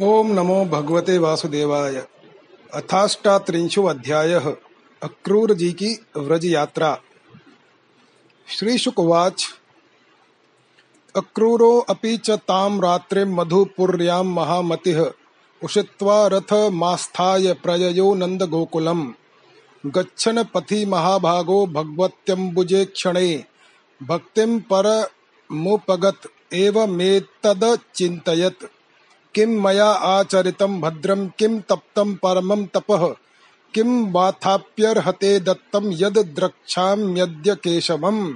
ओम नमो भगवते वासुदेवाय। अथाष्टात्रिंशो अध्याय अक्रूर जी की व्रज यात्रा। श्री शुकवाच अक्रूरो अपि च ताम रात्रिं मधुपुर्यां महामतिः, उषित्वा रथमास्थाय प्रययो नन्दगोकुलम्। गच्छन् पथि महाभागो भगवत्यम्बुजे क्षणे, भक्तिं परमुपगत एवमेतदचिन्तयत् किं मया आचरितं भद्रं, किं तप्तं परमं तपः, किं वाथाप्यर्हते दत्तं यद् द्रक्ष्याम्यद्य केशवम्।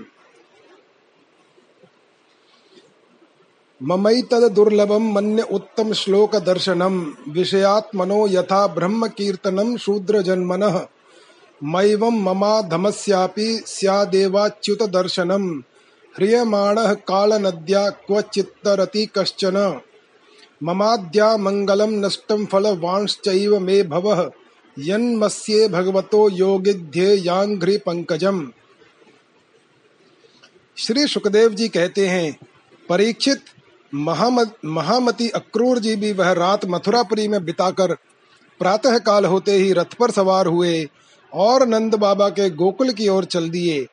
ममैतद्दुर्लभं मन्य उत्तम श्लोक दर्शनम विषयात्मनो यथा ब्रह्म कीर्तनम शूद्र जन्मनः मैवं ममाधमस्यापि स्यादेवाच्युत ह्रियमाणः कालनद्या क्वचित्तरति कश्चन। ममाद्या मंगलम नष्टम फल वांश्चैव मे भवः। यन्मस्ये भगवतो योगिध्ये पंकजम। श्री सुखदेव जी कहते हैं, परीक्षित महामती अक्रूर जी भी वह रात मथुरापुरी में बिताकर प्रातः काल होते ही रथ पर सवार हुए और नंद बाबा के गोकुल की ओर चल दिए।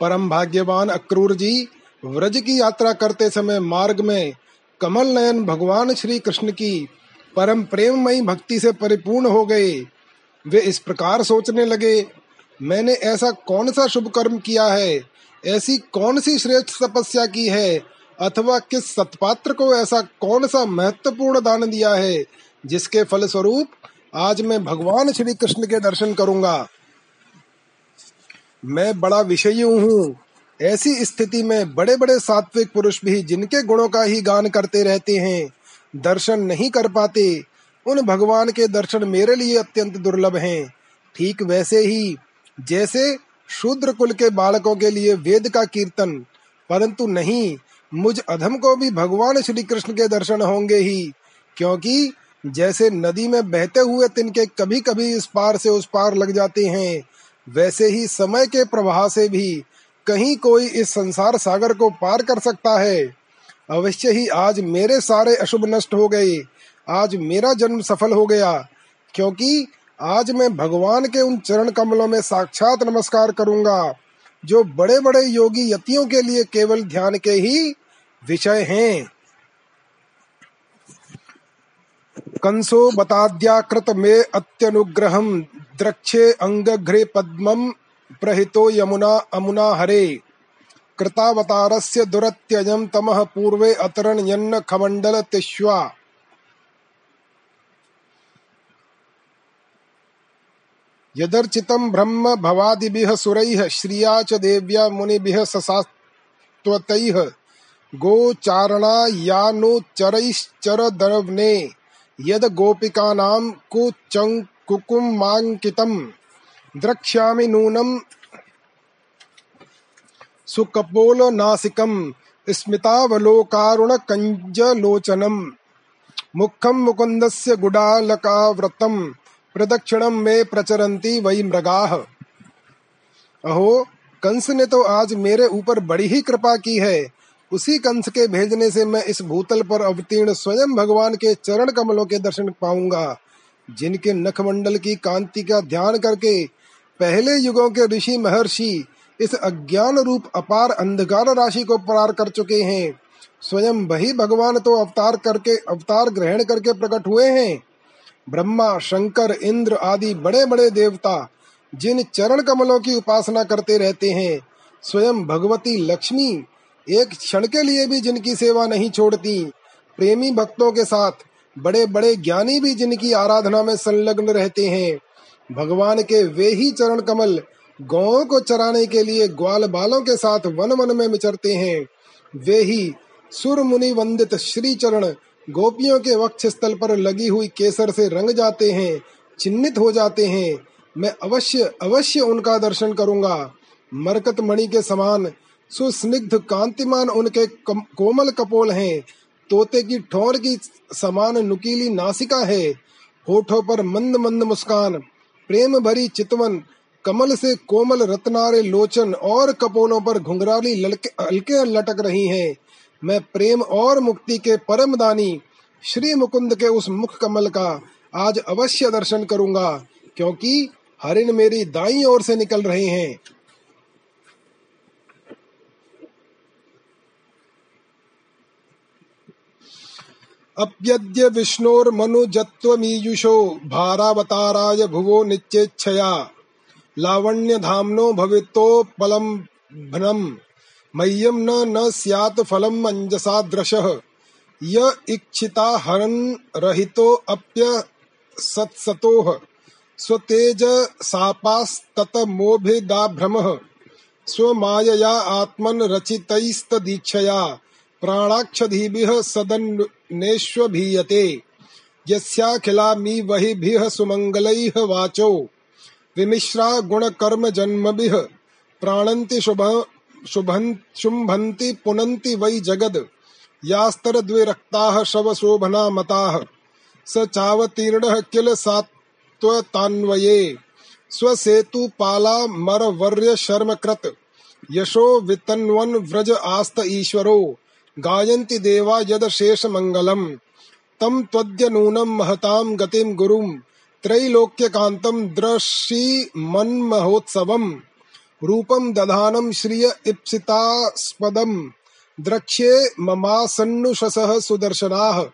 परम भाग्यवान अक्रूर जी, व्रज की यात्रा करते समय मार्ग में कमल नयन भगवान श्री कृष्ण की परम प्रेममयी भक्ति से परिपूर्ण हो गए। वे इस प्रकार सोचने लगे, मैंने ऐसा कौन सा शुभ कर्म किया है? ऐसी कौन सी श्रेष्ठ तपस्या की है? अथवा किस सतपात्र को ऐसा कौन सा महत्वपूर्ण दान दिया है, जिसके फल स्वरूप आज मैं भगवान श्री कृष्ण के दर्शन करूँगा? मैं बड़ा विषयी हूँ। ऐसी स्थिति में बड़े बड़े सात्विक पुरुष भी जिनके गुणों का ही गान करते रहते हैं, दर्शन नहीं कर पाते, उन भगवान के दर्शन मेरे लिए अत्यंत दुर्लभ हैं। ठीक वैसे ही, जैसे शूद्र कुल के बालकों के लिए वेद का कीर्तन, परंतु नहीं, मुझ अधम को भी भगवान श्री कृष्ण के दर्शन होंगे ही, क्योंकि जैसे नदी में बहते हुए तिनके कभी कभी इस पार से उस पार लग जाते हैं, वैसे ही समय के प्रवाह से भी कहीं कोई इस संसार सागर को पार कर सकता है। अवश्य ही आज मेरे सारे अशुभ नष्ट हो गए। आज मेरा जन्म सफल हो गया, क्योंकि आज मैं भगवान के उन चरण कमलों में साक्षात नमस्कार करूँगा, जो बड़े बड़े योगी यतियों के लिए केवल ध्यान के ही विषय हैं। कंसो बताद्याकृत में अत्यनुग्रहम द्रक्षे अंगघ्रे पद्मम प्रहितो यमुना, अमुना हरे। कृतावतारस्य दुरत्यजं तमः पूर्वे अतरन् यन्न खमण्डल तिष्वा। यदर्चितं ब्रह्म भवादिभिः सुरैः, श्रिया च देव्या मुनिभिः ससात्वतैः। गोचारणायानुचरैश्चरदर्वने यद गोपिकानां कुचङ्कुकुमाङ्कितम्। द्रक्ष्यामि नूनं सुकपोलनासिकं स्मितावलोकारुणकञ्जलोचनम् मुखं मुकुन्दस्य गुडालकाव्रतं प्रदक्षिणं मे प्रचरन्ति वै मृगाः। अहो, कंस ने तो आज मेरे ऊपर बड़ी ही कृपा की है। उसी कंस के भेजने से मैं इस भूतल पर अवतीर्ण स्वयं भगवान के चरण कमलों के दर्शन पाऊँगा, जिनके नखमंडल की कांति का ध्यान करके पहले युगों के ऋषि महर्षि इस अज्ञान रूप अपार अंधकार राशि को पार कर चुके हैं। स्वयं वही भगवान तो अवतार करके, अवतार ग्रहण करके प्रकट हुए हैं। ब्रह्मा, शंकर, इंद्र आदि बड़े बड़े देवता जिन चरण कमलों की उपासना करते रहते हैं, स्वयं भगवती लक्ष्मी एक क्षण के लिए भी जिनकी सेवा नहीं छोड़ती, प्रेमी भक्तों के साथ बड़े बड़े ज्ञानी भी जिनकी आराधना में संलग्न रहते हैं। भगवान के वे ही चरण कमल गौ को चराने के लिए ग्वाल बालों के साथ वन वन में विचरते हैं। वे ही सुर मुनि वंदित श्री चरण गोपियों के वक्ष स्थल पर लगी हुई केसर से रंग जाते हैं, चिन्हित हो जाते हैं। मैं अवश्य अवश्य उनका दर्शन करूँगा। मरकत मणि के समान सुस्निग्ध कांतिमान उनके कोमल कपोल हैं। तोते की ठोर की समान नुकीली नासिका है। होठों पर मंद मंद मुस्कान। प्रेम भरी चितवन, कमल से कोमल रत्नारे लोचन और कपोलों पर घुंघराली हल्के लटक रही हैं। मैं प्रेम और मुक्ति के परम दानी श्री मुकुंद के उस मुख कमल का आज अवश्य दर्शन करूँगा, क्योंकि हरिण मेरी दाई ओर से निकल रहे हैं। अप्यद्य विष्णोर्मनुजत्वमीयुषो भारावताराय भुवो नित्येच्छया लावण्यधाम्नो भवितोपलम्भनम् मह्यम न न स्यात् फलम् अञ्जसादृशः य इच्छिता हरन् रहितो अप्य सत्सतोः। स्वतेज सापास्तत सापास्ततमोभिदाभ्रमः स्वमायया आत्मन् रचितैस्तदीक्षया। प्राणाक्षधीभिः सदन्नेष्वभीयते। यस्याखिलामी वहिभिः सुमङ्गलैः वाचो। विमिश्रा गुणकर्म जन्मभिः प्राणन्ति शुभ शुभन् पुनन्ति वै जगद। यास्तरद्विरक्ताः शवशोभना मताः स चावतीर्णः किल सात्वतान्वये स्वसेतुपालामरवर्य शर्मकृत यशो वितन्वन् व्रज आस्त ईश्वरो। गायन्ति देवा यदशेष मङ्गलम् तं त्वद्यनूनं महतां गतिं गुरुं त्रैलोक्यकान्तं द्रश्यमन्महोत्सवम् रूपं दधानं श्रिय इप्सितास्पदम्। द्रक्ष्ये ममासन्नुषसः सुदर्शनाः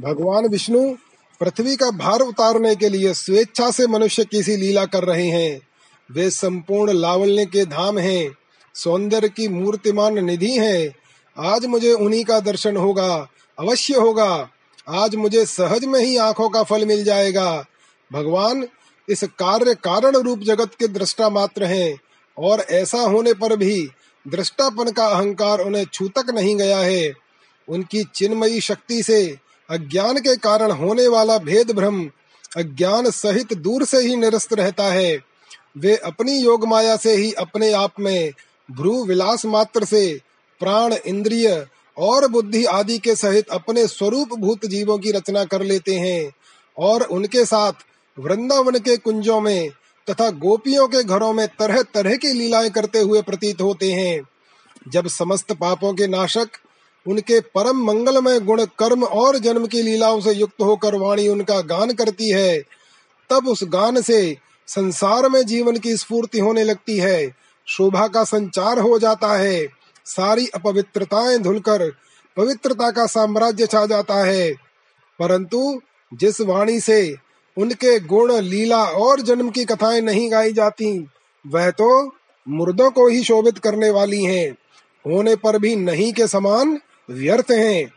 भगवान विष्णु पृथ्वी का भार उतारने के लिए स्वेच्छा से मनुष्य किसी लीला कर रहे हैं। वे संपूर्ण लावण्य के धाम हैं। सौंदर्य की मूर्तिमान निधि है। आज मुझे उन्हीं का दर्शन होगा, अवश्य होगा। आज मुझे सहज में ही आँखों का फल मिल जाएगा। भगवान, इस कार्य कारण रूप जगत के दृष्टा मात्र हैं, और ऐसा होने पर भी दृष्टापन का अहंकार उन्हें छूतक नहीं गया है। उनकी चिन्मयी शक्ति से अज्ञान के कारण होने वाला भेद भ्रम अज्ञान सहित दूर से ही निरस्त रहता है। वे अपनी योग माया से ही अपने आप में भ्रू विलास मात्र से प्राण, इंद्रिय और बुद्धि आदि के सहित अपने स्वरूप भूत जीवों की रचना कर लेते हैं और उनके साथ वृंदावन के कुंजों में तथा गोपियों के घरों में तरह तरह की लीलाएँ करते हुए प्रतीत होते हैं। जब समस्त पापों के नाशक, उनके परम मंगलमय गुण कर्म और जन्म की लीलाओं से युक्त होकर वाणी उनका गान करती है, तब उस गान से संसार में जीवन की स्फूर्ति होने लगती है। शोभा का संचार हो जाता है। सारी अपवित्रताएँ धुलकर पवित्रता का साम्राज्य छा जाता है। परंतु जिस वाणी से उनके गुण, लीला और जन्म की कथाएँ नहीं गाई जाती, वह तो मुर्दों को ही शोभित करने वाली हैं। होने पर भी नहीं के समान व्यर्थ हैं।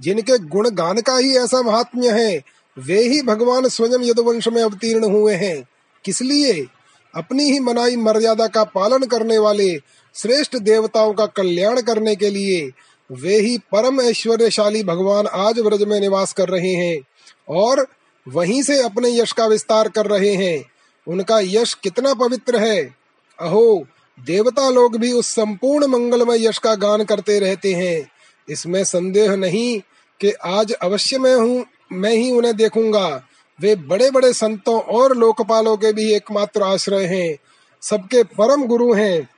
जिनके गुण गान का ही ऐसा महात्म्य है, वे ही भगवान स्वयं यदुवंश में अवतीर्ण हुए हैं। किस लिए? अपनी ही मनाई मर्यादा का पालन करने वाले श्रेष्ठ देवताओं का कल्याण करने के लिए वे ही परम ऐश्वर्यशाली भगवान आज व्रज में निवास कर रहे हैं और वहीं से अपने यश का विस्तार कर रहे हैं। उनका यश कितना पवित्र है। अहो, देवता लोग भी उस संपूर्ण मंगलमय यश का गान करते रहते हैं। इसमें संदेह नहीं कि आज अवश्य मैं हूँ, मैं ही उन्हें देखूँगा। वे बड़े बड़े संतों और लोकपालों के भी एकमात्र आश्रय हैं। सबके परम गुरु हैं।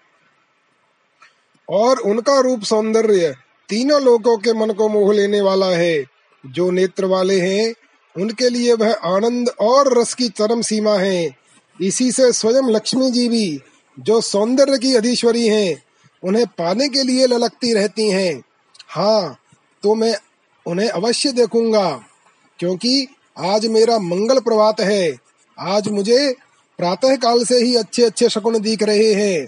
और उनका रूप सौंदर्य तीनों लोगों के मन को मोह लेने वाला है। जो नेत्र वाले हैं, उनके लिए वह आनंद और रस की चरम सीमा है। इसी से स्वयं लक्ष्मी जी भी, जो सौंदर्य की अधीश्वरी हैं, उन्हें पाने के लिए ललकती रहती हैं। हाँ तो मैं उन्हें अवश्य देखूँगा, क्योंकि आज मेरा मंगल प्रभात है। आज मुझे प्रातः काल से ही अच्छे अच्छे शकुन दिख रहे हैं।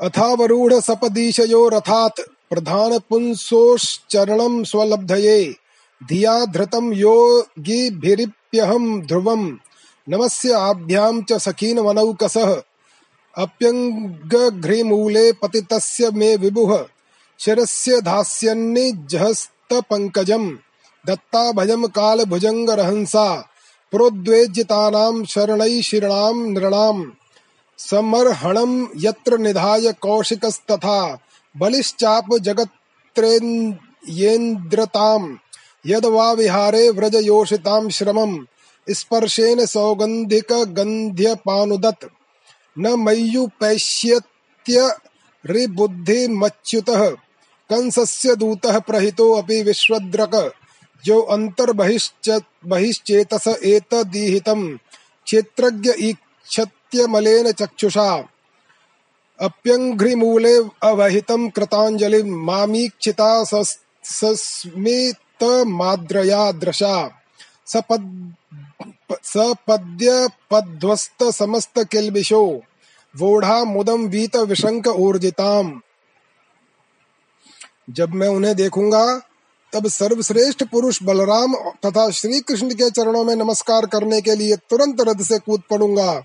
अथावरूढ़ सपदीशयो रथात प्रधान पुंसोश्चरणम स्वलब्धये। धिया धृतं योगिभिरिप्यहं ध्रुवं नमस्य आभ्यां च सखीन वनौकसः अप्यङ्गघ्रिमूले पतितस्य मे विभुः। शिरस्य धास्यन्निजहस्तपङ्कजम् दत्ताभयं कालभुजङ्गरहंसा प्रोद्वेज्यतानां शरणैशिरणां नृणाम् समर्हणं यत्र निधाय कौशिकस्तथा, बलिश्चाप जगत्रेन्द्रताम् यद वा विहारे व्रज योषिताम श्रमम स्पर्शेन सौगंधिक गंध्य पानुदत न मय्युपैष्यत्य रिबुद्धि मच्युत कंसस्य दूतः प्रहितो अपि विश्वद्रक। जो अन्तर्बहिश्चेतस एतदीहितम्, क्षेत्रज्ञ ईक्षत्यमलेन चक्षुषा। अप्यङ्घ्रिमूले अवहितं कृताञ्जलिं मामीक्षिता सस्मितमाद्रया दृशा सपद् सपद्यपध्वस्त समस्त किल्बिषो वोढ़ा मुदम वीत विशंक ऊर्जिताम। जब मैं उन्हें देखूँगा तब सर्वश्रेष्ठ पुरुष बलराम तथा श्री कृष्ण के चरणों में नमस्कार करने के लिए तुरंत रथ से कूद पड़ूँगा।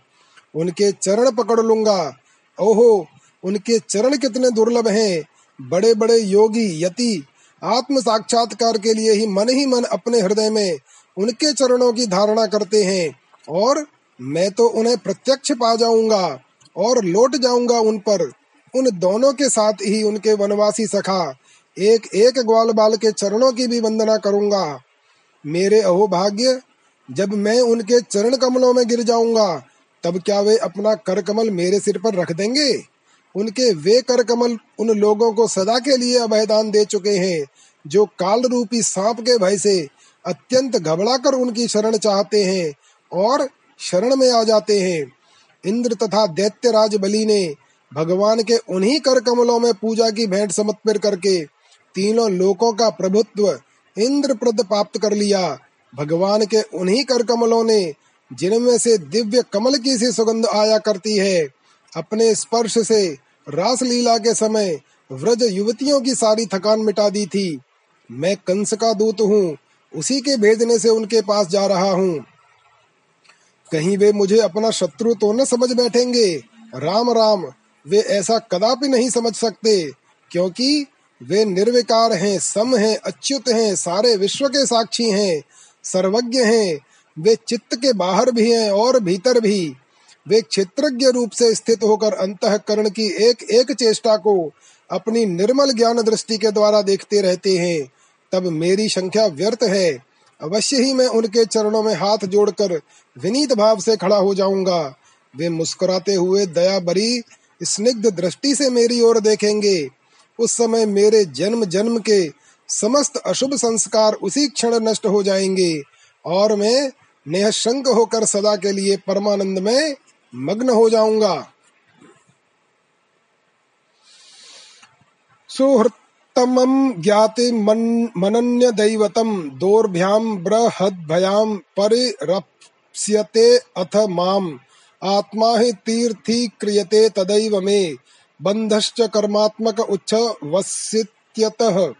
उनके चरण पकड़ लूँगा। ओहो, उनके चरण कितने दुर्लभ हैं। बड़े बड़े योगी, यति, आत्म साक्षात्कार के लिए ही मन ही मन अपने हृदय में उनके चरणों की धारणा करते हैं। और मैं तो उन्हें प्रत्यक्ष पा जाऊँगा और लौट जाऊँगा उन पर। उन दोनों के साथ ही उनके वनवासी सखा एक एक ग्वाल बाल के चरणों की भी वंदना करूँगा। मेरे अहो भाग्य जब मैं उनके चरण कमलों में गिर जाऊँगा, तब क्या वे अपना कर कमल मेरे सिर पर रख देंगे? उनके वे कर कमल उन लोगों को सदा के लिए अभयदान दे चुके हैं, जो काल रूपी सांप के भय से अत्यंत घबरा कर उनकी शरण चाहते हैं और शरण में आ जाते हैं। इंद्र तथा दैत्य राज बलि ने भगवान के उन्हीं कर कमलों में पूजा की भेंट समर्पित करके तीनों लोकों का प्रभुत्व इंद्र प्रद प्राप्त कर लिया। भगवान के उन्हीं कर कमलों ने, जिनमें से दिव्य कमल की सी सुगंध आया करती है, अपने स्पर्श से रास लीला के समय व्रज युवतियों की सारी थकान मिटा दी थी। मैं कंस का दूत हूँ, उसी के भेजने से उनके पास जा रहा हूँ। कहीं वे मुझे अपना शत्रु तो न समझ बैठेंगे। राम राम, वे ऐसा कदापि नहीं समझ सकते, क्योंकि वे निर्विकार हैं, सम हैं, अच्युत हैं, सारे विश्व के साक्षी हैं, सर्वज्ञ हैं। वे चित्त के बाहर भी हैं और भीतर भी। वे क्षेत्रज्ञ रूप से स्थित होकर अंतकरण की एक एक चेष्टा को अपनी निर्मल ज्ञान दृष्टि के द्वारा देखते रहते हैं। तब मेरी संख्या व्यर्थ है। अवश्य ही मैं उनके चरणों में हाथ जोड़कर विनीत भाव से खड़ा हो जाऊँगा। वे मुस्कुराते हुए दया भरी स्निग्ध दृष्टि से मेरी ओर देखेंगे। उस समय मेरे जन्म जन्म के समस्त अशुभ संस्कार उसी क्षण नष्ट हो जाएँगे और मैं निशंक होकर सदा के लिए परमानंद में मग्न हो जाऊँगा। सुहृतम ज्ञाति मन, मनन्य दैवतम दोर्भ्याम बृहद्भयाम परिरप्स्यते अथ माम आत्मा ही तीर्थी क्रियते तदैव मे। बंधश्च कर्मात्मक उच्च वस्यत्यतः।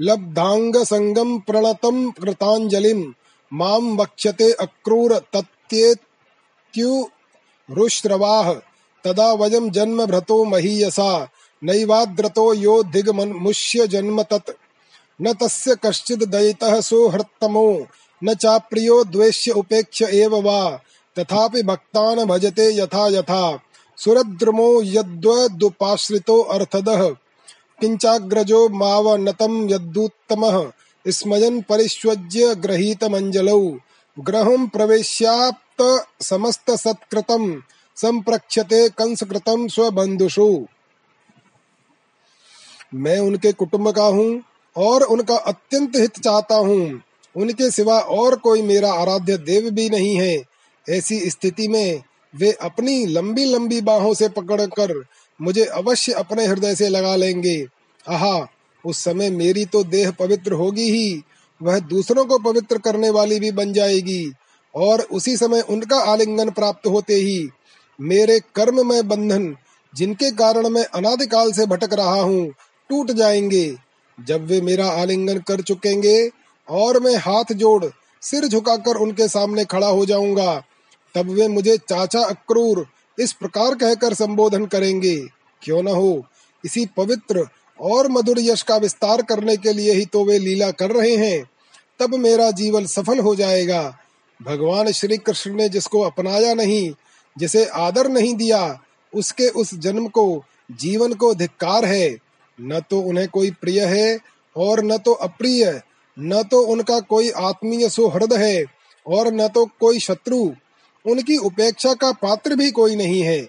लब्धांग संगम प्रणतम कृतांजलिम माम वक्ष्यते अक्रूर तत्येत्युरुश्रवाः तदा वयम जन्म भ्रतो महीयसा। नैवाद्रतो यो दिग्मुष्य जन्म तत्। न तस्य कश्चिद् दयितः सोहृत्तमो। न चाप्रियो द्वेष्य उपेक्ष एव वा। तथापि भक्तान् भजते यथा यथा। सुरद्रुमो यद्वदुपाश्रितो अर्थदः, किञ्चाग्रजो मावनतं यद्दूत्तमः, स्मयन् परिष्वज्य गृहीतमञ्जलौ ग्रहं प्रवेश्याप्त समस्त सत्कृतं संप्रक्षते कंसकृतं स्वबंधुषु मैं उनके कुटुंब का हूँ और उनका अत्यंत हित चाहता हूँ। उनके सिवा और कोई मेरा आराध्य देव भी नहीं है। ऐसी स्थिति में वे अपनी लंबी लंबी बाहों से पकड़कर मुझे अवश्य अपने हृदय से लगा लेंगे। आहा, उस समय मेरी तो देह पवित्र होगी ही, वह दूसरों को पवित्र करने वाली भी बन जाएगी, और उसी समय उनका आलिंगन प्राप्त होते ही मेरे कर्म में बंधन, जिनके कारण मैं अनादिकाल से भटक रहा हूँ, टूट जाएँगे। जब वे मेरा आलिंगन कर चुकेंगे, और मैं हाथ जोड़ सिर झुकाकर उनके सामने खड़ा हो जाऊँगा तब वे मुझे चाचा अक्रूर इस प्रकार कहकर संबोधन करेंगे, क्यों न हो? इसी पवित्र और मधुर यश का विस्तार करने के लिए ही तो वे लीला कर रहे हैं। तब मेरा जीवन सफल हो जाएगा। भगवान श्री कृष्ण ने जिसको अपनाया नहीं, जिसे आदर नहीं दिया, उसके उस जन्म को, जीवन को धिक्कार है। न तो उन्हें कोई प्रिय है और न तो अप्रिय, न तो उनका कोई आत्मीय सुहृद है और न तो कोई शत्रु। उनकी उपेक्षा का पात्र भी कोई नहीं है।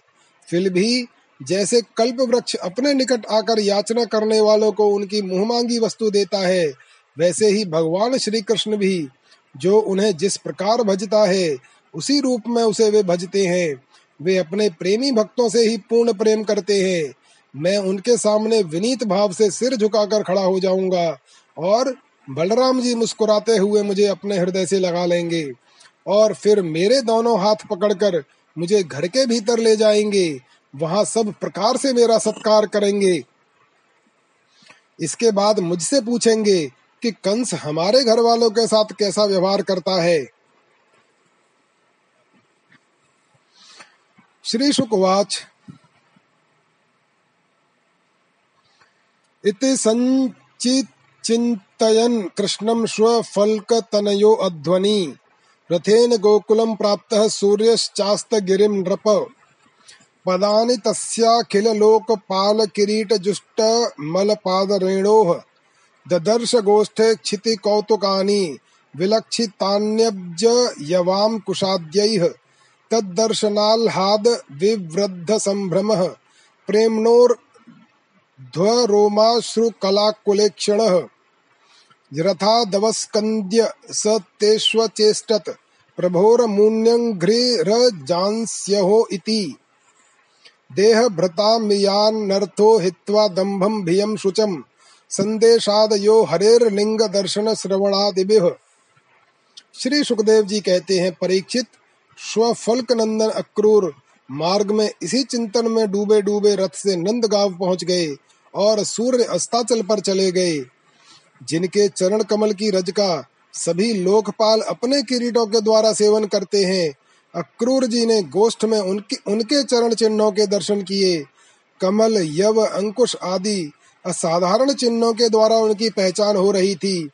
फिर भी जैसे कल्प वृक्ष अपने निकट आकर याचना करने वालों को उनकी मुंहमांगी वस्तु देता है, वैसे ही भगवान श्री कृष्ण भी, जो उन्हें जिस प्रकार भजता है, उसी रूप में उसे वे भजते हैं। वे अपने प्रेमी भक्तों से ही पूर्ण प्रेम करते हैं। मैं उनके सामने विनीत भाव से सिर झुकाकर खड़ा हो जाऊँगा और बलराम जी मुस्कुराते हुए मुझे अपने हृदय से लगा लेंगे। और फिर मेरे दोनों हाथ पकड़कर मुझे घर के भीतर ले जाएँगे। वहाँ सब प्रकार से मेरा सत्कार करेंगे। इसके बाद मुझसे पूछेंगे कि कंस हमारे घर वालों के साथ कैसा व्यवहार करता है। श्री शुकवाच इति संचित चिन्तयन् कृष्णं श्वफल्कतनयो अध्वनि। रथेन गोकुलं प्राप्तः सूर्यश्चास्तगिरिं नृप। पदानि तस्याखिललोकपालकिरीटजुष्टमलपादरेणोः ददर्श गोष्ठे क्षितिकौतुकानि विलक्षितान्यब्जयवां कुशाद्यैः तद्दर्शनाल्हाद विवृद्धसम्भ्रमः प्रेम्णोर्ध्वरोमाश्रुकलाकुलेक्षणः यथादवस्कन्द्य स तेष्वचेष्टत्। प्रभोरमून्यङ्घ्रिरजांस्यहो इति। देहभृतामियान्नर्थो हित्वा दम्भं भियं शुचम् संदेशादयो हरेर्लिंग दर्शन श्रवणादिभिः श्री सुखदेव जी कहते हैं, परीक्षित स्वफल्क नंदन अक्रूर, मार्ग में इसी चिंतन में डूबे डूबे रथ से नंद गाँव पहुँच गए और सूर्य अस्ताचल पर चले गए। जिनके चरण कमल की रज का सभी लोकपाल अपने किरीटों के द्वारा सेवन करते हैं, अक्रूर जी ने गोष्ठ में उनके उनके चरण चिन्हों के दर्शन किए। कमल, यव, अंकुश आदि असाधारण चिन्हों के द्वारा उनकी पहचान हो रही थी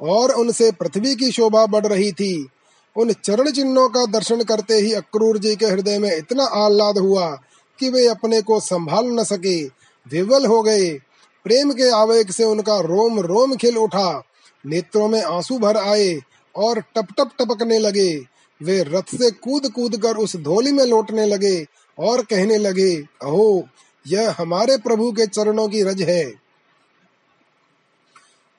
और उनसे पृथ्वी की शोभा बढ़ रही थी। उन चरण चिन्हों का दर्शन करते ही अक्रूर जी के हृदय में इतना आह्लाद हुआ कि वे अपने को संभाल न सके, विवल हो गए। प्रेम के आवेग से उनका रोम रोम खिल उठा। नेत्रों में आँसू भर आए और टप टप टपकने लगे। वे रथ से कूद कूद कर उस धोली में लौटने लगे और कहने लगे, अहो, यह हमारे प्रभु के चरणों की रज है।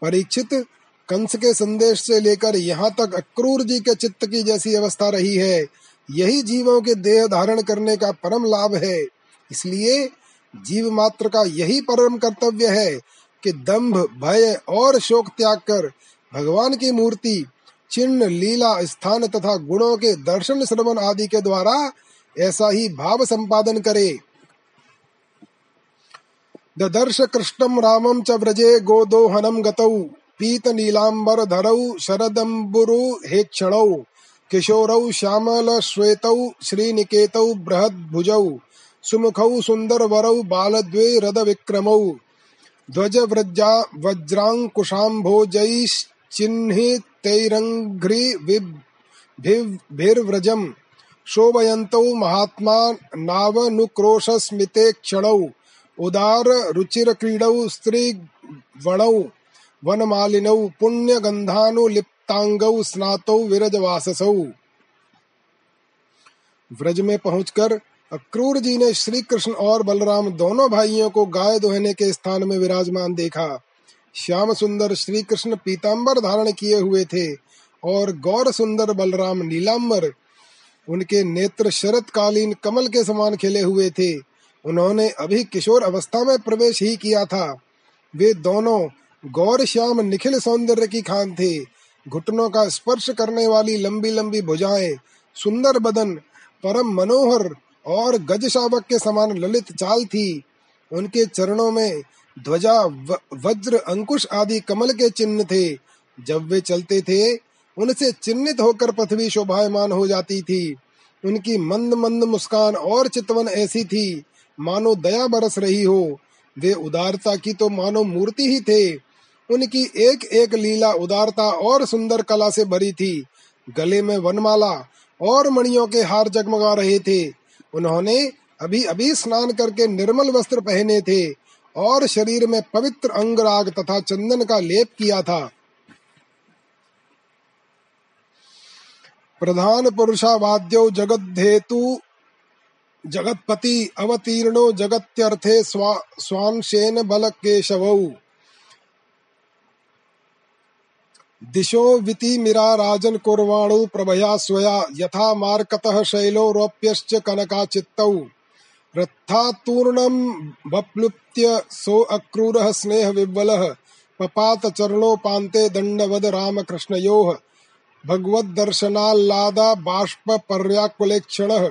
परीक्षित कंस के संदेश से लेकर यहाँ तक अक्रूर जी के चित्त की जैसी अवस्था रही है। यही जीवों के देह धारण करने का परम लाभ है। इसलिए जीव मात्र का यही परम कर्तव्य है कि दंभ, भय और शोक त्याग कर भगवान की मूर्ति, चिन्ह, लीला, स्थान तथा गुणों के दर्शन, श्रवण आदि के द्वारा ऐसा ही भाव संपादन करे। ददर्श कृष्णम रामम च व्रजे गोदोहनम गतौ, पीत नीलांबर धरौ, शरदम्बुरु हे क्षणौ, किशोरौ श्यामल श्वेतौ श्रीनिकेतौ बृहद भुजौ सुमुखौ सुंदर वरौ बालद्वे रद विक्रमौ ध्वज व्रजा वज्रांकुशाम्भोजैश्चिह्नितैरङ्घ्रिभिर्व्रजम् शोभयन्तौ महात्मा नावनुक्रोशस्मिते क्षणौ। क्रीडौ स्त्रीगणौ। वनमालिनौ पुण्यगंधानुलिप्तांगौ स्नातौ विरजवाससौ। व्रज में पहुंचकर अक्रूर जी ने श्री कृष्ण और बलराम दोनों भाइयों को गाय दोहने के स्थान में विराजमान देखा। श्याम सुंदर श्री कृष्ण पीताम्बर धारण किए हुए थे और गौर सुंदर बलराम नीलांबर, उनके नेत्र शरत कालीन कमल के समान खिले हुए थे। उन्होंने अभी किशोर अवस्था में प्रवेश ही किया था। वे दोनों गौर श्याम निखिल सौंदर्य की खान थे। घुटनों का स्पर्श करने वाली लंबी लंबी भुजाएँ, सुंदर बदन, परम मनोहर और गज शावक के समान ललित चाल थी। उनके चरणों में ध्वजा वज्र, अंकुश आदि कमल के चिन्ह थे। जब वे चलते थे, उनसे चिन्हित होकर पृथ्वी शोभायमान हो जाती थी। उनकी मंद मंद मुस्कान और चितवन ऐसी थी। मानो दया बरस रही हो। वे उदारता की तो मानो मूर्ति ही थे। उनकी एक एक लीला उदारता और सुंदर कला से भरी थी। गले में वनमाला और मणियों के हार जगमगा रहे थे। उन्होंने अभी अभी स्नान करके निर्मल वस्त्र पहने थे और शरीर में पवित्र अंगराग तथा चंदन का लेप किया था। प्रधान पुरुषावाद्यो जगद्धेतु, जगत्पति अवतीर्णो जगत्यर्थे स्वा, स्वांशेन बल केशवौ दिशो वितिमिरा राजन कुर्वाणु प्रभया स्वया, यथा मार्कतः शैलो रोप्यश्च कनकाचित्तौ। रत्थातूर्णं बप्लुप्त्य सो अक्रूरः स्नेह विह्वलः पपात चरणोपान्ते दण्डवद रामकृष्णयोः। भगवद्दर्शनाल्लादा बाष्प पर्याकुलेक्षणः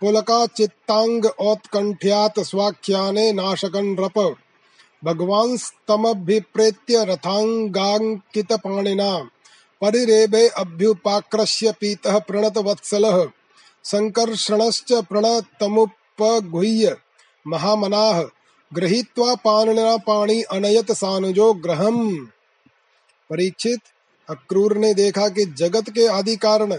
पुलका चित्तांग औत्कंठ्यात स्वाख्याने नाशकन रप। भगवान स्तमभिप्रेत्य रथांगांकित पाणिना परिरेबे अभ्युपाक्रश्य पीतः प्रणत वत्सलः संकर्षणश्च प्रणतमुपगुह्य महामनाः गृहीत्वा पाणिना पाणी अनयत सानुजो ग्रहम। परीक्षित, अक्रूर ने देखा कि जगत के आदि कारण,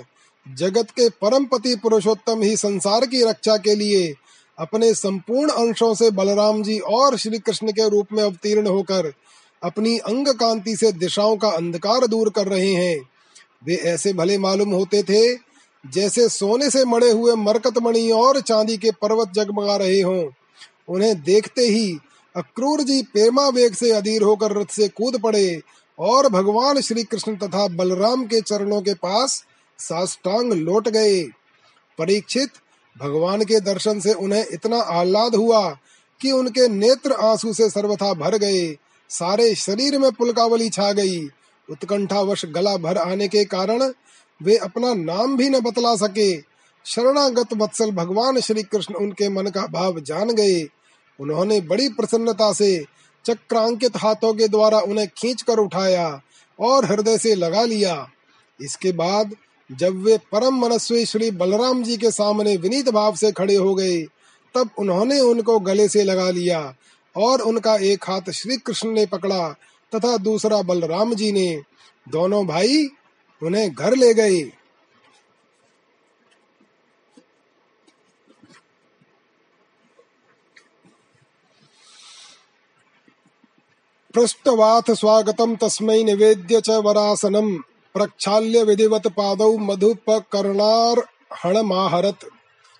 जगत के परम पति पुरुषोत्तम ही संसार की रक्षा के लिए अपने संपूर्ण अंशों से बलराम जी और श्री कृष्ण के रूप में अवतीर्ण होकर अपनी अंग कांति से दिशाओं का अंधकार दूर कर रहे हैं। वे ऐसे भले मालूम होते थे, जैसे सोने से मड़े हुए मरकत मणि और चांदी के पर्वत जगमगा रहे हों। उन्हें देखते ही अक्रूर जी प्रेमा वेग से अधीर होकर रथ से कूद पड़े और भगवान श्री कृष्ण तथा बलराम के चरणों के पास साष्टांग लौट गए। परीक्षित भगवान के दर्शन से उन्हें इतना आह्लाद हुआ कि उनके नेत्र आँसू से सर्वथा भर गए। सारे शरीर में पुलकावली छा गई। उत्कंठावश गला भर आने के कारण वे अपना नाम भी न बतला सके। शरणागत वत्सल भगवान श्री कृष्ण उनके मन का भाव जान गए। उन्होंने बड़ी प्रसन्नता से चक्रांकित हाथों के द्वारा उन्हें खींच कर उठाया और हृदय से लगा लिया। इसके बाद जब वे परम मनस्वी श्री बलराम जी के सामने विनीत भाव से खड़े हो गए, तब उन्होंने उनको गले से लगा लिया और उनका एक हाथ श्री कृष्ण ने पकड़ा तथा दूसरा बलराम जी ने। दोनों भाई उन्हें घर ले गए। पृष्ठवाथ स्वागतम तस्मै निवेद्य च वरासनम। प्रक्षाल्य विधिवत पादौ मधुपकर्णार्हणमाहरत्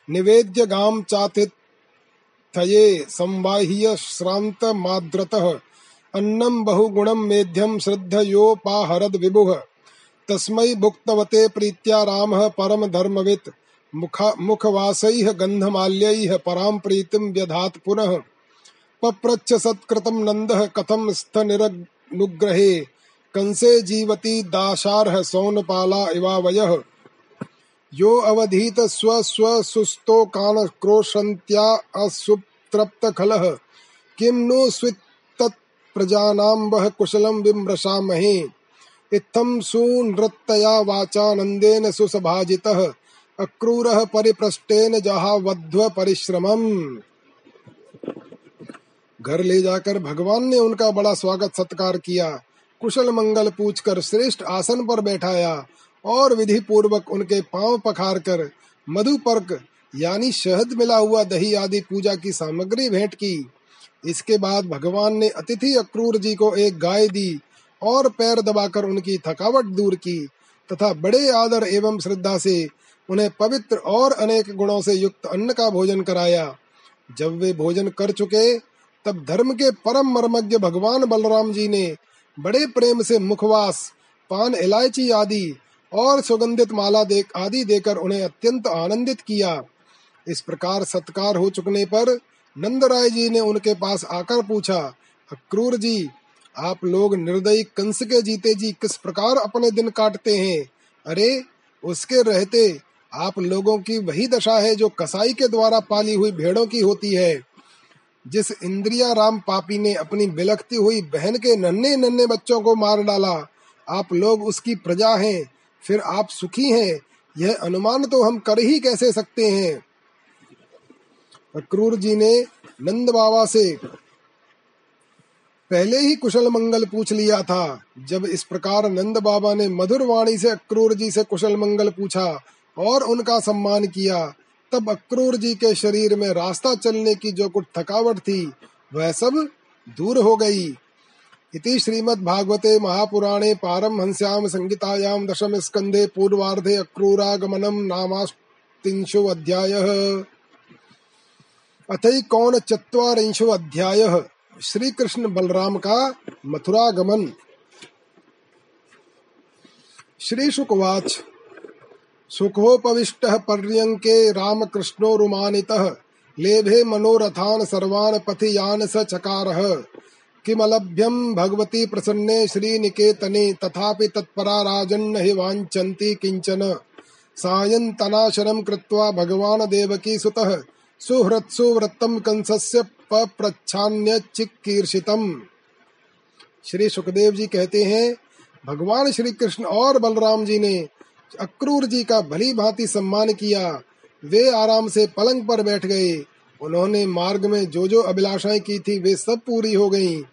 निवेद्य गां चातिथये संवाह्य श्रान्तमाद्रतः अन्नं बहुगुणं मेध्यं श्रद्धयोपाहरद् विभुः। तस्मै भुक्तवते प्रीत्या रामः परमधर्मवित् मुख मुखवासैः गन्धमाल्यैः परां प्रीतिं व्यधात् पुनः। पप्रच्छ सत्कृतं नन्दः कथं स्थनिरनुग्रहे कंसे जीवती दाशार्ह सौनपाला इवावयः। यो अवधीत स्व स्व सुस्तो कान क्रोशन्त्या असुप्तृप्त खलः किं नु स्वित्तत् प्रजानां वह कुशलं विमृशामहे इत्थं सुनृत्तया वाचानन्देन सुसभाजितः। अक्रूरः परिपृष्टेन जहावध्व परिश्रमम्। घर ले जाकर भगवान ने उनका बड़ा स्वागत सत्कार किया। कुशल मंगल पूछकर श्रेष्ठ आसन पर बैठाया और विधि पूर्वक उनके पाँव पखार कर मधुपर्क यानी शहद मिला हुआ दही आदि पूजा की सामग्री भेंट की। इसके बाद भगवान ने अतिथि अक्रूर जी को एक गाय दी और पैर दबाकर उनकी थकावट दूर की तथा बड़े आदर एवं श्रद्धा से उन्हें पवित्र और अनेक गुणों से युक्त अन्न का भोजन कराया। जब वे भोजन कर चुके, तब धर्म के परम मर्मज्ञ भगवान बलराम जी ने बड़े प्रेम से मुखवास, पान इलायची आदि और सुगंधित माला दे आदि देकर उन्हें अत्यंत आनंदित किया। इस प्रकार सत्कार हो चुकने पर नंद राय जी ने उनके पास आकर पूछा, अक्रूर जी, आप लोग निर्दयी कंस के जीते जी किस प्रकार अपने दिन काटते हैं? अरे, उसके रहते आप लोगों की वही दशा है जो कसाई के द्वारा पाली हुई भेड़ों की होती है। जिस इंद्रिया राम पापी ने अपनी बिलखती हुई बहन के नन्हे नन्हे बच्चों को मार डाला, आप लोग उसकी प्रजा हैं, फिर आप सुखी हैं, यह अनुमान तो हम कर ही कैसे सकते हैं? अक्रूर जी ने नंद बाबा से पहले ही कुशल मंगल पूछ लिया था। जब इस प्रकार नंद बाबा ने मधुर वाणी से अक्रूर जी से कुशल मंगल पूछा और उनका सम्मान किया तब अक्रूर जी के शरीर में रास्ता चलने की जो कुछ थकावट थी, वह सब दूर हो गई। इति श्रीमद्भागवते महापुराणे पारमहंस्याम संहितायां दशम स्कंदे पूर्वार्धे अक्रूरागमनम नामास्तिंशो अध्यायः। अथई कौन चत्वारिंशो अध्याय। श्री कृष्ण बलराम का मथुरा गमन श्री शुकवाच। सुखोपविष्ट पर्यंके रामकृष्णोरुमानितः लेभे मनोरथान सर्वान पथि यान स चकार किमलभ्यम भगवती प्रसन्ने श्रीनिकेतने, तथापि तत्परा राजन्न हि वाञ्छन्ति किंचन। सायन्तनाशनं कृत्वा भगवान देवकी सुतः, सुहृत्सु वृत्तम कंसस्य पप्रच्छान्यचिकीर्षितम श्री सुखदेव जी कहते हैं, भगवान श्री कृष्ण और बलराम जी ने अक्रूर जी का भली भांति सम्मान किया। वे आराम से पलंग पर बैठ गए। उन्होंने मार्ग में जो जो अभिलाषाएँ की थी, वे सब पूरी हो गईं।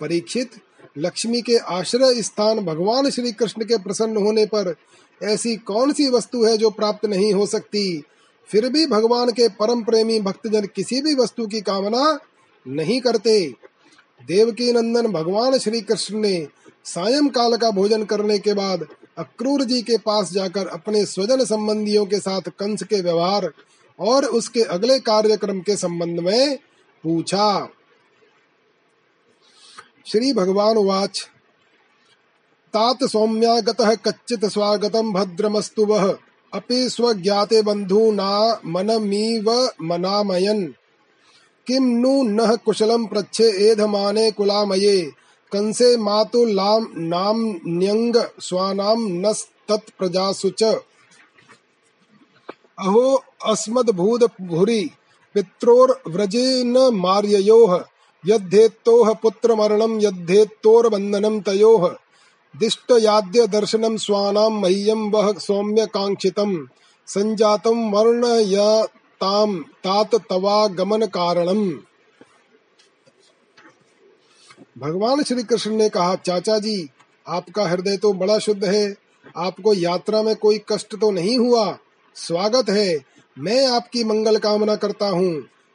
परीक्षित, लक्ष्मी के आश्रय स्थान भगवान श्री कृष्ण के प्रसन्न होने पर ऐसी कौन सी वस्तु है जो प्राप्त नहीं हो सकती? फिर भी भगवान के परम प्रेमी भक्तजन किसी भी वस्तु की कामना नहीं करते। देवकी नंदन भगवान श्री कृष्ण ने सायं काल का भोजन करने के बाद अक्रूर जी के पास जाकर अपने स्वजन संबंधियों के साथ कंस के व्यवहार और उसके अगले कार्यक्रम के संबंध में पूछा। श्री भगवान वाच तात सौम्यागतः कच्चित स्वागतम भद्रमस्तु वह अपि स्वज्ञाते बन्धूना मनमीव मनामयन्। किं नु नः कुशलं पृच्छे एधमाने कुलामये कंसे मातुलाम नाम न्यंग स्वानाम नस्तत्प्रजासु च। अहो अस्मद्भूत भूरि पित्रोर्व्रजेन मार्ययोः, यद्धेत्तोः पुत्रमरणं यद्धेत्तोर्बन्धनं तयोः। दिष्टयाद्य दर्शनम स्वानाम मह्यम वह सौम्य कांक्षितम संजातम वर्ण याताम तात तवागमन कारणम भगवान श्री कृष्ण ने कहा, चाचा जी, आपका हृदय तो बड़ा शुद्ध है। आपको यात्रा में कोई कष्ट तो नहीं हुआ? स्वागत है। मैं आपकी मंगल कामना करता हूँ।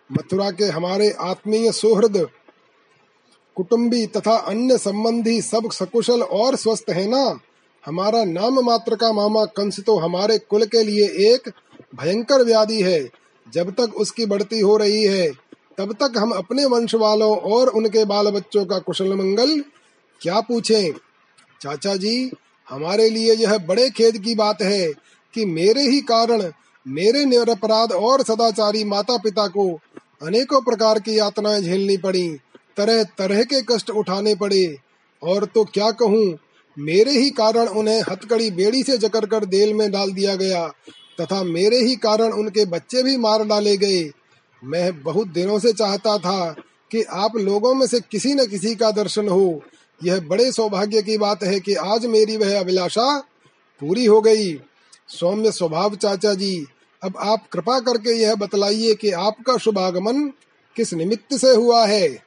मथुरा के हमारे आत्मीय सुहृद, कुटुंबी तथा अन्य संबंधी सब सकुशल और स्वस्थ है ना? हमारा नाम मात्र का मामा कंस तो हमारे कुल के लिए एक भयंकर व्याधि है। जब तक उसकी बढ़ती हो रही है तब तक हम अपने वंश वालों और उनके बाल बच्चों का कुशल मंगल क्या पूछें? चाचा जी, हमारे लिए यह बड़े खेद की बात है कि मेरे ही कारण मेरे निरपराध और सदाचारी माता पिता को अनेकों प्रकार की यातनाएँ झेलनी पड़ी तरह तरह के कष्ट उठाने पड़े। और तो क्या कहूँ, मेरे ही कारण उन्हें हथकड़ी बेड़ी से जकड़ कर देल में डाल दिया गया, तथा मेरे ही कारण उनके बच्चे भी मार डाले गए। मैं बहुत दिनों से चाहता था कि आप लोगों में से किसी न किसी का दर्शन हो। यह बड़े सौभाग्य की बात है कि आज मेरी वह अभिलाषा पूरी हो गई। सौम्य स्वभाव चाचा जी, अब आप कृपा करके यह बतलाइए कि आपका शुभागमन किस निमित्त से हुआ है।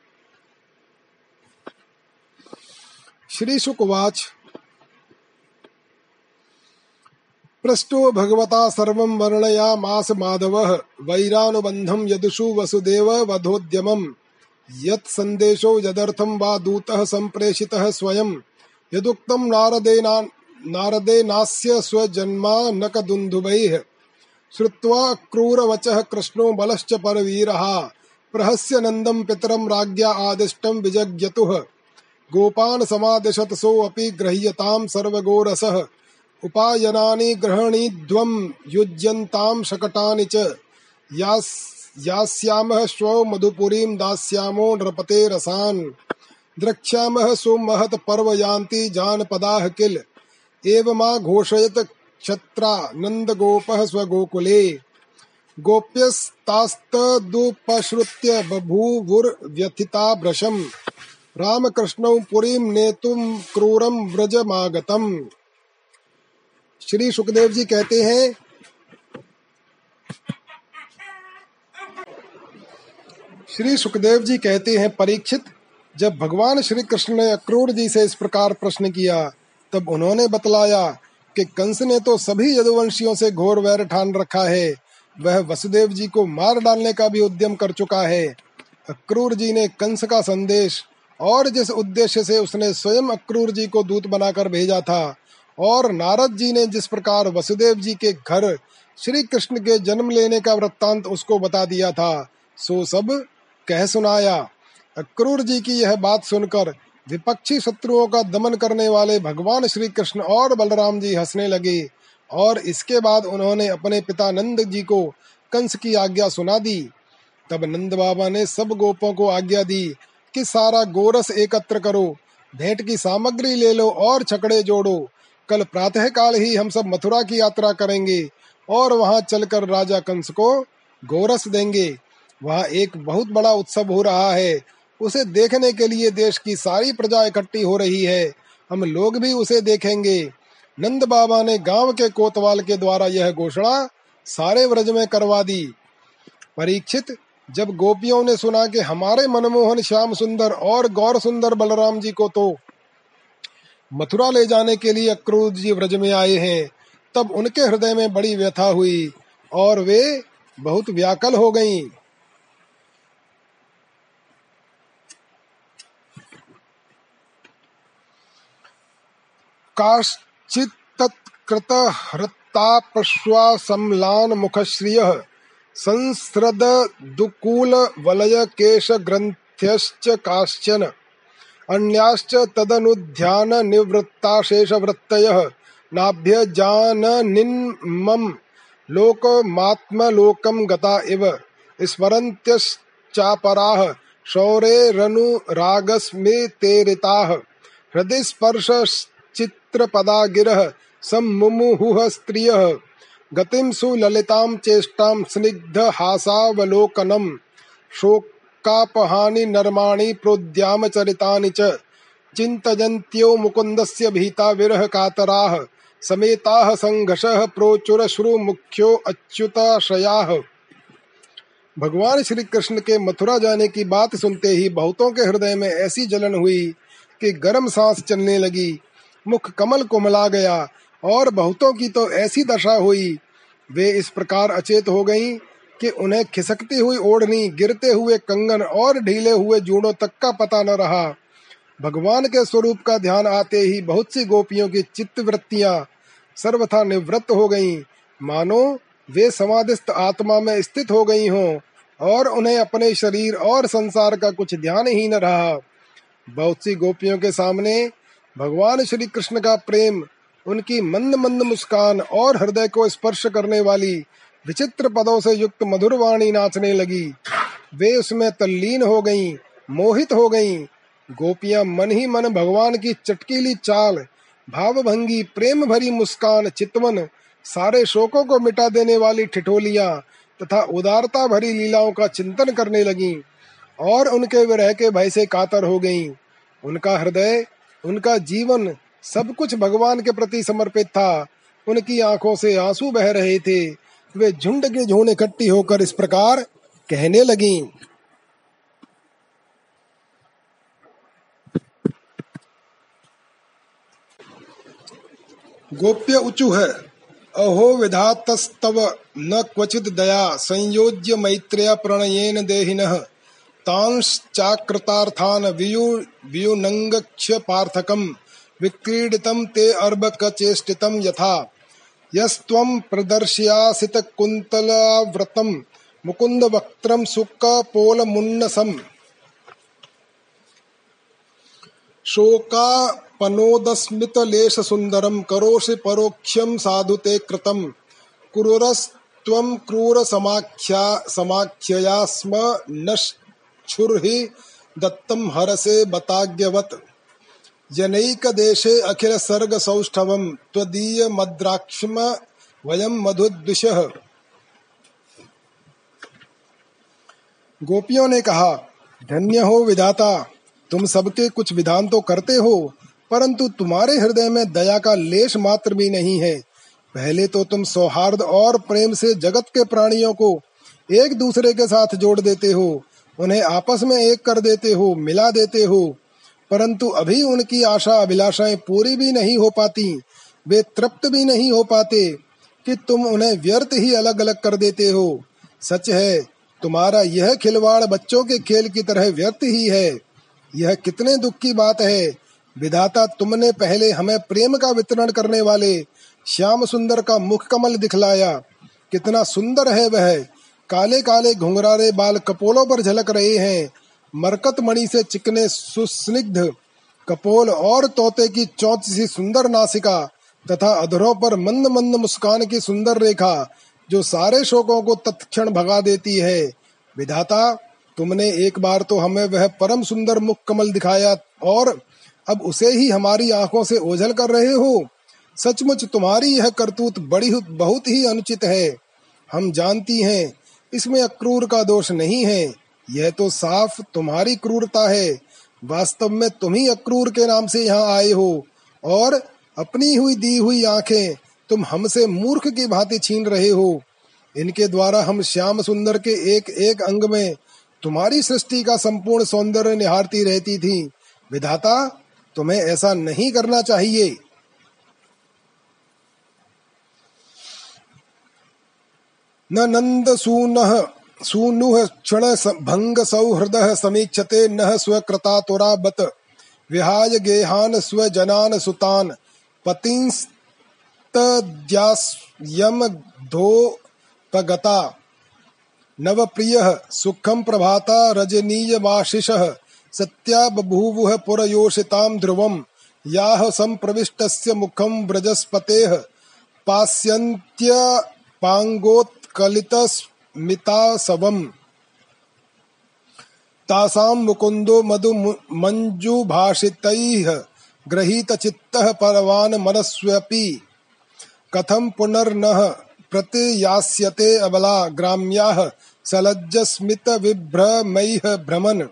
श्री शुकवाच पृष्ठो भगवता सर्वं वर्णयामास माधवः। वैरानुबन्धं यदुषु वसुदेव वधोद्यमम्। यत् सन्देशो यदर्थं वा दूतः सम्प्रेषितः स्वयं। यदुक्तं नारदेना नारदेनास्य स्वजन्मानकदुन्दुभैः श्रुत्वा क्रूरवचः कृष्णो बलश्च परवीरः। प्रहस्य नन्दं पितरं राज्ञा आदिष्टं विजज्ञतुः। गोपान् समादिशत सोऽपि गृह्यतां सर्वगोरसः। उपायनानि ग्रहणीध्वं युज्यन्तां शकटानि च। यास्यामः श्वो मधुपुरीं दास्यामो नृपते रसान्। द्रक्ष्यामः सुमहत् पर्वयान्ति जानपदाः किल। एवमा घोषयत क्षत्रा नन्दगोपः स्वगोकुले। गोप्यस्तास्तदुपश्रुत्य बभूवुर्व्यथिता भृशम् रामकृष्ण पुरी नेतुम क्रूरम व्रजमागतम। श्री सुखदेव जी कहते हैं, श्री सुखदेव जी कहते हैं, परीक्षित, जब भगवान श्री कृष्ण ने अक्रूर जी से इस प्रकार प्रश्न किया, तब उन्होंने बतलाया कि कंस ने तो सभी यदुवंशियों से घोर वैर ठान रखा है, वह वसुदेव जी को मार डालने का भी उद्यम कर चुका है। अक्रूर जी ने कंस का संदेश और जिस उद्देश्य से उसने स्वयं अक्रूर जी को दूत बनाकर भेजा था और नारद जी ने जिस प्रकार वसुदेव जी के घर श्री कृष्ण के जन्म लेने का वृत्तांत उसको बता दिया था, सो सब कह सुनाया। अक्रूर जी की यह बात सुनकर विपक्षी शत्रुओं का दमन करने वाले भगवान श्री कृष्ण और बलराम जी हंसने लगे और इसके बाद उन्होंने अपने पिता नंद जी को कंस की आज्ञा सुना दी। तब नंद बाबा ने सब गोपों को आज्ञा दी कि सारा गोरस एकत्र करो, भेंट की सामग्री ले लो और छकड़े जोड़ो। कल प्रातः काल ही हम सब मथुरा की यात्रा करेंगे और वहाँ चलकर राजा कंस को गोरस देंगे। वहाँ एक बहुत बड़ा उत्सव हो रहा है। उसे देखने के लिए देश की सारी प्रजा इकट्ठी हो रही है। हम लोग भी उसे देखेंगे। नंद बाबा ने गाँव के कोतवाल के द्वारा यह घोषणा सारे व्रज में करवा दी। परीक्षित, जब गोपियों ने सुना कि हमारे मनमोहन श्याम सुंदर और गौर सुंदर बलराम जी को तो मथुरा ले जाने के लिए अक्रूर जी व्रज में आए हैं तब उनके हृदय में बड़ी व्यथा हुई और वे बहुत व्याकल हो गईं। काश्चित्तत्कृतहृत्तापश्वासम्लान मुखश्रियः संस्रददुकूलवलयकेशग्रन्थ्यश्च काश्चन अन्याश्च तदनुध्याननिवृत्ताशेषवृत्तयः नाभ्यजाननिन्मम् लोकमात्मलोकं गता इव। स्मरन्त्यश्चापराः। शौरेरनुरागस्मितेरिताः हृदि स्पर्शश्चित्रपदा गिरः सम्मुमुहुः स्त्रियः गतिं सुललितां चेष्टां स्निग्धहासावलोकनम् शोकापहानि नर्माणि प्रोद्यामचरितानि च। चिन्तयन्त्यो मुकुन्दस्य भीता विरह कातराः। समेताः संघर्षः प्रोचुरश्रुमुख्यो अच्युताशयाः भगवान श्री कृष्ण के मथुरा जाने की बात सुनते ही बहुतों के हृदय में ऐसी जलन हुई कि गर्म सांस चलने लगी। मुख कमल कोमला गया और बहुतों की तो ऐसी दशा हुई। वे इस प्रकार अचेत हो गईं। कि उन्हें खिसकती हुई ओढ़नी, गिरते हुए कंगन और ढीले हुए जूड़ों तक का पता न रहा। भगवान के स्वरूप का ध्यान आते ही बहुत सी गोपियों की चित्त वृत्तियाँ सर्वथा निवृत्त हो गईं। मानो, वे समाधिस्थ आत्मा में स्थित हो गई हों और उन्हें अपने शरीर और संसार का कुछ ध्यान ही न रहा। बहुत सी गोपियों के सामने भगवान श्री कृष्ण का प्रेम, उनकी मंद मंद मुस्कान और हृदय को स्पर्श करने वाली विचित्र पदों से युक्त मधुर वाणी नाचने लगी वे उसमें तल्लीन हो गईं, मोहित हो गईं। गोपियाँ मन ही मन भगवान की चटकीली चाल भावभंगी प्रेम भरी मुस्कान चितवन सारे शोकों को मिटा देने वाली ठिठोलियाँ तथा उदारता भरी लीलाओं का चिंतन करने लगी और उनके विरह के भय से कातर हो गईं। उनका हृदय उनका जीवन सब कुछ भगवान के प्रति समर्पित था उनकी आँखों से आँसू बह रहे थे वे झुंड के झुंड इकट्ठी होकर इस प्रकार कहने लगी। गोप्य उचु है, अहो विधातस्तव न क्वचित दया, संयोज्य मैत्रेय प्रणयेन देहिनः तांश्चाकृतार्थान वियु वियुनङ्गक्ष पार्थकम् विक्रीडितं ते यथा। यस्त्वं प्रदर्श्यासितकुन्तलाव्रतं मुकुन्दवक्त्रं सुकपोलमुन्नसम् शोकापनोदस्मितलेशसुन्दरं करोषि परोक्ष्यं साधु ते कृतं। क्रूरस्त्वं क्रूरसमाख्या समाख्यया स्म नश्छुर्हि दत्तं हरसे बताज्ञवत् जनैक देशे अखिल सर्ग सौष्ठवम त्वदीय मद्राक्षम वयम मधुद्विष। गोपियों ने कहा, धन्य हो विधाता, तुम सबके कुछ विधान तो करते हो, परंतु तुम्हारे हृदय में दया का लेश मात्र भी नहीं है। पहले तो तुम सौहार्द और प्रेम से जगत के प्राणियों को एक दूसरे के साथ जोड़ देते हो, उन्हें आपस में एक कर देते हो, मिला देते हो परंतु अभी उनकी आशा अभिलाषाएँ पूरी भी नहीं हो पाती, वे तृप्त भी नहीं हो पाते कि तुम उन्हें व्यर्थ ही अलग अलग कर देते हो। सच है, तुम्हारा यह खिलवाड़ बच्चों के खेल की तरह व्यर्थ ही है। यह कितने दुख की बात है। विधाता तुमने पहले हमें प्रेम का वितरण करने वाले, श्याम सुंदर का मुख कमल दिखलाया। कितना सुंदर है वह। काले काले घुंघरारे बाल कपोलों पर झलक रहे हैं। मरकत मणि से चिकने सुस्निग्ध कपोल और तोते की चौच सी सुंदर नासिका तथा अधरों पर मंद मंद मुस्कान की सुंदर रेखा जो सारे शोकों को तत्क्षण भगा देती है। विधाता, तुमने एक बार तो हमें वह परम सुंदर मुख कमल दिखाया और अब उसे ही हमारी आँखों से ओझल कर रहे हो। सचमुच तुम्हारी यह करतूत बड़ी बहुत ही अनुचित है। हम जानती हैं, इसमें अक्रूर का दोष नहीं है। यह तो साफ़ तुम्हारी क्रूरता है। वास्तव में तुम ही अक्रूर के नाम से यहाँ आए हो और अपनी हुई दी हुई आँखें तुम हमसे मूर्ख की भांति छीन रहे हो। इनके द्वारा हम श्याम सुंदर के एक एक अंग में तुम्हारी सृष्टि का संपूर्ण सौंदर्य निहारती रहती थी। विधाता, तुम्हें ऐसा नहीं करना चाहिए। न नंद सूनः सूनुः क्षण भंग सौहृद समीक्षते न स्वकृता तुरा बत विहाय गेहान स्वजनान सुतान। धोपगता नवप्रियः सुखम प्रभाता रजनीयमाशिषः सत्या बभूवुः पुरयोषितां ध्रुवम्। याः सम्प्रविष्टस्य मुखं व्रजस्पतेः। पास्यन्त्यपाङ्गोत्कलितस्मितासवम् तासां मुकुन्दो मधु मञ्जुभाषितैः गृहीतचित्तः परवान् मनस्व्यपि। कथं पुनर्नः प्रतियास्यते अबला ग्राम्याः सलज्जस्मितविभ्रमैः भ्रमन्।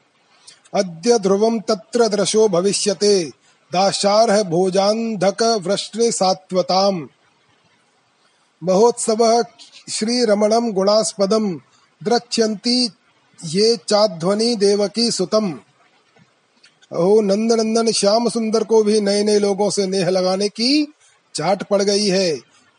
अद्य ध्रुवं तत्र दृशो भविष्यते। दाशार्ह भोजान्धक वृष्णि सात्वताम् महोत्सवः श्रीरमणं गुणास्पदं द्रक्ष्यन्ति ये चाध्वनि देवकी सुतम। ओ नंद नंदन श्याम सुंदर को भी नए नए लोगों से नेह लगाने की चाट पड़ गई है।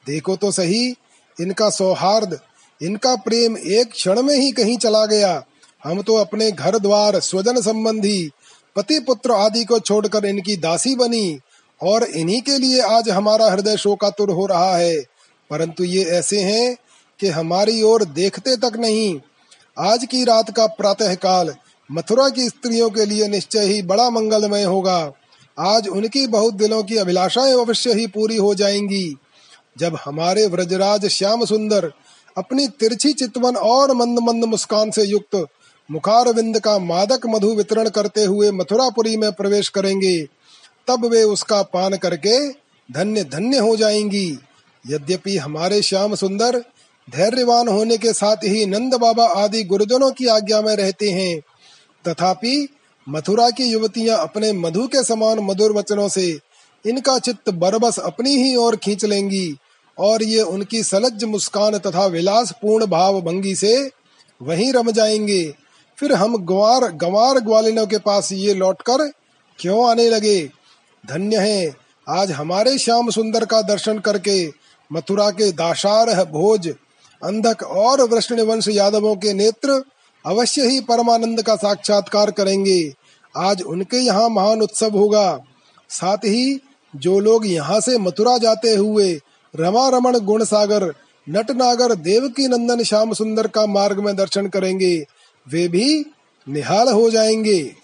देखो तो सही, इनका सौहार्द, इनका प्रेम एक क्षण में ही कहीं चला गया। हम तो अपने घर द्वार, स्वजन संबंधी, पति पुत्र आदि को छोड़कर इनकी दासी बनी और इन्हीं के लिए आज हमारा हृदय शोकातुर हो रहा है। परंतु ये ऐसे हैं कि हमारी ओर देखते तक नहीं। आज की रात का प्रातः काल मथुरा की स्त्रियों के लिए निश्चय ही बड़ा मंगलमय होगा। आज उनकी बहुत दिलों की अभिलाषाएँ अवश्य ही पूरी हो जाएँगी। जब हमारे व्रजराज श्याम सुंदर अपनी तिरछी चितवन और मंद मंद मुस्कान से युक्त मुखारविंद का मादक मधु वितरण करते हुए मथुरापुरी में प्रवेश करेंगे, तब वे उसका पान करके धन्य धन्य हो जाएँगी। यद्यपि हमारे श्याम सुंदर धैर्यवान होने के साथ ही नंद बाबा आदि गुरुजनों की आज्ञा में रहते हैं। तथापि मथुरा की युवतियाँ अपने मधु के समान मधुर वचनों से इनका चित्त बरबस अपनी ही ओर खींच लेंगी और ये उनकी सलज्ज मुस्कान तथा विलास पूर्ण भाव भंगी से वहीं रम जाएँगे। फिर हम ग्वार, गंवार ग्वालिनों के पास ये लौटकर क्यों आने लगे? धन्य है, आज हमारे श्याम सुंदर का दर्शन करके मथुरा के दाशार भोज अंधक और वृष्ण वंश यादवों के नेत्र अवश्य ही परमानंद का साक्षात्कार करेंगे। आज उनके यहाँ महान उत्सव होगा। साथ ही जो लोग यहाँ से मथुरा जाते हुए रमा रमन गुण सागर नटनागर, देवकी नंदन, श्याम सुंदर का मार्ग में दर्शन करेंगे, वे भी निहाल हो जाएँगे।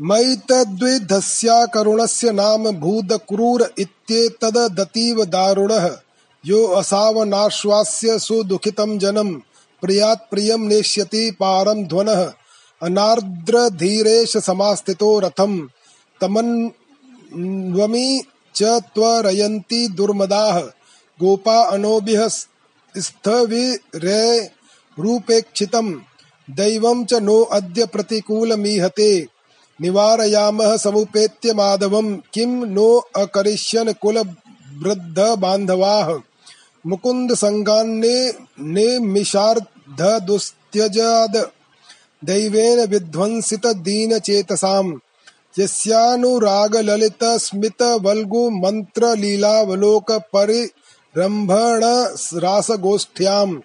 मयि तद्विधस्या करुणस्य नाम भूत क्रूर इत्येतदतीव दारुणः। यो असावनाश्वास्य सुदुखितं जनम। प्रियात् प्रियं नेष्यति पारं ध्वनः। अनार्द्र धीरेश समास्थितो रथम। तमन्वमी च त्वरयन्ति दुर्मदाः। गोपा अनोभिः स्थविरेरूपेक्षितं दैवं च नो अद्य प्रतिकूलमीहते। निवारयामः समुपेत्य माधवं किं नो अकरिष्यन् कुलवृद्धबान्धवाः? मुकुन्द सङ्गान्ने निमिषार्धदुस्त्यजाद। दैवेन विध्वंसित दीनचेतसाम् यस्यानुरागललितस्मितवल्गु मन्त्रलीलावलोक परि रम्भण रासगोष्ठ्याम्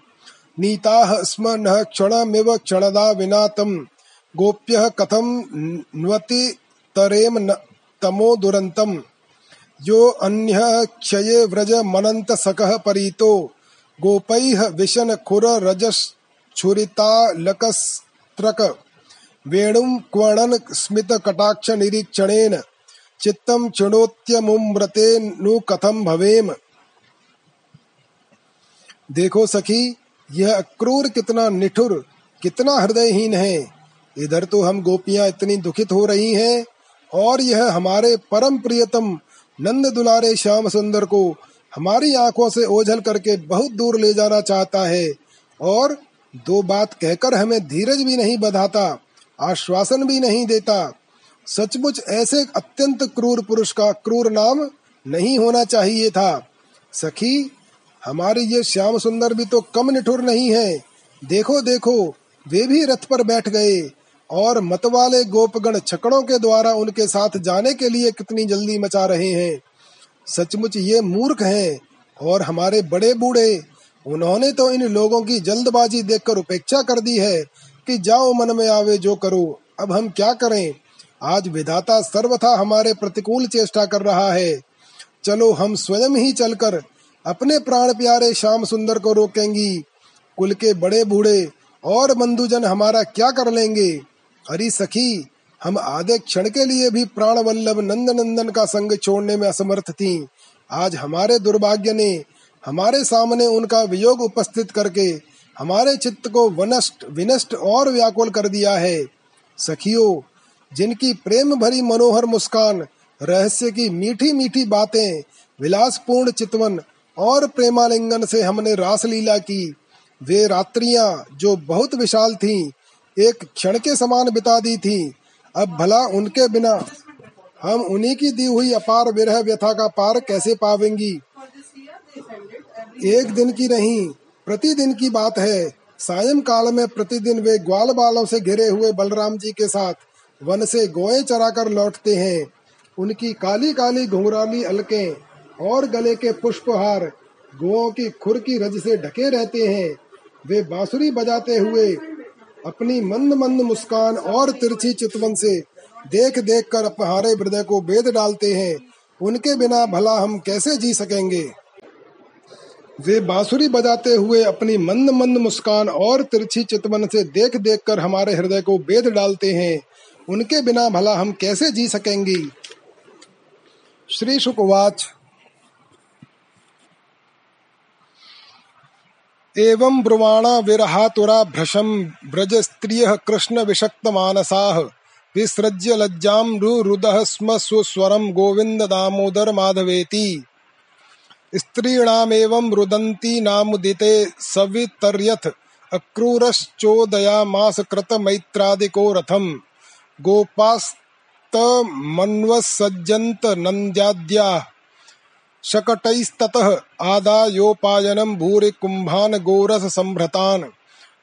नीताः स्म नः क्षणमिव क्षणदा विना गोप्यः कथं न्वति तरेम तमो दुरन्तम्? यो अन्यः क्षये व्रज मनन्त सकः परीतो। गोपैः विशन खुर रजस छुरितालकस्त्रक वेणुं क्वणन स्मित कटाक्ष निरीक्षणेन चित्तम चिणोत्यमुम्रते नु कथम भवेम? देखो सखी, यह अक्रूर कितना निठुर, कितना हृदयहीन है। इधर तो हम गोपियाँ इतनी दुखित हो रही हैं, और यह हमारे परम प्रियतम नंद दुलारे श्याम सुंदर को हमारी आँखों से ओझल करके बहुत दूर ले जाना चाहता है। और दो बात कहकर हमें धीरज भी नहीं बधाता, आश्वासन भी नहीं देता। सचमुच ऐसे अत्यंत क्रूर पुरुष का क्रूर नाम नहीं होना चाहिए था। सखी, हमारे ये श्याम सुंदर भी तो कम निठुर नहीं है। देखो देखो, वे भी रथ पर बैठ गए। और मतवाले गोपगण छकड़ों के द्वारा उनके साथ जाने के लिए कितनी जल्दी मचा रहे हैं। सचमुच ये मूर्ख हैं और हमारे बड़े बूढ़े, उन्होंने तो इन लोगों की जल्दबाजी देखकर उपेक्षा कर दी है कि जाओ मन में आवे जो करो। अब हम क्या करें? आज विधाता सर्वथा हमारे प्रतिकूल चेष्टा कर रहा है। चलो हम स्वयं ही चलकर अपने प्राण प्यारे श्याम सुंदर को रोकेंगी। कुल के बड़े बूढ़े और बंधुजन हमारा क्या कर लेंगे? अरे सखी, हम आधे क्षण के लिए भी प्राण वल्लभ नंद नंदन का संग छोड़ने में असमर्थ थी। आज हमारे दुर्भाग्य ने हमारे सामने उनका वियोग उपस्थित करके हमारे चित्त को वनष्ट, विनष्ट और व्याकुल कर दिया है। सखियो, जिनकी प्रेम भरी मनोहर मुस्कान, रहस्य की मीठी मीठी बातें, विलासपूर्ण चितवन और प्रेमालिंगन से हमने रास लीला की, वे रात्रियाँ जो बहुत विशाल थीं एक क्षण के समान बिता दी थी। अब भला उनके बिना हम उन्हीं की दी हुई अपार विरह व्यथा का पार कैसे पावेंगी? एक दिन की नहीं, प्रतिदिन की बात है। सायं काल में प्रतिदिन वे ग्वाल बालों से घिरे हुए बलराम जी के साथ वन से गोए चराकर लौटते हैं। उनकी काली काली घुंघराली अलके और गले के पुष्पहार, गोओं की खुर की रज से ढके रहते हैं। वे बांसुरी बजाते हुए अपनी मंद मंद मुस्कान और तिरछी चितवन से देख देख कर हमारे हृदय को बेद डालते हैं। उनके बिना भला हम कैसे जी सकेंगे? वे बांसुरी बजाते हुए अपनी मंद मंद मुस्कान और तिरछी चितवन से देख देख कर हमारे हृदय को बेद डालते हैं। उनके बिना भला हम कैसे जी सकेंगी? श्री शुकवाच। एवं ब्रुवाणा विरहातुरा भ्रशम ब्रज स्त्रिय कृष्ण विषक्त मानसाह विसृज्य लज्जाम रुरुदः स्म सुस्वरम गोविंद दामोदर माधवेति। स्त्रीणामेवं रुदन्ती नामुदिते सवितर्यथ अक्रूरश्चोदयामास कृत मैत्रादिको रथम। गोपास्तमन्वसज्जन्त नन्द्याद्याः शकटैस्ततः आदायोपायनं भूरि कुम्भान् गोरस संभ्रतान्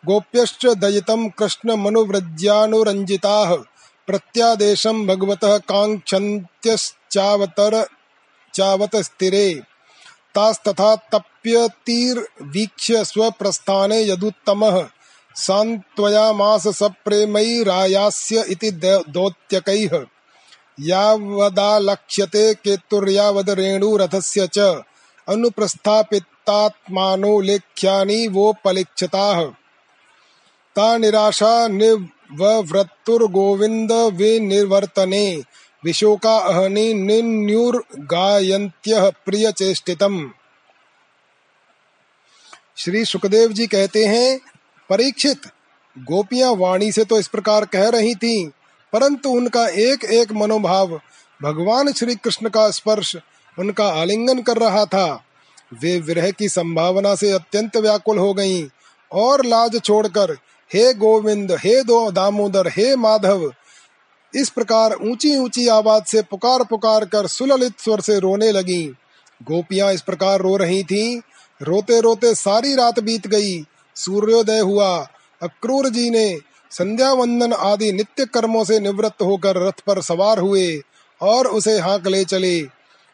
गोप्यश्च दयितं कृष्णमनुव्रज्यानुरञ्जिताः प्रत्यादेशं भगवतः काङ्क्षन्त्यश्चावतर चावत स्थिरे तास्तथा तप्यतीर्वीक्ष्य स्वप्रस्थाने यदुत्तमः। सान्त्वयामास सप्रेमैरायास्य इति दौत्यकैः। यावदालक्ष्यते केतुर्यावद रेणुरथस्य च लेख्यानि वोपलिक्षताः ता निराशा निवृत्तुर्गोविन्द विनिवर्तने। विशोका अहनि निन्युर्गायन्त्यः प्रियचेष्टितम्। श्री सुखदेव जी कहते हैं, परीक्षित, गोपियाँ वाणी से तो इस प्रकार कह रही थीं परंतु उनका एक एक मनोभाव भगवान श्री कृष्ण का स्पर्श उनका आलिंगन कर रहा था। वे विरह की संभावना से अत्यंत व्याकुल हो गईं और लाज छोड़कर, हे गोविंद, हे दो दामोदर, हे माधव, इस प्रकार ऊँची ऊँची आवाज़ से पुकार पुकार कर सुललित स्वर से रोने लगी। गोपियाँ इस प्रकार रो रही थीं। रोते रोते सारी रात बीत गई। सूर्योदय हुआ। अक्रूर जी ने संध्या वंदन आदि नित्य कर्मों से निवृत्त होकर रथ पर सवार हुए और उसे हाँक ले चले।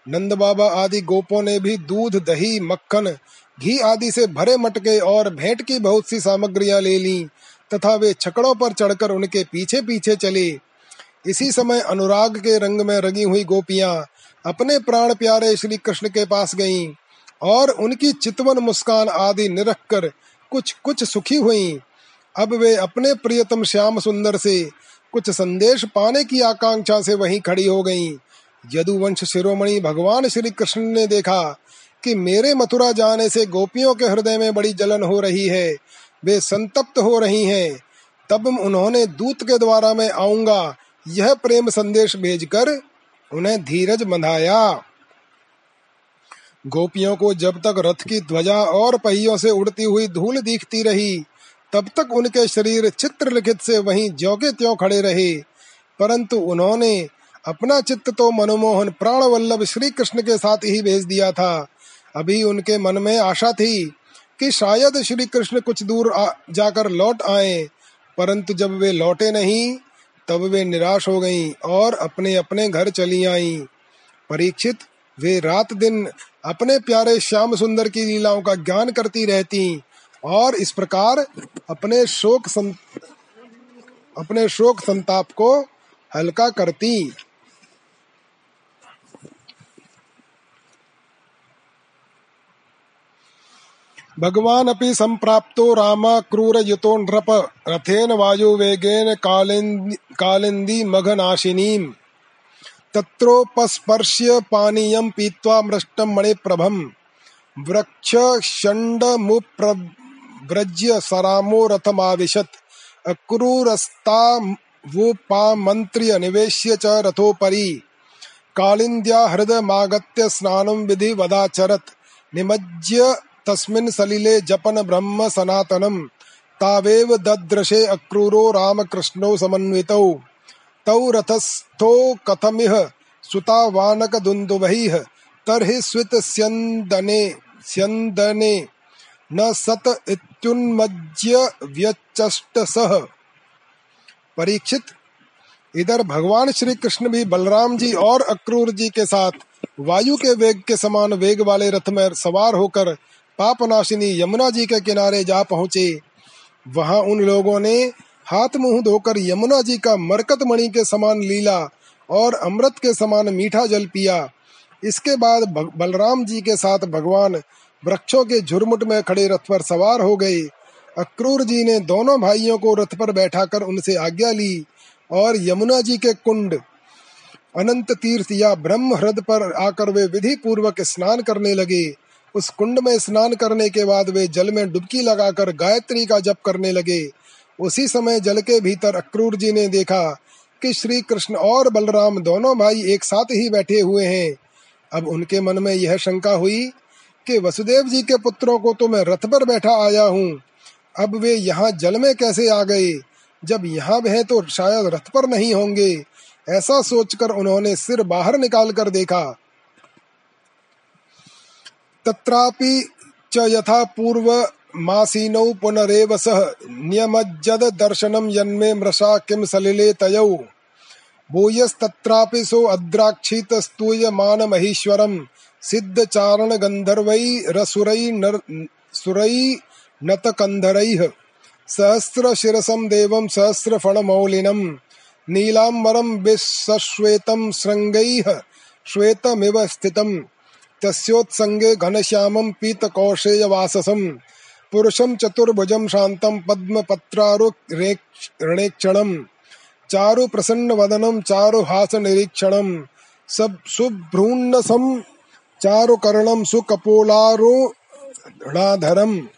नंद बाबा आदि गोपों ने भी दूध, दही, मक्खन, घी आदि से भरे मटके और भेंट की बहुत सी सामग्रियाँ ले ली तथा वे छकड़ों पर चढ़कर उनके पीछे पीछे चले। इसी समय अनुराग के रंग में रंगी हुई गोपियाँ अपने प्राण प्यारे श्री कृष्ण के पास गईं और उनकी चितवन मुस्कान आदि निरख कर कुछ कुछ सुखी हुई। अब वे अपने प्रियतम श्याम सुंदर से कुछ संदेश पाने की आकांक्षा से वहीं खड़ी हो गईं। यदुवंश शिरोमणि भगवान श्री कृष्ण ने देखा कि मेरे मथुरा जाने से गोपियों के हृदय में बड़ी जलन हो रही है। वे संतप्त हो रही हैं। तब उन्होंने दूत के द्वारा मैं आऊँगा, यह प्रेम संदेश भेजकर उन्हें धीरज बंधाया। गोपियों को जब तक रथ की ध्वजा और पहियों से उड़ती हुई धूल दिखती रही तब तक उनके शरीर चित्र लिखित से वहीं ज्यो के त्यों खड़े रहे। परंतु उन्होंने अपना चित्त तो मनमोहन प्राण वल्लभ श्री कृष्ण के साथ ही भेज दिया था। अभी उनके मन में आशा थी कि शायद श्री कृष्ण कुछ दूर जाकर लौट आए। परंतु जब वे लौटे नहीं, तब वे निराश हो गईं और अपने अपने घर चली आईं। परीक्षित, वे रात दिन अपने प्यारे श्याम सुंदर की लीलाओं का ज्ञान करती रहती। और इस प्रकार अपने शोक सं... अपने शोक संताप को हल्का करती। भगवान अपि संप्राप्तो राम क्रूर युतो नृप, रथेन वायुवेगेन कालिंदी मघनाशिनीम्। तत्रोपस्पर्श्य पानीयं पीत्वा मृष्टं मणिप्रभं वृक्षषण्डमुप्रव्रज्य सरामो रथमाविशत्। अक्रूरस्तावुपामन्त्र्य निवेश्य च रथोपरि। कालिन्द्या हृदमागत्य स्नानं विधिवदाचरत् निमज्य तस्मिन् सलिले जपन ब्रह्म सनातनम्। तावेव दद्रशे अक्रूरो रामकृष्णौ समन्वितौ। तौ रथस्थो कथमिह सुतावानकदुन्दुभैः तर्हि स्वितस्यन्दने स्यन्दने न सत इत्युन्मज्य व्यचष्ट सह परीक्षित, इधर भगवान श्री कृष्ण भी बलराम जी और अक्रूर जी के साथ वायु के वेग के समान वेग वाले रथ में सवार होकर पापनाशिनी यमुना जी के किनारे जा पहुँचे। वहाँ उन लोगों ने हाथ मुँह धोकर यमुना जी का मरकत मणि के समान लीला और अमृत के समान मीठा जल पिया। इसके बाद बलराम जी के साथ भगवान वृक्षों के झुरमुट में खड़े रथ पर सवार हो गए। अक्रूर जी ने दोनों भाइयों को रथ पर बैठाकर उनसे आज्ञा ली और यमुना जी के कुंड, अनंत तीर्थ या ब्रह्म हृद पर आकर वे विधि पूर्वक स्नान करने लगे। उस कुंड में स्नान करने के बाद वे जल में डुबकी लगाकर गायत्री का जप करने लगे। उसी समय जल के भीतर अक्रूर जी ने देखा कि श्री कृष्ण और बलराम दोनों भाई एक साथ ही बैठे हुए हैं। अब उनके मन में यह शंका हुई कि वसुदेव जी के पुत्रों को तो मैं रथ पर बैठा आया हूँ। अब वे यहाँ जल में कैसे आ गए? जब यहाँ वह तो शायद रथ पर नहीं होंगे। ऐसा सोचकर उन्होंने सिर बाहर निकाल कर देखा। तत्रापि च यथा पूर्व मासीनौ पुनरेव सह नियमज्जद दर्शनम यन्मे मृषा किम सलिले तयौ। भूयस्तत्रापि सो अद्राक्षित स्तूयमान महीश्वरम सिद्ध चारण गंधर्वै रसुरै नर सुरै नत कंधरैः सहस्र शिरसम देवम सहस्र फणमौलिनम नीलांबरम विश्वेतम श्रृंगैः श्वेतमिव स्थितम तस्योत्संगे घनश्यामम पीत कौशेय वाससम पुरुषम चतुर्भुजम शांतम पद्म पत्रारुणेक्षणम चारु प्रसन्न वदनम चारु हास निरीक्षणम सब सुभ्रून्नसम चारु कर्णम सुकपोलारुणाधरम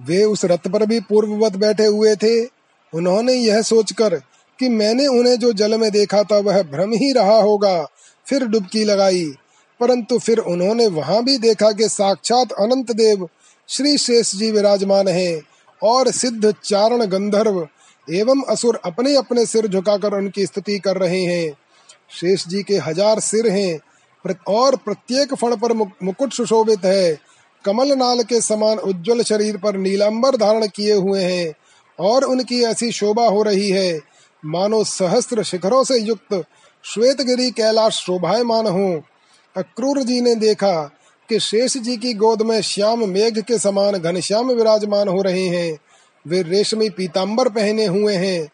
वे उस रथ पर भी पूर्ववत बैठे हुए थे। उन्होंने यह सोचकर कि मैंने उन्हें जो जल में देखा था, वह भ्रम ही रहा होगा। फिर डुबकी लगाई। परंतु फिर उन्होंने वहाँ भी देखा कि साक्षात अनंत देव श्री शेष जी विराजमान हैं और सिद्ध चारण गंधर्व एवं असुर अपने अपने सिर झुकाकर उनकी स्तुति कर रहे हैं। शेष जी के हज़ार सिर हैं और प्रत्येक फण पर मुकुट सुशोभित है। कमल नाल के समान उज्जवल शरीर पर नीलांबर धारण किए हुए हैं, और उनकी ऐसी शोभा हो रही है। मानो सहस्त्र शिखरों से युक्त श्वेतगिरी कैलाश शोभायमान हो। अक्रूर जी ने देखा कि शेष जी की गोद में श्याम मेघ के समान घनश्याम विराजमान हो रहे हैं। वे रेशमी पीताम्बर पहने हुए हैं।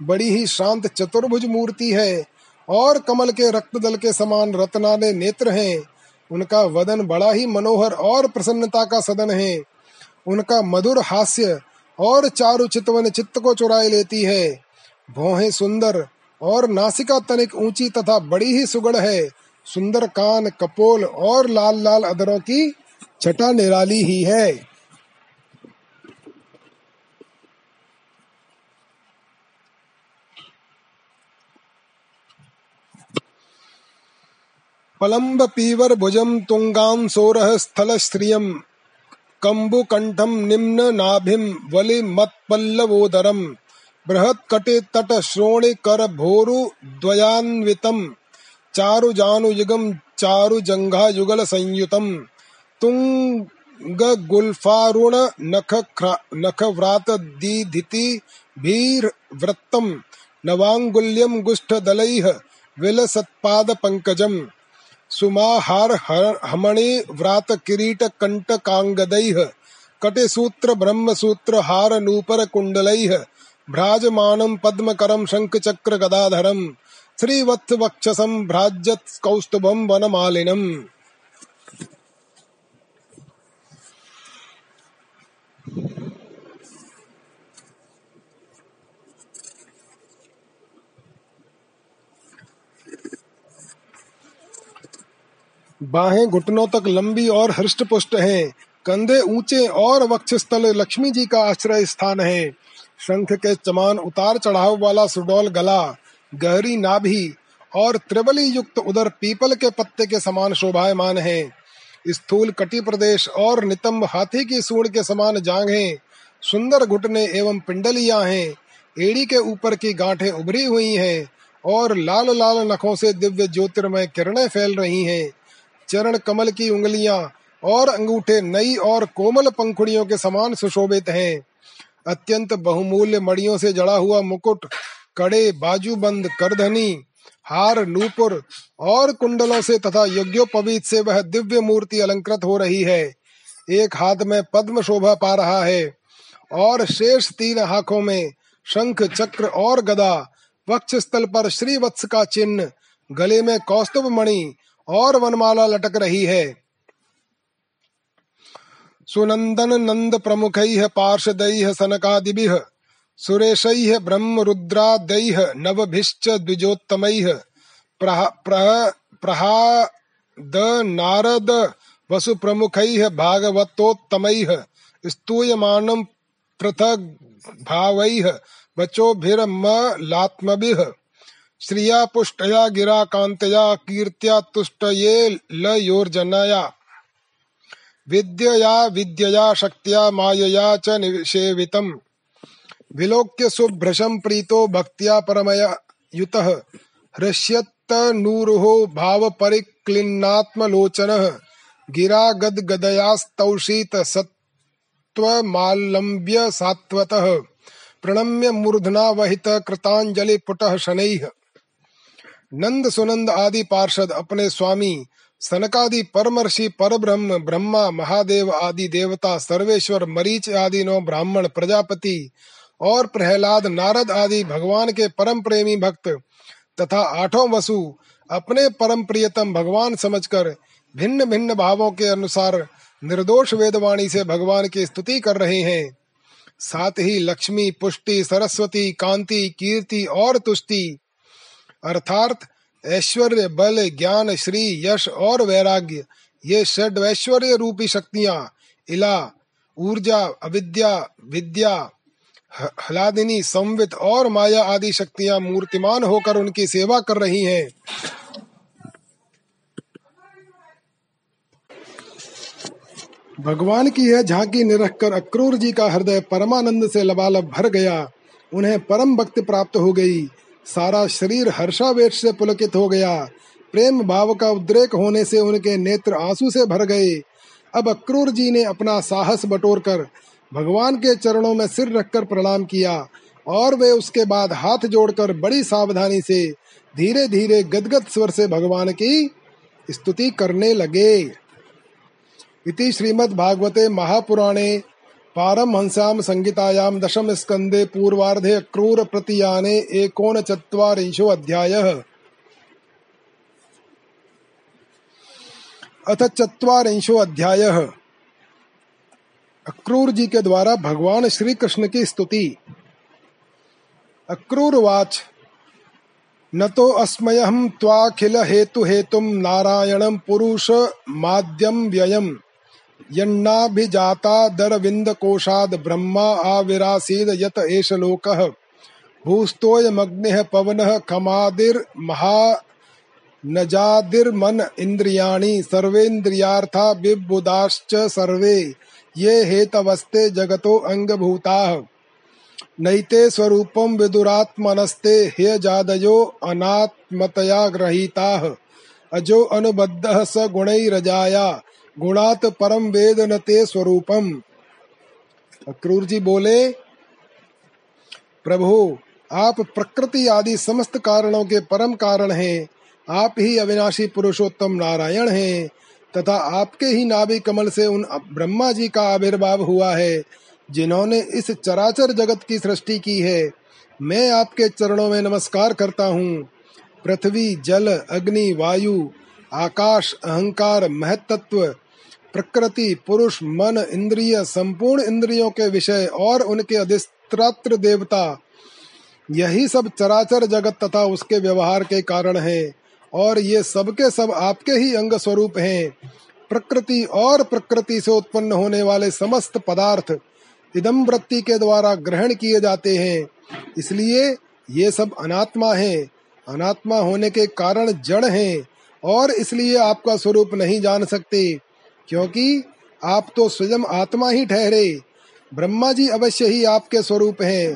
बड़ी ही शांत चतुर्भुज मूर्ति है। और कमल के रक्त दल के समान रत्नाले नेत्र हैं। उनका वदन बड़ा ही मनोहर और प्रसन्नता का सदन है। उनका मधुर हास्य और चारु चितवन चित्त को चुराए लेती है। भौहें सुंदर और नासिका तनिक ऊँची तथा बड़ी ही सुगढ़ है। सुंदर कान, कपोल और लाल लाल अदरों की छटा निराली ही है। पलम्ब पीवर भुजम तुंगाम सोरह स्थल स्त्रियम कंबुकंठम निम्न नाभिम वलि मत्पल्लवोदरम बृहत कटे तट श्रोणि कर भोरु द्वयान्वितम चारु जानु युगम चारु जंघा युगल संयुतम तुंग गुल्फारुण नख नख व्रात दीधिति भीर वृत्तम नवांगुल्यम गुष्ठ दलैः विलसत्पाद पंकजम सुमाहार हमणि व्रात किरीट कंट कांगदैः कटे सूत्र ब्रह्म सूत्र हार नूपर कुंडलैः भ्राजमानं पद्मकरं शंख चक्र गदाधरम श्रीवत्स वक्षसं भ्राजत कौस्तुभम वनमालिनम। बाहें घुटनों तक लंबी और हृष्ट पुष्ट हैं। कंधे ऊँचे और वक्षस्थल लक्ष्मी जी का आश्रय स्थान है। शंख के चमान उतार चढ़ाव वाला सुडौल गला, गहरी नाभि और त्रिबली युक्त उधर पीपल के पत्ते के समान शोभायमान है। स्थूल कटी प्रदेश और नितंब हाथी की सूढ़ के समान जांघे, सुंदर घुटने एवं पिंडलियाँ हैं। एड़ी के ऊपर की गांठें उभरी हुई हैं और लाल लाल नखों से दिव्य ज्योतिर्मय किरणें फैल रही हैं। चरण कमल की उंगलियाँ और अंगूठे नई और कोमल पंखुड़ियों के समान सुशोभित हैं। अत्यंत बहुमूल्य मड़ियों से जड़ा हुआ मुकुट, कड़े बाजूबंद करधनी, हार नूपुर और कुंडलों से तथा यज्ञोपवीत से वह दिव्य मूर्ति अलंकृत हो रही है। एक हाथ में पद्म शोभा पा रहा है और शेष तीन हाथों में शंख, चक्र और गदा वक्ष स्थल पर श्रीवत्स का चिन्ह, गले में कौस्तुभ मणि और वनमाला लटक रही है। सुनंदन नंद प्रमुख, पार्षद सनकादि सुरेश ब्रह्म रुद्रादय नवभिश्च द्विजोत्तम प्रहाद, नारद वसु प्रमुख भागवतोत्तम, स्तूयमानं पृथग भाव वचोभिर्मलात्मभिः। श्रिया पुष्टया गिरा कांतया, कीर्त्या तुष्टये लयोर्जनया विद्यया विद्यया शक्त्या, मायया च निषेवितम्। विलोक्य सुभ्रशं प्रीतो भक्त्या परमया युतः। हृष्यत्तनूरुः भावपरिक्लिन्नात्मलोचनः। गिरा गदगदयास्तौषीत सत्त्वमालम्ब्य सात्वतः प्रणम्य मूर्धना वहित कृतांजलि पुटः शनैः। नंद सुनंद आदि पार्षद अपने स्वामी, सनकादि परमर्षि पर ब्रह्म ब्रह्मा, महादेव आदि देवता, सर्वेश्वर, मरीच आदि नौ ब्राह्मण प्रजापति और प्रहलाद, नारद आदि भगवान के परम प्रेमी भक्त तथा आठों वसु अपने परम प्रियतम भगवान समझकर भिन्न भिन्न भावों के अनुसार निर्दोष वेदवाणी से भगवान की स्तुति कर रहे हैं। साथ ही लक्ष्मी, पुष्टि, सरस्वती, कांति, कीर्ति और तुष्टि अर्थात ऐश्वर्य, बल, ज्ञान, श्री, यश और वैराग्य। ये षड ऐश्वर्य रूपी शक्तियाँ, इला, ऊर्जा, अविद्या, विद्या हलादिनी, संवित और माया आदि शक्तियाँ मूर्तिमान होकर उनकी सेवा कर रही हैं। भगवान की यह झांकी निरख कर अक्रूर जी का हृदय परमानंद से लबालब भर गया। उन्हें परम भक्ति प्राप्त हो गई। सारा शरीर हर्षावेश से पुलकित हो गया। प्रेम भाव का उद्रेक होने से उनके नेत्र आँसू से भर गए। अब अक्रूर जी ने अपना साहस बटोर कर भगवान के चरणों में सिर रखकर प्रणाम किया और वे उसके बाद हाथ जोड़कर बड़ी सावधानी से धीरे धीरे गदगद स्वर से भगवान की स्तुति करने लगे। इति श्रीमद् भागवते महापुराणे पारमहंस्यां संहितायां दशम स्कंदे पूर्वार्धे क्रूर प्रतियाने एकोन एकोनचत्वारिंशो अध्यायः। अथ चत्वारिंशो अध्याय। अक्रूर जी के द्वारा भगवान श्री कृष्ण की स्तुति। अक्रूरवाच न तो अस्मयहं त्वाखिल हेतु हेतुम नारायणं पुरुष माद्यम व्ययम। यन्नाभिजाता दरविंद कोशाद ब्रह्मा आविरासीद यत एष लोकः। भूस्तोयमग्निः पवनः खमादिर्महा नजादिर्मन इंद्रियाणि सर्वेन्द्रियार्था सर्वे। ये हेतवस्ते जगतो अंगभूताः। नैते स्वरूपम विदुरात्मनस्ते हे जादयो अनात्मतया ग्रहीताः। अजो अनुबद्धः स गुणैरजाया। गुणात परम वेद न स्वरूपम। अक्रूर जी बोले, प्रभु, आप प्रकृति आदि समस्त कारणों के परम कारण हैं। आप ही अविनाशी पुरुषोत्तम नारायण हैं, तथा आपके ही नाभि कमल से उन ब्रह्मा जी का आविर्भाव हुआ है, जिन्होंने इस चराचर जगत की सृष्टि की है। मैं आपके चरणों में नमस्कार करता हूँ। पृथ्वी, जल, अग्नि, वायु, आकाश, अहंकार महत्त्व प्रकृति, पुरुष, मन, इंद्रिय, संपूर्ण इंद्रियों के विषय और उनके अधिस्त्रात्र देवता। यही सब चराचर जगत तथा उसके व्यवहार के कारण है और ये सबके सब आपके ही अंग स्वरूप हैं। प्रकृति और प्रकृति से उत्पन्न होने वाले समस्त पदार्थ इदम वृत्ति के द्वारा ग्रहण किए जाते हैं। इसलिए ये सब अनात्मा है। अनात्मा होने के कारण जड़ हैं और इसलिए आपका स्वरूप नहीं जान सकते। क्योंकि आप तो स्वयं आत्मा ही ठहरे। ब्रह्मा जी अवश्य ही आपके स्वरूप हैं,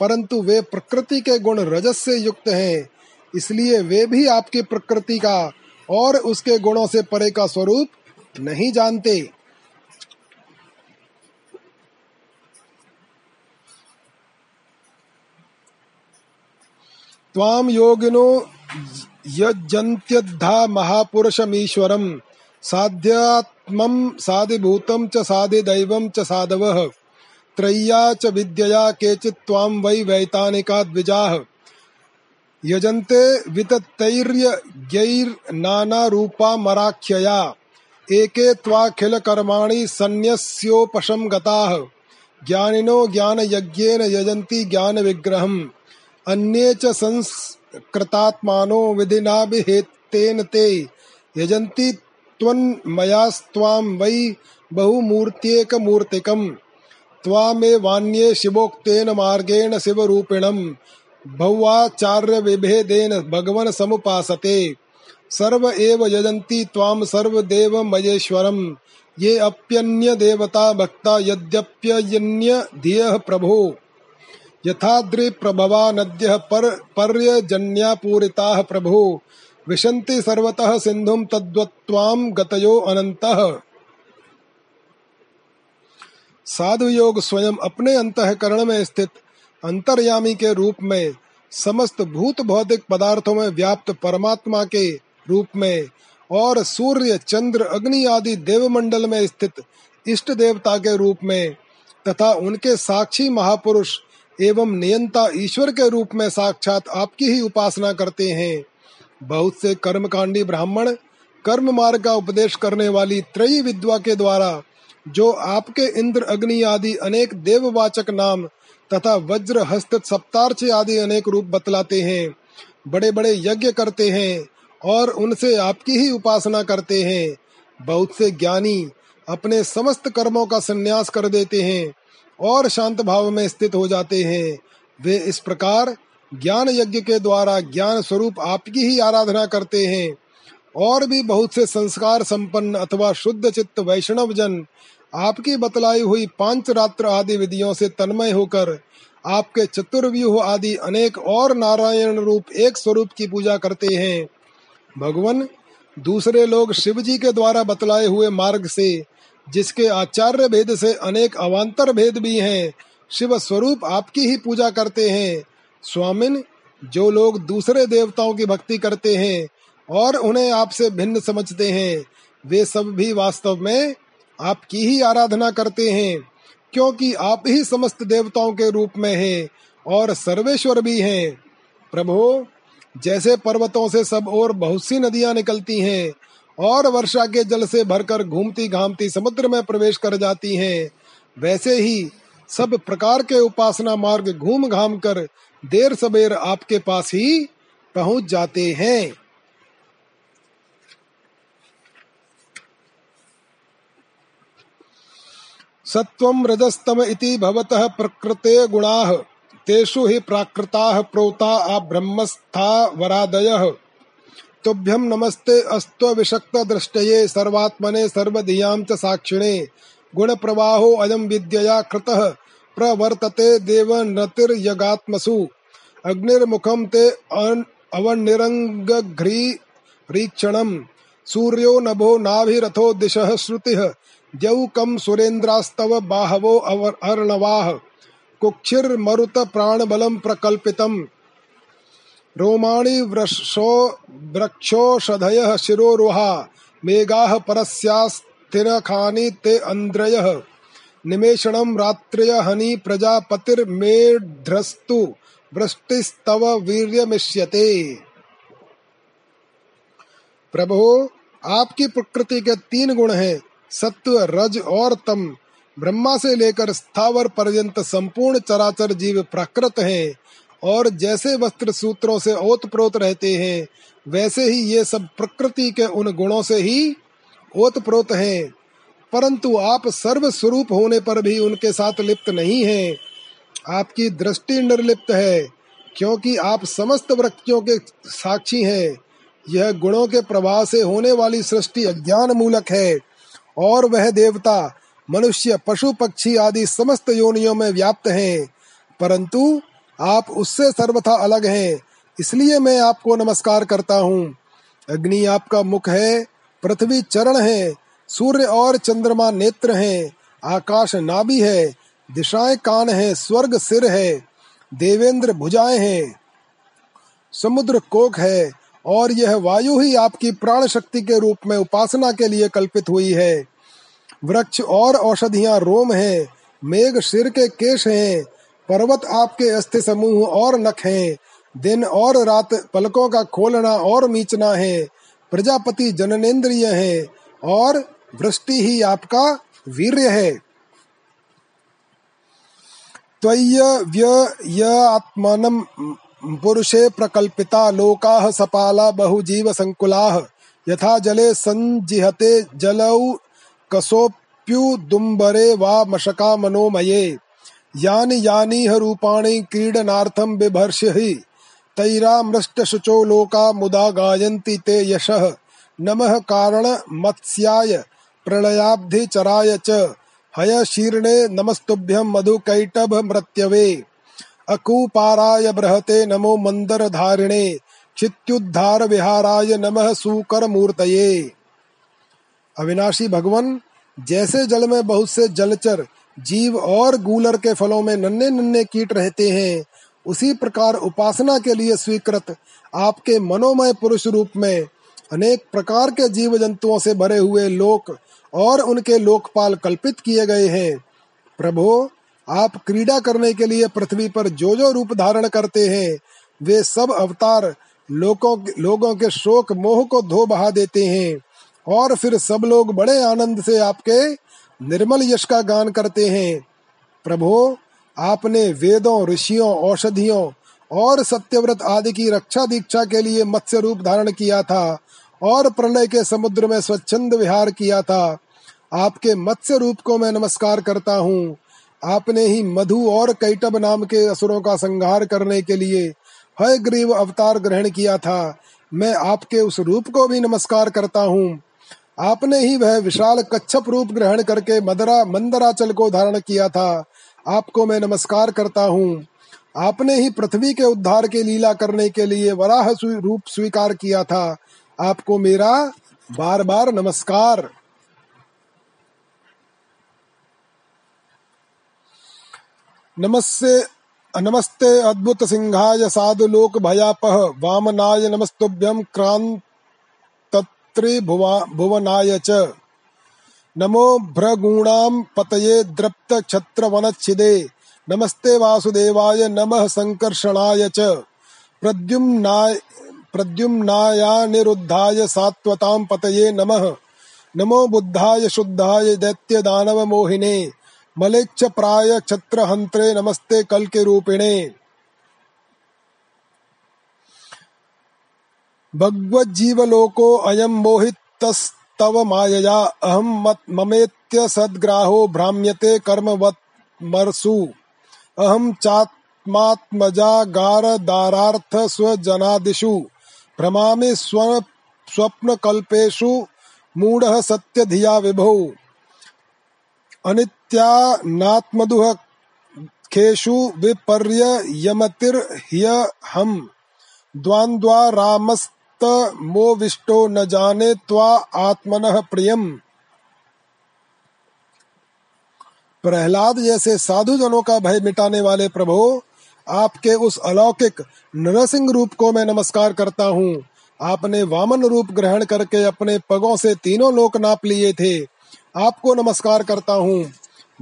परंतु वे प्रकृति के गुण रजस से युक्त हैं। इसलिए वे भी आपकी प्रकृति का और उसके गुणों से परे का स्वरूप नहीं जानते। त्वाम योगिनो यजन्त्यद्धा महापुरुषमीश्वरम साध्यात्मम साधिभूतम च साधिदैवम च साधवः। त्रय्या च विद्यया केचित् त्वां वै वैतानिका द्विजाः यजन्ते विततैर्यज्ञैर्नानारूपामराख्यया एके त्वाखिल कर्माणि सन्न्यस्योपशम गताः ज्ञानिनो ज्ञान यज्ञेन यजन्ति ज्ञान विग्रहम् अन्ये च संस्कृतात्मानो विधिना विहेतेन ते। यजन्ति त्वन्मयास्त्वां वै बहुमूर्त्येकमूर्तिकम्। त्वामेवान्ये शिवोक्तेन मार्गेण शिवरूपिणम्। भौवाचार्य विभेदेन भगवन समुपासते। सर्व एव यजन्ति त्वाम सर्व देव मयेश्वरम ये अप्यन्य देवता भक्ता यद्यप्यन्य धियः प्रभो। यथाद्रि प्रभवा नद्यः पर पर्यजन्यापूरिताः प्रभो। विशन्ति सर्वतः सिन्धुं तद्वत्त्वां गतयो अनन्तः। साधु योग स्वयं अपने अंतकरण में स्थित अंतर्यामी के रूप में समस्त भूत भौतिक पदार्थों में व्याप्त परमात्मा के रूप में और सूर्य, चंद्र, अग्नि आदि देवमंडल में स्थित इष्ट देवता के रूप में तथा उनके साक्षी महापुरुष एवं नियंता ईश्वर के रूप में साक्षात आपकी ही उपासना करते हैं। बहुत से कर्मकांडी ब्राह्मण कर्म मार्ग का उपदेश करने वाली त्रयी विद्वा के द्वारा, जो आपके इंद्र अग्नि आदि अनेक देववाचक नाम तथा वज्र, हस्त सप्तार्च आदि अनेक रूप बतलाते हैं बड़े बड़े यज्ञ करते हैं और उनसे आपकी ही उपासना करते हैं। बहुत से ज्ञानी अपने समस्त कर्मों का संन्यास कर देते हैं और शांत भाव में स्थित हो जाते हैं। वे इस प्रकार ज्ञान यज्ञ के द्वारा ज्ञान स्वरूप आपकी ही आराधना करते हैं। और भी बहुत से संस्कार संपन्न अथवा शुद्ध चित्त वैष्णव जन आपकी बतलाई हुई पाँच रात्र आदि विधियों से तन्मय होकर आपके चतुर्व्यूह आदि अनेक और नारायण रूप एक स्वरूप की पूजा करते हैं। भगवान, दूसरे लोग शिव जी के द्वारा बतलाए हुए मार्ग से, जिसके आचार्य भेद से अनेक अवान्तर भेद भी हैं, शिव स्वरूप आपकी ही पूजा करते हैं। स्वामिन, जो लोग दूसरे देवताओं की भक्ति करते हैं और उन्हें आपसे भिन्न समझते हैं, वे सब भी वास्तव में आपकी ही आराधना करते हैं, क्योंकि आप ही समस्त देवताओं के रूप में हैं और सर्वेश्वर भी हैं। प्रभु, जैसे पर्वतों से सब और बहुत सी नदियाँ निकलती हैं और वर्षा के जल से भरकर घूमती घामती समुद्र में प्रवेश कर जाती हैं, वैसे ही सब प्रकार के उपासना मार्ग घूम घाम कर देर सबेर आपके पास ही पहुँच जाते हैं। सत्वं रजस्तम इति भवतः प्रकृते गुणाः, तेषु हि प्राकृताः प्रोता आ ब्रह्मस्था वरादयः। तुभ्यं नमस्ते अस्त्वविषक्त दृष्टये सर्वात्मने सर्वधियाँ च साक्षिणे, गुणप्रवाहो अयं विद्यया कृतः प्रवर्तते देवनतिर्यगात्मसु अग्निर्मुखं ते अवनिरङ्गघ्रीक्षणम् सूर्यो नभो नाभिरथो दिशः श्रुतिः। द्यौकं सुरेन्द्रास्तव बाहवो अर्णवाः। कुक्षिर्मरुत प्राणबलं प्रकल्पितम्। रोमाणि वृक्षो वृक्षोषधयः शिरोरुहा। मेघाः परस्यास्तिरखानि ते अन्द्रयः। निमेषणं रात्र्यहनि प्रजापतिर्मेढ्रस्तु, वृष्टिस्तव वीर्यमिष्यते। प्रभु, आपकी प्रकृति के तीन गुण हैं, सत्व, रज और तम। ब्रह्मा से लेकर स्थावर पर्यंत संपूर्ण चराचर जीव प्राकृत हैं, और जैसे वस्त्र सूत्रों से ओत प्रोत रहते हैं, वैसे ही ये सब प्रकृति के उन गुणों से ही ओत प्रोत हैं। परंतु आप सर्व स्वरूप होने पर भी उनके साथ लिप्त नहीं हैं। आपकी दृष्टि निर्लिप्त है, क्योंकि आप समस्त वृत्तियों के साक्षी हैं। यह गुणों के प्रवाह से होने वाली सृष्टि अज्ञान मूलक है, और वह देवता, मनुष्य, पशु, पक्षी आदि समस्त योनियों में व्याप्त हैं। परंतु आप उससे सर्वथा अलग हैं, इसलिए मैं आपको नमस्कार करता हूँ। अग्नि आपका मुख है, पृथ्वी चरण है सूर्य और चंद्रमा नेत्र हैं, आकाश नाभि है, दिशाएँ कान है, स्वर्ग सिर है, देवेंद्र भुजाएँ हैं। समुद्र कोक है और यह वायु ही आपकी प्राण शक्ति के रूप में उपासना के लिए कल्पित हुई है। वृक्ष और औषधियाँ रोम है, मेघ सिर के केश हैं, पर्वत आपके अस्थि समूह और नख हैं, दिन और रात पलकों का खोलना और मीचना है, प्रजापति जननेन्द्रिय है और वृष्टि ही आपका वीर्य है। त्वय्य पुरुषे प्रकल्पिता, लोकाः सपाला बहुजीव संकुलाः यथा जले संजिहते, जलौ कसोऽप्युदुम्बरे वा मशका मनोमये। यानि यानीह रूपाणि क्रीडनार्थं बिभर्षि। तैरामृष्टशुचो लोका मुदा गायन्ति ते यशः। नमः कारणमत्स्याय प्रलयाब्धिचराय च। हयशीर्णे नमस्तुभ्यं मधुकैटभमृत्यवे। अकूपाराय बृहते नमो मंदर धारिणे चित्युद्धार विहाराय नमः सूकर मूर्तये अविनाशी भगवान, जैसे जल में बहुत से जलचर, जीव और गूलर के फलों में नन्हे नन्हे कीट रहते हैं, उसी प्रकार उपासना के लिए स्वीकृत आपके मनोमय पुरुष रूप में अनेक प्रकार के जीव जंतुओं से भरे हुए लोक और उनके लोकपाल कल्पित किए गए हैं। प्रभो, आप क्रीड़ा करने के लिए पृथ्वी पर जो जो रूप धारण करते हैं, वे सब अवतार लोगों लोगों के शोक मोह को धो बहा देते हैं। और फिर सब लोग बड़े आनंद से आपके निर्मल यश का गान करते हैं। प्रभो, आपने वेदों, ऋषियों, औषधियों और सत्यव्रत आदि की रक्षा दीक्षा के लिए मत्स्य रूप धारण किया था। और प्रलय के समुद्र में स्वच्छंद विहार किया था। आपके मत्स्य रूप को मैं नमस्कार करता हूँ। आपने ही मधु और कैटब नाम के असुरों का संहार करने के लिए हय ग्रीव अवतार ग्रहण किया था। मैं आपके उस रूप को भी नमस्कार करता हूँ। आपने ही वह विशाल कच्छप रूप ग्रहण करके मदरा, मंदराचल को धारण किया था। आपको मैं नमस्कार करता हूँ। आपने ही पृथ्वी के उद्धार के लीला करने के लिए वराह रूप स्वीकार किया था। आपको मेरा बार बार नमस्कार। नमस्ते नमस्ते अद्भुत सिंहाय साधु लोक भयापह वामनाय नमस्तुभ्यम नमस्तुभ्यं क्रांतत्रिभुवनाय च। नमो भ्रगुणाम पतये द्रप्त छत्र वनच्छिदे नमस्ते वासुदेवाय, नमः संकर्षणाय च। प्रद्युम्नाय प्रद्युम्नायानिरुद्धाय सात्वतां पतये नमः। नमो बुद्धाय शुद्धाय दैत्य दानव मोहिने। मलेच्छ प्राय छत्रहंत्रे नमस्ते कल के रूपिणे। भगवज्जीवलोको अयम मोहितस्तव मायया। अहम ममेत्य सद्ग्राहो भ्राम्यते कर्मवत्मर्सु अहम चात्मात्मजागारदारार्थ स्वजनादिषु। भ्रमामि स्व स्वप्नकल्पेषु मूढ़ सत्य धिया विभो। अनित्यानात्मदुह खेषु विपर्य हम द्वान्द्वा रामस्त मोविष्टो न जाने त्वा आत्मन प्रियम। प्रहलाद जैसे साधु जनों का भय मिटाने वाले प्रभु आपके उस अलौकिक नरसिंह रूप को मैं नमस्कार करता हूँ। आपने वामन रूप ग्रहण करके अपने पगों से तीनों लोक नाप लिए थे। आपको नमस्कार करता हूँ।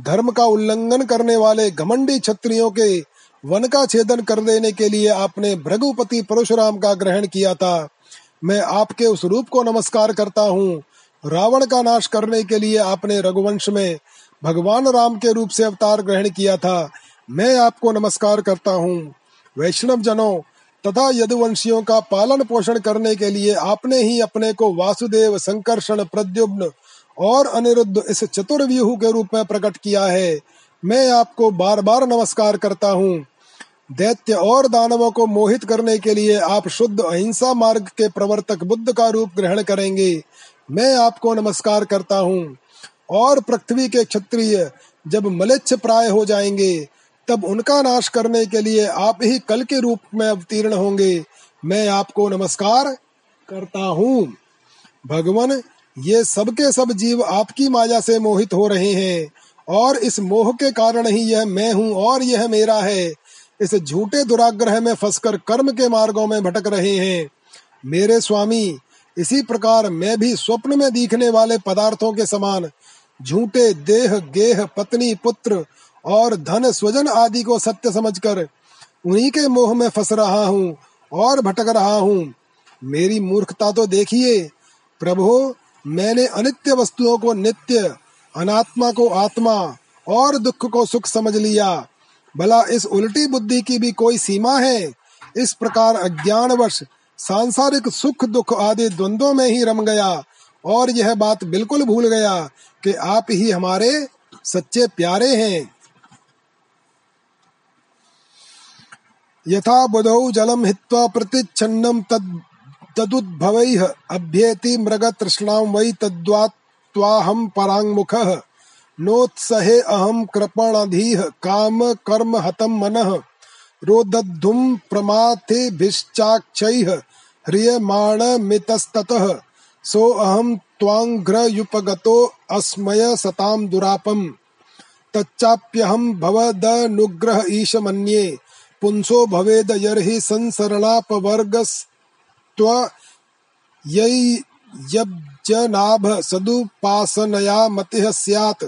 धर्म का उल्लंघन करने वाले घमंडी क्षत्रियों के वन का छेदन कर देने के लिए आपने भृगुपति परशुराम का ग्रहण किया था। मैं आपके उस रूप को नमस्कार करता हूँ। रावण का नाश करने के लिए आपने रघुवंश में भगवान राम के रूप से अवतार ग्रहण किया था। मैं आपको नमस्कार करता हूँ। वैष्णव जनों तथा यदुवंशियों का पालन पोषण करने के लिए आपने ही अपने को वासुदेव संकर्षण प्रद्युम्न और अनिरुद्ध इस चतुर्व्यूह के रूप में प्रकट किया है। मैं आपको बार बार नमस्कार करता हूँ। दैत्य और दानवों को मोहित करने के लिए आप शुद्ध अहिंसा मार्ग के प्रवर्तक बुद्ध का रूप ग्रहण करेंगे। मैं आपको नमस्कार करता हूँ। और पृथ्वी के क्षत्रिय जब मलेच्छ प्राय हो जाएँगे तब उनका नाश करने के लिए आप ही कल के रूप में अवतीर्ण होंगे। मैं आपको नमस्कार करता हूँ। भगवान, ये सबके सब जीव आपकी माया से मोहित हो रहे हैं और इस मोह के कारण ही यह मैं हूँ और यह मेरा है। इस झूठे दुराग्रह में फंसकर कर्म के मार्गों में भटक रहे हैं। मेरे स्वामी, इसी प्रकार मैं भी स्वप्न में दिखने वाले पदार्थों के समान झूठे देह, गेह, पत्नी, पुत्र और धन स्वजन आदि को सत्य समझकर उन्हीं के मोह में फंस रहा हूँ और भटक रहा हूँ। मेरी मूर्खता तो देखिए, प्रभु, मैंने अनित्य वस्तुओं को नित्य, अनात्मा को आत्मा और दुख को सुख समझ लिया। भला इस उल्टी बुद्धि की भी कोई सीमा है? इस प्रकार अज्ञान अज्ञानवश सांसारिक सुख दुख आदि द्वंद्वों में ही रम गया और यह बात बिल्कुल भूल गया कि आप ही हमारे सच्चे प्यारे हैं। यथा बुधौ जलम हित्वा प्रतिच्छन्नम तद तदुद्भवैः। अभ्येति मृगतृष्णां वै तद्वात्वाहं पराङ्मुखः। नोत्सहे अहं कृपणधीः। काम कर्म हतं मनः। रोदद्धुं प्रमाथेभिश्चाक्षैः ह्रियमाणमितस्ततः। सो अहं त्वाङ्घ्रयुपगतो अस्मय सतां दुरापम्। तच्चाप्यहं भवदनुग्रह ईश मन्ये पुंसो भवेद यर्हि संसरणापवर्गस्त्वयैयब्जनाभ सदुपासनया मतिः स्यात्।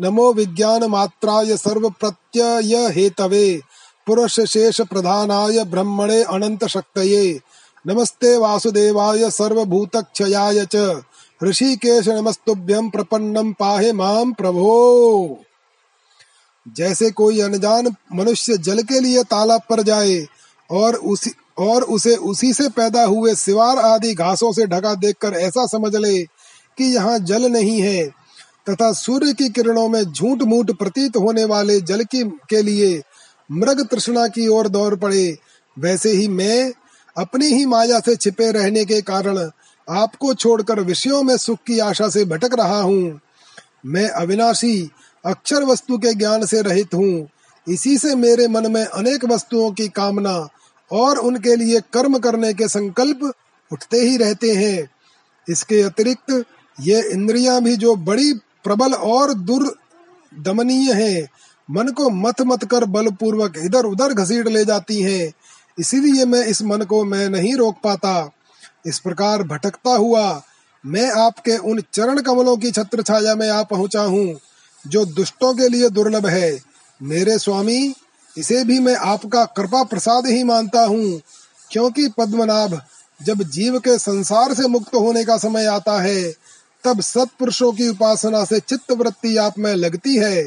नमो विज्ञान मात्राय सर्व प्रत्यय हेतवे पुरुष शेष प्रधानाय ब्रह्मणे अनंत शक्तये नमस्ते वासुदेवाय सर्वभूत क्षयाय च। ऋषिकेश नमस्तुभ्यं प्रपन्नम पाहे माम प्रभो। जैसे कोई अनजान मनुष्य जल के लिए तालाब पर जाए और उसी, और उसे उसी से पैदा हुए सिवार आदि घासों से ढका देखकर ऐसा समझ ले कि यहाँ जल नहीं है, तथा सूर्य की किरणों में झूठ मूठ प्रतीत होने वाले जल की, के लिए मृग तृष्णा की ओर दौड़ पड़े। वैसे ही मैं अपनी ही माया से छिपे रहने के कारण आपको छोड़कर विषयों में सुख की आशा से भटक रहा हूँ। मैं अविनाशी अक्षर वस्तु के ज्ञान से रहित हूँ। इसी से मेरे मन में अनेक वस्तुओं की कामना और उनके लिए कर्म करने के संकल्प उठते ही रहते हैं। इसके अतिरिक्त ये इंद्रियाँ भी जो बड़ी प्रबल और दुर्दमनीय है, मन को मत मत कर बलपूर्वक इधर उधर घसीट ले जाती हैं। इसीलिए मैं इस मन को मैं नहीं रोक पाता। इस प्रकार भटकता हुआ मैं आपके उन चरण कमलों की छत्र छाया में आ पहुँचा हूँ। जो दुष्टों के लिए दुर्लभ है। मेरे स्वामी, इसे भी मैं आपका कृपा प्रसाद ही मानता हूँ, क्योंकि पद्मनाभ, जब जीव के संसार से मुक्त होने का समय आता है, तब सत्पुरुषों की उपासना से चित्त वृत्ति आप में लगती है।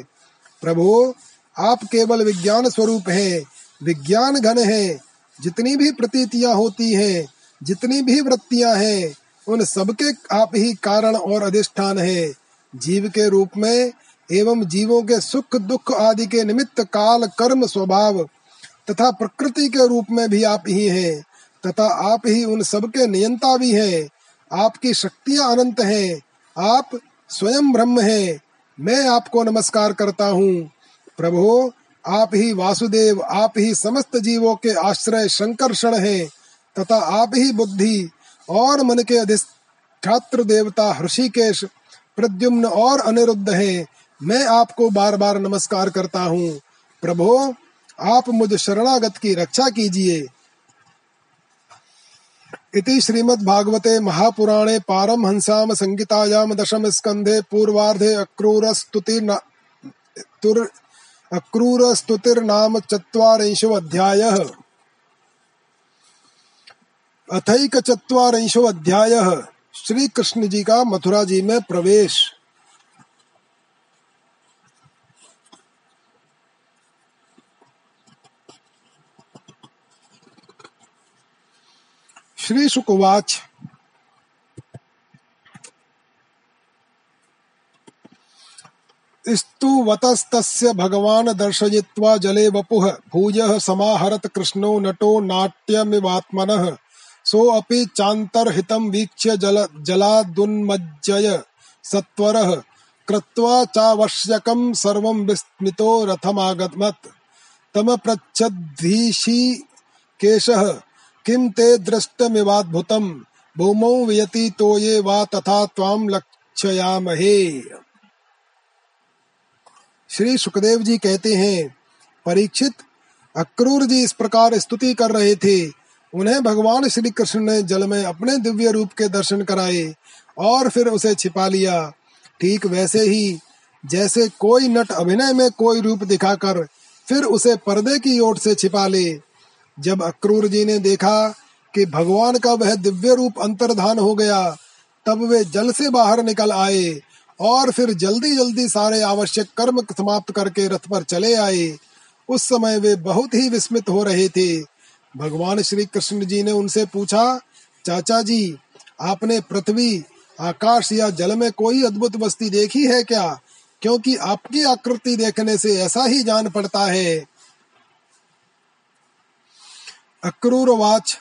प्रभु, आप केवल विज्ञान स्वरूप हैं, विज्ञान घन है, जितनी भी प्रतीतियाँ होती हैं, जितनी भी वृत्तियाँ हैं, उन सबके आप ही कारण और अधिष्ठान है। जीव के रूप में एवं जीवों के सुख दुख आदि के निमित्त काल, कर्म, स्वभाव तथा प्रकृति के रूप में भी आप ही हैं, तथा आप ही उन सब के नियंता भी हैं। आपकी शक्तियाँ अनंत हैं। आप स्वयं ब्रह्म हैं। मैं आपको नमस्कार करता हूँ। प्रभु, आप ही वासुदेव, आप ही समस्त जीवों के आश्रय शंकर्षण हैं, तथा आप ही बुद्धि और मन के अधिष्ठात्र देवता ऋषिकेश प्रद्युम्न और अनिरुद्ध हैं। मैं आपको बार बार नमस्कार करता हूँ। प्रभो, आप मुझ शरणागत की रक्षा कीजिए। इति श्रीमद्भागवते महापुराणे पारमहंसाम संगीतायाम दशम स्कंधे पूर्वार्धे अक्रूरस्तुति अक्रूरस्तुतिर्नाम चत्वारिंशो अध्यायः। अथैक चत्वारिंशो अध्यायः। श्री कृष्ण जी का मथुरा जी में प्रवेश। श्री शुकवाच स्तुवतस्तस्य भगवान् दर्शयित्वा जले वपुः, भूयः समाहरत कृष्णो नटो नाट्यमिवात्मनः। सोऽपि चान्तर्हितं वीक्ष्य जल, जलादुन्मज्जय सत्वरः। कृत्वा चावश्यकं सर्वं विस्मितो रथमागमत्। तमपृच्छद्धीशी केशः किं ते दृष्टमिवाद्भुतं भूमौ व्यतीतो ये वा तथा त्वां लक्ष्यामहे। श्री सुखदेव जी कहते हैं, परीक्षित, अक्रूर जी इस प्रकार स्तुति कर रहे थे। उन्हें भगवान श्री कृष्ण ने जल में अपने दिव्य रूप के दर्शन कराए और फिर उसे छिपा लिया। ठीक वैसे ही, जैसे कोई नट अभिनय में कोई रूप दिखाकर फिर उसे पर्दे की ओर से छिपा ले। जब अक्रूर जी ने देखा कि भगवान का वह दिव्य रूप अंतर्धान हो गया, तब वे जल से बाहर निकल आए और फिर जल्दी जल्दी सारे आवश्यक कर्म समाप्त करके रथ पर चले आए। उस समय वे बहुत ही विस्मित हो रहे थे। भगवान श्री कृष्ण जी ने उनसे पूछा, चाचा जी, आपने पृथ्वी, आकाश या जल में कोई अद्भुत वस्ती देखी है क्या? क्योंकि आपकी आकृति देखने से ऐसा ही जान पड़ता है। अक्रूरवाच।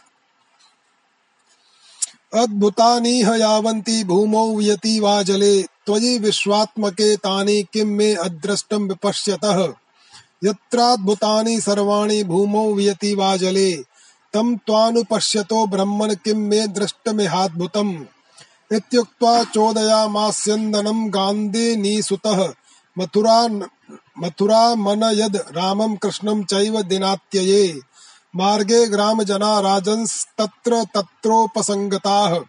अद्भुतानीह यावन्ति भूमौ यति वा जले, त्वयि विश्वात्मके तानि किं मे अदृष्टं विपश्यतः। यत्राद्भुतानि सर्वाणि भूमौ वियति वा जले, तं त्वानुपश्यतो ब्रह्मन् किं मे दृष्टमिहाद्भुतम् इत्युक्त्वा चोदयामास्यन्दनं गान्धिनीसुतः मथुरा मथुरा मनयद रामं कृष्णं चैव दिनात्यये। मार्गे ग्रामजना राजंस्तत्र तत्रोपसङ्गताः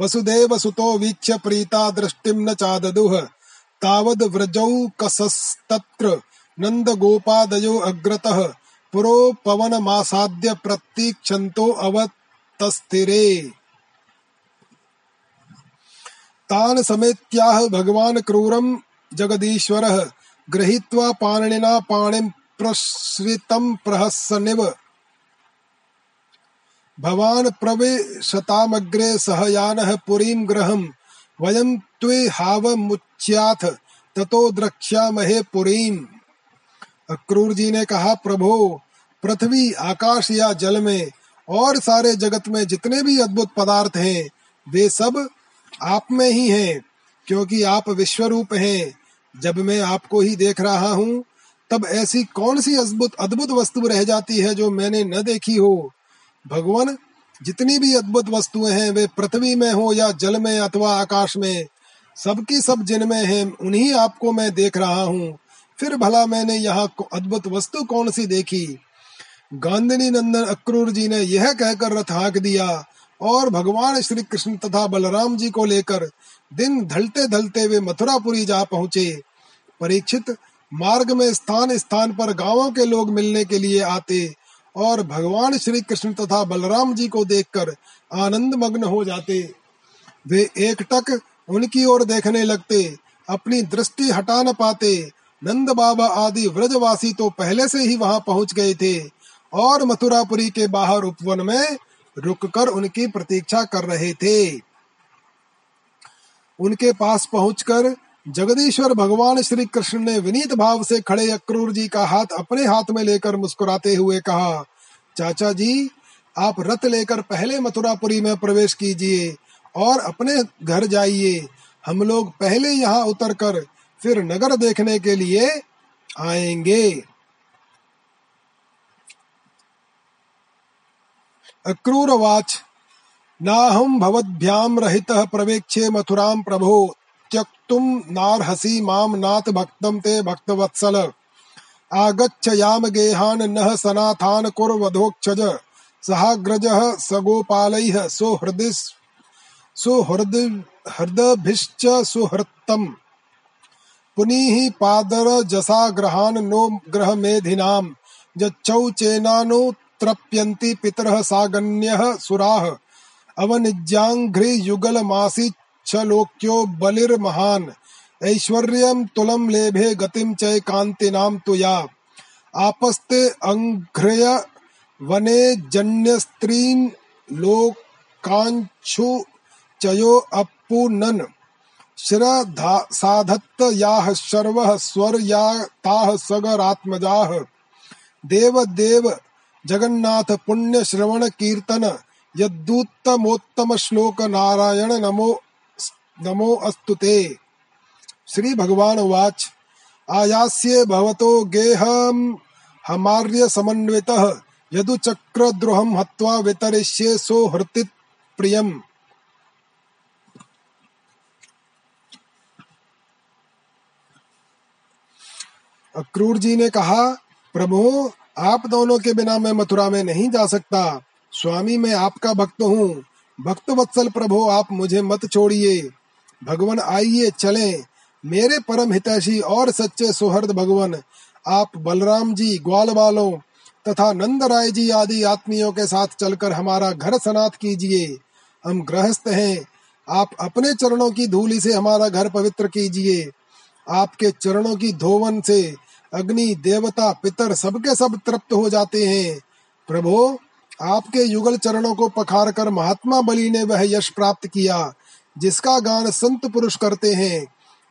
वसुदेवसुतो वीक्ष्य प्रीता दृष्टिं न चाददुः। तावद् व्रजौकसस्तत्र नन्दगोपादयो अग्रतः। पुरो पवनमासाद्य प्रतीक्षन्तो अवतस्थिरे। तान् समेत्याह भगवान् क्रूरं जगदीश्वरः। गृहीत्वा पाणिना पाणिं प्रसृतं प्रहसनिव भवान् प्रवेशतामग्रे सह यानः पुरीं गृहम् वयं त्वे हावमुच्याथ, ततो द्रक्ष्यामहे पुरीम। अक्रूर जी ने कहा, प्रभो, पृथ्वी, आकाश या जल में और सारे जगत में जितने भी अद्भुत पदार्थ हैं, वे सब आप में ही हैं, क्योंकि आप विश्वरूप हैं। जब मैं आपको ही देख रहा हूँ, तब ऐसी कौन सी अद्भुत अद्भुत वस्तु रह जाती है जो मैंने न देखी हो? भगवान, जितनी भी अद्भुत वस्तुएँ हैं, वे पृथ्वी में हो या जल में अथवा आकाश में, सबकी सब जिनमें है, उन्हीं आपको मैं देख रहा हूँ। फिर भला मैंने यहाँ अद्भुत वस्तु कौन सी देखी? गांधिनी नंदन अक्रूर जी ने यह कहकर रथ हाँक दिया और भगवान श्री कृष्ण तथा बलराम जी को लेकर दिन ढलते ढलते वे मथुरापुरी जा पहुँचे। परीक्षित, मार्ग में स्थान स्थान पर गाँवों के लोग मिलने के लिए आते। और भगवान श्री कृष्ण तथा बलराम जी को देखकर आनंद मग्न हो जाते। वे एकटक उनकी ओर देखने लगते, अपनी दृष्टि हटा न पाते। नंद बाबा आदि व्रजवासी तो पहले से ही वहाँ पहुँच गए थे और मथुरापुरी के बाहर उपवन में रुककर उनकी प्रतीक्षा कर रहे थे। उनके पास पहुंचकर जगदीश्वर भगवान श्री कृष्ण ने विनीत भाव से खड़े अक्रूर जी का हाथ अपने हाथ में लेकर मुस्कुराते हुए कहा, चाचा जी, आप रथ लेकर पहले मथुरापुरी में प्रवेश कीजिए और अपने घर जाइए। हम लोग पहले यहाँ उतर कर फिर नगर देखने के लिए आएँगे। अक्रूरवाच नाहं भवद्भ्याम रहितः प्रवेक्षे मथुरां प्रभो। त्यक्तुं नार्हसि माँ नाथ भक्तं ते भक्तवत्सल। आगच्छ याम गेहान नः सनाथान कुर्वधोक्षज सहाग्रजः सगोपालैः सुहृदि सुहृद हृदभिश्च सुहृत्तम् पादर जसा ग्रहान नो ग्रह मेधिनाम जच्चौ चेनानो त्रप्यन्ति पितरः सागन्यः सुराः। अवनिज्याघ्रि मासी छलोक्यो बलिर्महान। ऐश्वर्यं तुलम लेभे गतिम चय कांतिनाम तुया आपस्ते अंघ्रय वने जन्य स्त्रीन लोकांशु चयो अपुनन श्रद्धा साधत्त याह शर्वः स्वर या ताह सगरात्मजाः। देव देव जगन्नाथ पुण्य श्रवण कीर्तन यद्दूतमोत्तम श्लोक नारायण नमो नमो अस्तुते श्री भगवान वाच आयास्ये भवतो गेहम। हमार्य समन्वितः। यदु चक्र द्रोहम हत्वा वितरिष्ये सो हृतित प्रियम। अक्रूर जी ने कहा, प्रभु, आप दोनों के बिना मैं मथुरा में नहीं जा सकता। स्वामी, मैं आपका भक्त हूँ। भक्त वत्सल प्रभु, आप मुझे मत छोड़िए। भगवान, आइए, चले। मेरे परम हितैषी और सच्चे सुहृद भगवान, आप बलराम जी ग्वाल वालों तथा नंद राय जी आदि आत्मियों के साथ चलकर हमारा घर सनात कीजिए। हम गृहस्थ हैं। आप अपने चरणों की धूली से हमारा घर पवित्र कीजिए। आपके चरणों की धोवन से अग्नि, देवता, पितर सबके सब तृप्त हो जाते हैं। प्रभु, आपके युगल चरणों को पखार कर महात्मा बलि ने वह यश प्राप्त किया। जिसका गान संत पुरुष करते हैं,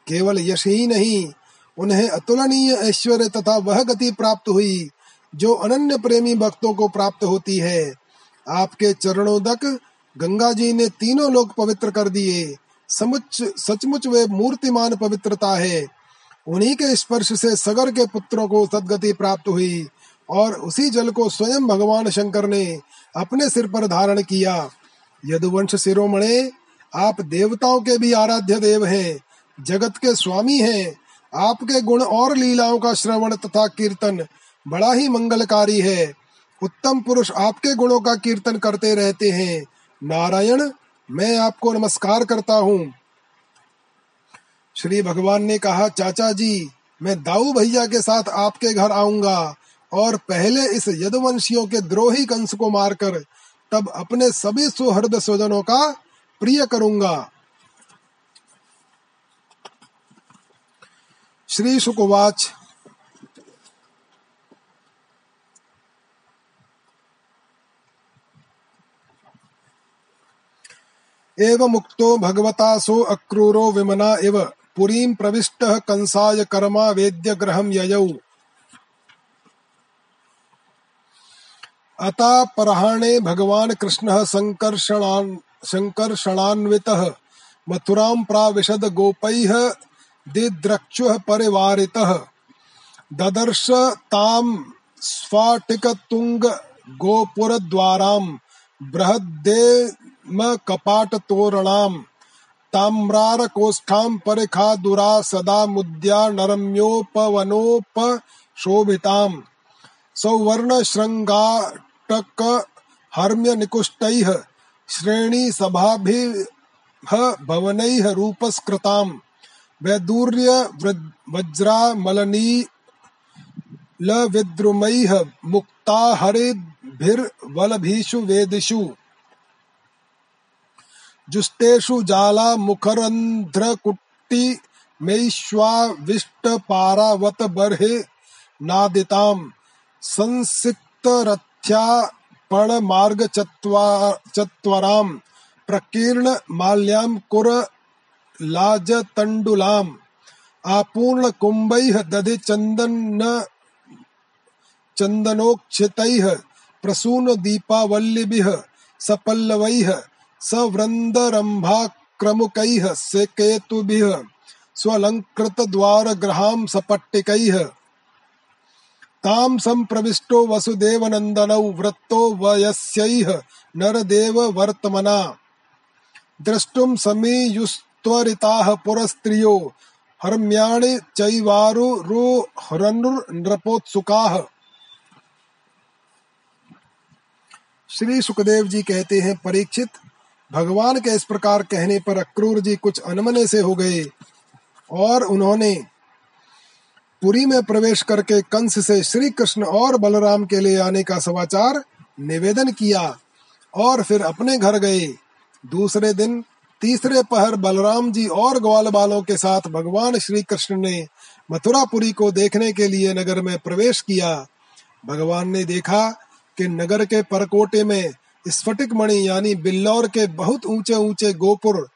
केवल यश ही नहीं, उन्हें अतुलनीय ऐश्वर्य तथा वह गति प्राप्त हुई, जो अनन्य प्रेमी भक्तों को प्राप्त होती है। आपके चरणों तक गंगा जी ने तीनों लोग पवित्र कर दिए। समुच सचमुच वे मूर्तिमान पवित्रता है। उन्हीं के स्पर्श से सगर के पुत्रों को सदगति प्राप्त हुई, और उसी जल को स्वयं भगवान शंकर ने अपने सिर पर धारण किया। यदुवंश शिरोमणे आप देवताओं के भी आराध्य देव हैं, जगत के स्वामी हैं, आपके गुण और लीलाओं का श्रवण तथा कीर्तन बड़ा ही मंगलकारी है। उत्तम पुरुष आपके गुणों का कीर्तन करते रहते हैं। नारायण, मैं आपको नमस्कार करता हूँ। श्री भगवान ने कहा, चाचा जी, मैं दाऊ भैया के साथ आपके घर आऊँगा और पहले इस यदुवंशियों के द्रोही कंस को मारकर तब अपने सभी सुहृद स्वजनों का प्रिय करूँगा श्री शुकवाच एव मुक्तो भगवता सो अक्रूरो विमना इव। पुरीं प्रविष्टः कंसाय कर्मा वेद्य ग्रहम ययौ। अतापराह्णे भगवान कृष्ण संकर्षणान्। संकर्षणान्वितः मथुरां प्राविशद गोपैः दिद्रक्षुः परिवारितः। ददर्श तां स्फाटिकतुङ्ग गोपुरद्वारां, बृहद्देमकपाटतोरणां, ताम्रारकोष्ठां परिखादुरा सदा मुद्या नरम्योपवनोपशोभिताम् श्रेणी सभाभिः भवनैः रूपस्कृताम्। वैदूर्य वज्रामलनी लविद्रुमैः मुक्ता हरिद् वलभिर्वलभिषु वेदिषु। जुष्टेषु जाला मुखरन्ध्रकुट्टि मैश्वाविष्टपारावत बर्हे नादिताम्। संसिक्तरथ्यापणमार्गचत्वराम् प्रकीर्ण माल्याम् कुर लाजतण्डुलाम् आपूर्ण कुम्भैः दधि चन्दन चन्दनोक्षितैः प्रसून दीपावल्लिभिः सपल्लवैः सवृन्दरम्भाक्रमुकैः सेकेतुभिः स्वलङ्कृतद्वारगृहां सपट्टिकैः तां सम्प्रविष्टो वसुदेवनन्दनौ वृत्तो वयस्यैः नरदेववर्त्मना द्रष्टुं समीयुस्त्वरिताः पुरस्त्रियो, हर्म्याणि चैवारुरुहरनुर्नृपोत्सुकाः श्री सुखदेव जी कहते हैं, परीक्षित, भगवान के इस प्रकार कहने पर अक्रूर जी कुछ अनमने से हो गए और उन्होंने पुरी में प्रवेश करके कंस से श्री कृष्ण और बलराम के लिए आने का समाचार, निवेदन किया और फिर अपने घर गए। दूसरे दिन तीसरे पहर बलराम जी और ग्वाल बालों के साथ भगवान श्री कृष्ण ने मथुरापुरी को देखने के लिए नगर में प्रवेश किया। भगवान ने देखा कि नगर के परकोटे में स्फटिक मणि यानी बिल्लौर के बहुत ऊँचे ऊँचे गोपुर,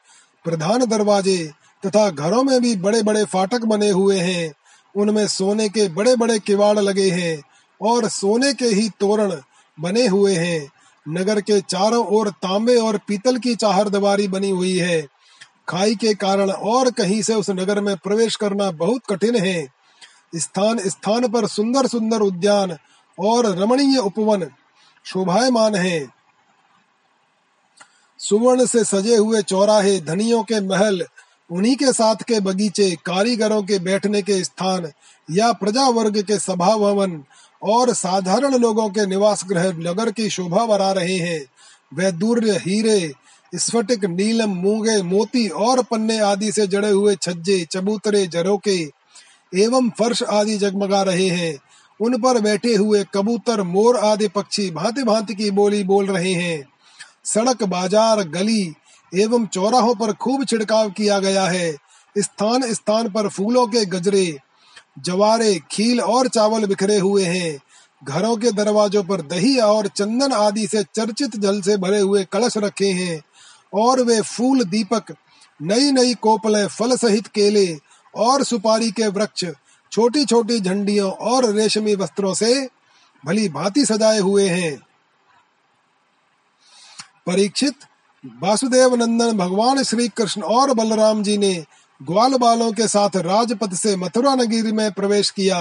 प्रधान दरवाजे तथा घरों में भी बड़े बड़े फाटक बने हुए हैं। उनमें सोने के बड़े बड़े किवाड़ लगे हैं और सोने के ही तोरण बने हुए हैं। नगर के चारों ओर तांबे और पीतल की चाहर दीवारी बनी हुई है। खाई के कारण और कहीं से उस नगर में प्रवेश करना बहुत कठिन है। स्थान स्थान पर सुंदर सुंदर उद्यान और रमणीय उपवन शोभायमान है। सुवर्ण से सजे हुए चौराहे, धनियों के महल उन्हीं के साथ के बगीचे, कारीगरों के बैठने के स्थान या प्रजा वर्ग के सभा भवन और साधारण लोगों के निवास गृह नगर की शोभा बढ़ा रहे हैं। वैदूर्य हीरे, स्फटिक, नीलम, मूँगे, मोती और पन्ने आदि से जड़े हुए छज्जे, चबूतरे, जरोके एवं फर्श आदि जगमगा रहे हैं। उन पर बैठे हुए कबूतर, मोर आदि पक्षी भांति भांति की बोली बोल रहे हैं। सड़क, बाज़ार, गली एवं चौराहों पर खूब छिड़काव किया गया है। स्थान स्थान पर फूलों के गजरे, जवारे, खील और चावल बिखरे हुए हैं। घरों के दरवाजों पर दही और चंदन आदि से चर्चित जल से भरे हुए कलश रखे हैं और वे फूल दीपक नई नई कोपले, फल सहित केले और सुपारी के वृक्ष छोटी छोटी झंडियों और रेशमी वस्त्रों से भली भांति सजाए हुए हैं। परीक्षित वासुदेव नंदन भगवान श्री कृष्ण और बलराम जी ने ग्वाल बालों के साथ राजपथ से मथुरा नगरी में प्रवेश किया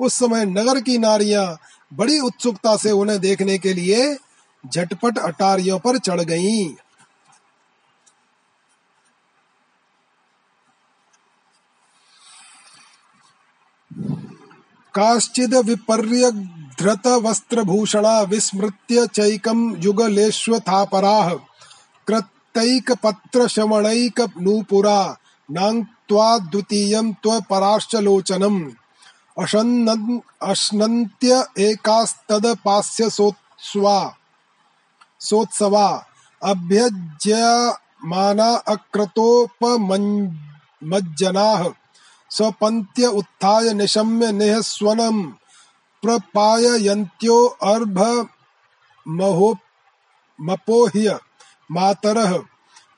उस समय नगर की नारियाँ बड़ी उत्सुकता से उन्हें देखने के लिए झटपट अटारियों पर चढ़ गईं। काश्चिद विपर्य धृत वस्त्र भूषणा विस्मृत्य चैकम युगलेश्वथापराः कृत्यैकपत्रश्रवणैकनूपुरा नाङ्त्वाद्वितीयं त्वपराश्चलोचनम्। अशनन् अश्नन्त्य एकास्तदपास्य सोत्स्वा, अभ्यज्यमाना अक्रतोपमज्जनाः स्वपन्त्य उत्थाय निशम्य निःस्वनम्, प्रपाययन्त्यो अर्भमपोह्य मातरः।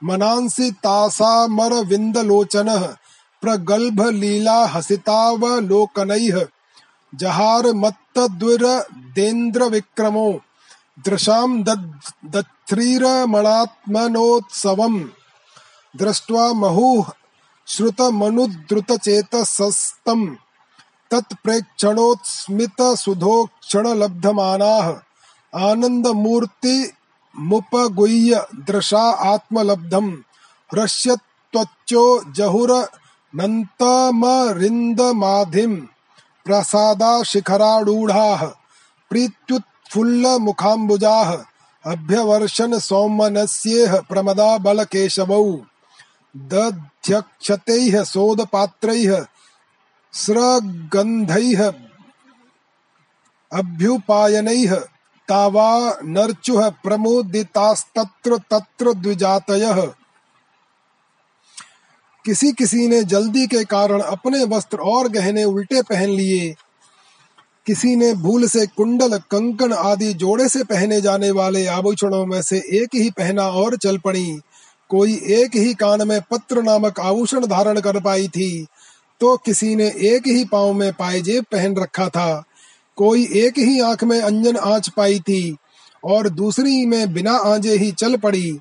मनांसि तासामरविन्दलोचनः प्रगल्भलीला हसितावलोकनैः जहार मत्तद्विरदेन्द्रविक्रमो दृशां दध्रीरमणात्मनोत्सवम् दृष्ट्वा महुः श्रुतमनुद्रुतचेतसस्तम्। तत्प्रेक्षणोत्स्मितसुधोक्षणलब्धमानाः। आनन्दमूर्ति मुपगुह्य दृशा आत्मलब्धम्। हृष्यत्वच्चो जहुरनन्तमरिन्दमाधिम् प्रसादाशिखरारूढाः प्रीत्युत्फुल्लमुखाम्बुजाः। अभ्यवर्षन् सौमनस्येह प्रमदा बलकेशवौ। दध्यक्षतैः सोदपात्रैः। स्रगन्धैः अभ्युपायनैः। तावा नर्चुः प्रमुदितास्तत्र तत्र द्विजातयः। किसी किसी ने जल्दी के कारण अपने वस्त्र और गहने उल्टे पहन लिए। किसी ने भूल से कुंडल कंकन आदि जोड़े से पहने जाने वाले आभूषणों में से एक ही पहना और चल पड़ी। कोई एक ही कान में पत्र नामक आभूषण धारण कर पाई थी तो किसी ने एक ही पाँव में पायजेब पहन रखा था। कोई एक ही आँख में अंजन आँच पाई थी और दूसरी में बिना आंजे ही चल पड़ी।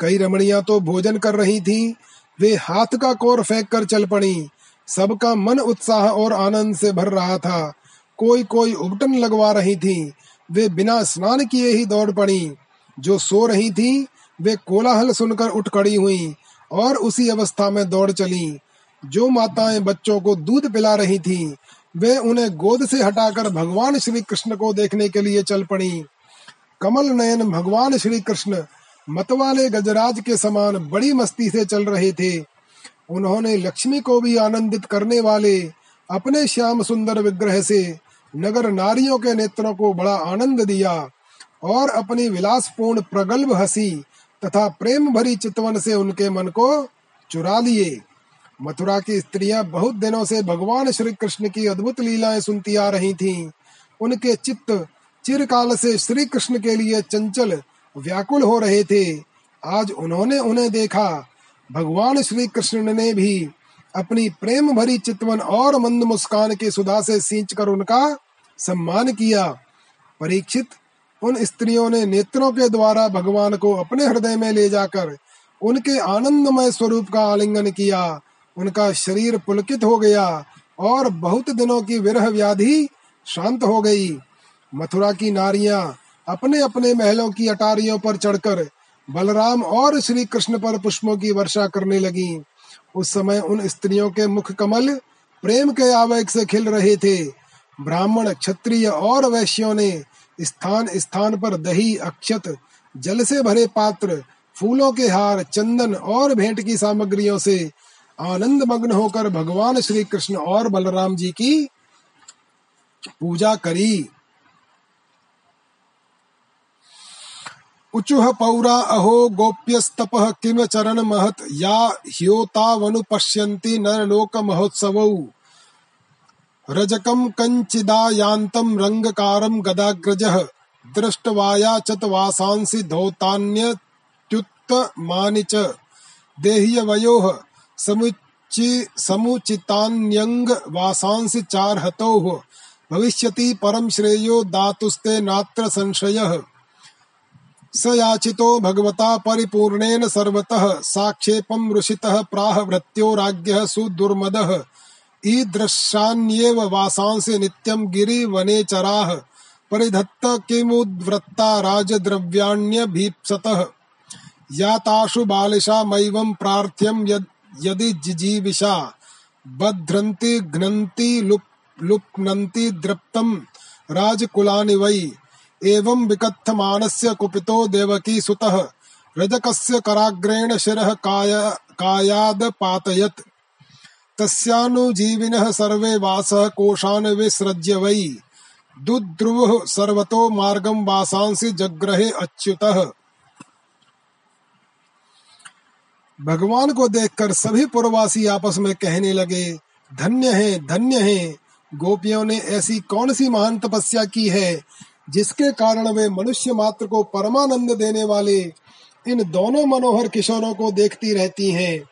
कई रमणियाँ तो भोजन कर रही थीं। वे हाथ का कोर फेंक कर चल पड़ी। सबका मन उत्साह और आनंद से भर रहा था। कोई कोई उबटन लगवा रही थी। वे बिना स्नान किए ही दौड़ पड़ी। जो सो रही थी, वे कोलाहल सुनकर उठ खड़ी हुई और उसी अवस्था में दौड़ चली। जो माताएँ बच्चों को दूध पिला रही थी वे उन्हें गोद से हटाकर भगवान श्री कृष्ण को देखने के लिए चल पड़ी। कमल नयन भगवान श्री कृष्ण मतवाले गजराज के समान बड़ी मस्ती से चल रहे थे। उन्होंने लक्ष्मी को भी आनंदित करने वाले अपने श्याम सुंदर विग्रह से नगर नारियों के नेत्रों को बड़ा आनंद दिया और अपनी विलासपूर्ण प्रगल्भ हँसी तथा प्रेम भरी चितवन से उनके मन को चुरा लिए। मथुरा की स्त्रियाँ बहुत दिनों से भगवान श्री कृष्ण की अद्भुत लीलाएँ सुनती आ रही थीं। उनके चित्त चिरकाल से श्री कृष्ण के लिए चंचल, व्याकुल हो रहे थे। आज उन्होंने उन्हें देखा। भगवान श्री कृष्ण ने भी अपनी प्रेम भरी चितवन और मंद मुस्कान के सुधा से सींच कर उनका सम्मान किया। परीक्षित, उन स्त्रियों ने नेत्रों के द्वारा भगवान को अपने हृदय में ले जाकर उनके आनंदमय स्वरूप का आलिंगन किया। उनका शरीर पुलकित हो गया और बहुत दिनों की विरह व्याधि शांत हो गई। मथुरा की नारियाँ अपने अपने महलों की अटारियों पर चढ़कर बलराम और श्री कृष्ण पर पुष्पों की वर्षा करने लगी। उस समय उन स्त्रियों के मुख कमल प्रेम के आवेग से खिल रहे थे। ब्राह्मण, क्षत्रिय और वैश्यों ने स्थान स्थान पर दही, अक्षत, जल से भरे पात्र, फूलों के हार, चंदन और भेंट की सामग्रियों से आनंद मग्न होकर भगवान श्री कृष्ण और बलराम जी की पूजा करी। उचुह पौरा अहो गोप्यस्तप किम चरण महत? या ह्योतावनुपश्यन्ति नरलोक महोत्सवौ। रजकम कंचिदायान्तं रंगकारं गदाग्रजः। दृष्टवाया चत वासांसि धौतान्यत्युत्तमानि च। देह्यवयोः समुचि समुचितान्यंग वासांसि चार हतोः भविष्यति परम श्रेयो दातुस्ते नात्र संशयः। स याचितो भगवता परिपूर्णेन सर्वतः, साक्षेपं ऋषितः प्राह भृत्यो राज्ञः सुदुर्मदः। ईदृशान्येव वासांसि नित्यं गिरिवनेचराः परिधत्त किमुद्वृत्ता राजद्रव्याण्यभीप्सतः। याताशु बालिशामैवं प्रार्थ्यं यदि जिजीविषा, बध्रन्ति घ्नन्ति लुप्, लुप्नन्ति दृप्तं राजकुलानि वै। एवं विकथमानस्य कुपितो देवकी सुतः, रजकस्य कराग्रेण शिरः काय कायादपातयत् तस्यानुजीविनः सर्वे वासः कोशान् विसृज्य वै। दुद्रुवुः सर्वतो मार्गं वासांसि जग्रहे अच्युतः। भगवान को देखकर सभी पुरवासी आपस में कहने लगे, धन्य है धन्य है। गोपियों ने ऐसी कौन सी महान तपस्या की है, जिसके कारण वे मनुष्य मात्र को परमानंद देने वाले इन दोनों मनोहर किशोरों को देखती रहती हैं?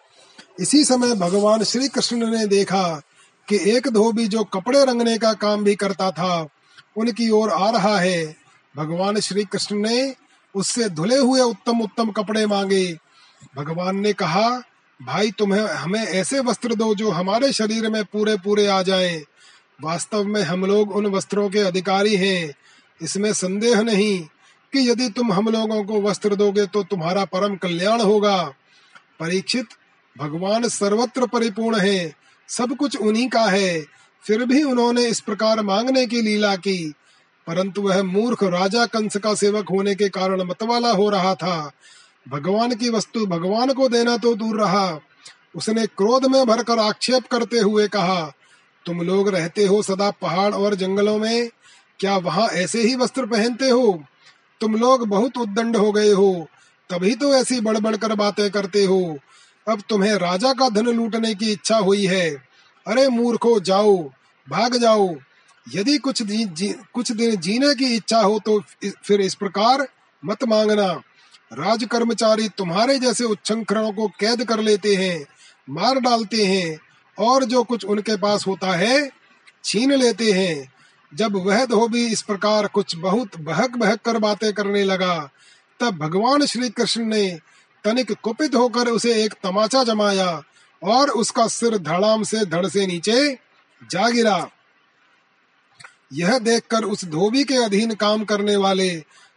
इसी समय भगवान श्री कृष्ण ने देखा कि एक धोबी जो कपड़े रंगने का काम भी करता था, उनकी ओर आ रहा है। भगवान श्री कृष्ण ने उससे धुले हुए उत्तम उत्तम कपड़े मांगे। भगवान ने कहा, भाई, तुम्हें, हमें ऐसे वस्त्र दो जो हमारे शरीर में पूरे पूरे आ जाएँ। वास्तव में हम लोग उन वस्त्रों के अधिकारी हैं। इसमें संदेह नहीं कि यदि तुम हम लोगों को वस्त्र दोगे तो तुम्हारा परम कल्याण होगा। परीक्षित, भगवान सर्वत्र परिपूर्ण है, सब कुछ उन्हीं का है। फिर भी उन्होंने इस प्रकार मांगने की लीला की। परंतु वह मूर्ख राजा कंस का सेवक होने के कारण मतवाला हो रहा था। भगवान की वस्तु भगवान को देना तो दूर रहा। उसने क्रोध में भरकर आक्षेप करते हुए कहा तुम लोग रहते हो सदा पहाड़ और जंगलों में। क्या वहाँ ऐसे ही वस्त्र पहनते हो? तुम लोग बहुत उद्दंड हो गए हो। तभी तो ऐसी बड़बड़ कर बातें करते हो। अब तुम्हें राजा का धन लूटने की इच्छा हुई है। अरे मूर्खो जाओ भाग जाओ। यदि कुछ जी, जी, कुछ दिन जीने की इच्छा हो तो फिर इस प्रकार मत मांगना। राज कर्मचारी तुम्हारे जैसे उच्छृंखलों को कैद कर लेते हैं, मार डालते हैं, और जो कुछ उनके पास होता है, छीन लेते हैं। जब वह धोबी इस प्रकार कुछ बहुत बहक बहक कर बातें करने लगा, तब भगवान श्री कृष्ण ने तनिक कुपित होकर उसे एक तमाचा जमाया और उसका सिर धड़ाम से धड़ से नीचे जा गिरा। यह देखकर उस धोबी के अधीन काम करने वाले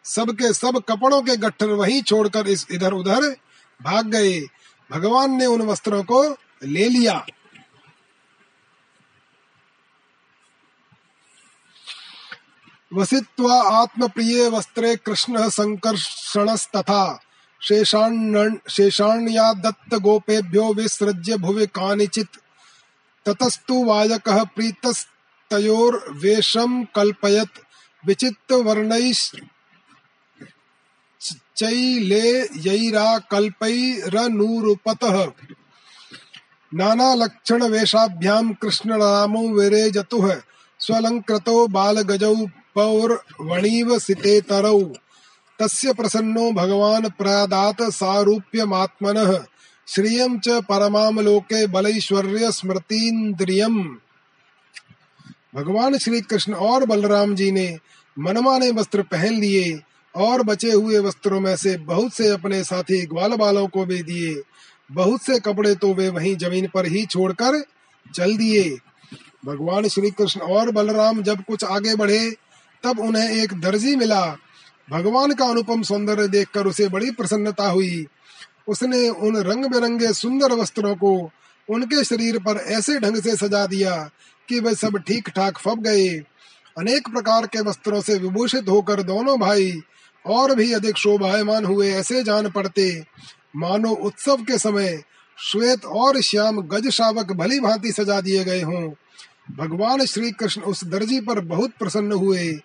सबके सब कपड़ों के गट्ठर वहीं छोड़कर इस इधर उधर भाग गए। भगवान ने उन वस्त्रों को ले लिया। वसित्वा आत्मप्रिय वस्त्रे कृष्ण संकर्षणस्तथा। शेषाण्या दत्त गोपेभ्यो विसृज्य भुवि कानिचित्। ततस्तु वायकः प्रीतस्तयोर्वेषं कल्पयत्। विचित्तवर्णैश्चैलेयैरा कल्पैरनूरुपतः नानालक्षणवेषाभ्यां कृष्णरामौ विरेजतुः स्वलङ्कृतो बालगजौ पौर्वणीव सितेतरौ तस्य प्रसन्नो भगवान प्रदात सारूप्यमात्मनः। श्रियं च परमाम लोके बलैश्वर्य स्मृतीन्द्रियम। भगवान श्री कृष्ण और बलराम जी ने मनमाने वस्त्र पहन लिए। और बचे हुए वस्त्रों में से बहुत से अपने साथी ग्वाल बालों को भी दिए। बहुत से कपड़े तो वे वहीं ज़मीन पर ही छोड़कर चल दिए। भगवान श्री कृष्ण और बलराम जब कुछ आगे बढ़े, तब उन्हें एक दर्जी मिला। भगवान का अनुपम सौंदर्य देखकर उसे बड़ी प्रसन्नता हुई। उसने उन रंग बिरंगे सुंदर वस्त्रों को उनके शरीर पर ऐसे ढंग से सजा दिया कि वे सब ठीक ठाक फब गए। अनेक प्रकार के वस्त्रों से विभूषित होकर दोनों भाई और भी अधिक शोभायमान हुए ऐसे जान पड़ते। मानो उत्सव के समय श्वेत और श्याम गज शावक भली भांति सजा दिए गए हों। भगवान श्री कृष्ण उस दर्जी पर बहुत प्रसन्न हुए।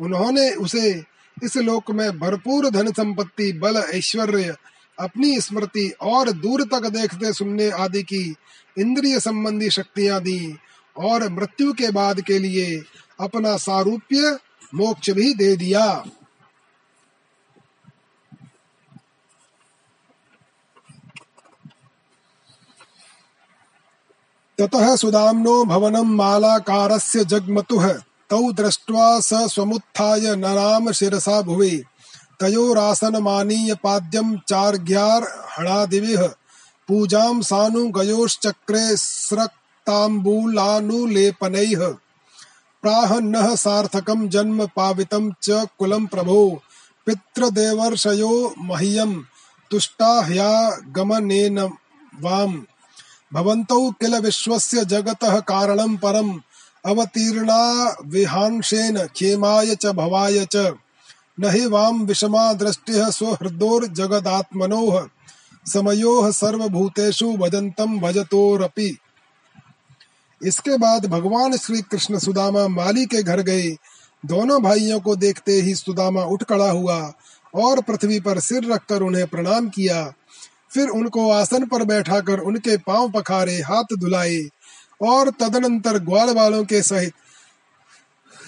उन्होंने उसे इस लोक में भरपूर धन संपत्ति, बल, ऐश्वर्य, अपनी स्मृति और दूर तक देखते सुनने आदि की इंद्रिय संबंधी शक्तियाँ दी और मृत्यु के बाद के लिए अपना सारूप्य मोक्ष भी दे दिया। ततः सुदाम्नो भवनम मालाकारस्य जगमतुः। तौ दृष्ट्वा स स्वमुत्थाय नराम शिरसा भुवि। तयोरासनमानीय पाद्यं चार्घ्यार्हणादिभिः पूजां सानुगयोश्चक्रे स्रक्ताम्बूलानुलेपनैः। प्राह नः सार्थकं जन्म पावितं च प्रभो। पितृदेवर्षयो मह्यं तुष्टा ह्यागमनेन वाम्। भवन्तौ किल विश्वस्य जगतः कारणं परम्? अवतीर्णा विहांशेन क्षेमाय च भवाय च। न हि वाम विषमा दृष्टिः स्वहृदोर्जगदात्मनोः समयोः सर्वभूतेषु भजन्तम भजतोरपि। इसके बाद भगवान श्री कृष्ण सुदामा माली के घर गए। दोनों भाइयों को देखते ही सुदामा उठ खड़ा हुआ और पृथ्वी पर सिर रखकर उन्हें प्रणाम किया। फिर उनको आसन पर बैठाकर उनके पाँव पखारे हाथ धुलाए और तदनंतर ग्वाल वालों के सहित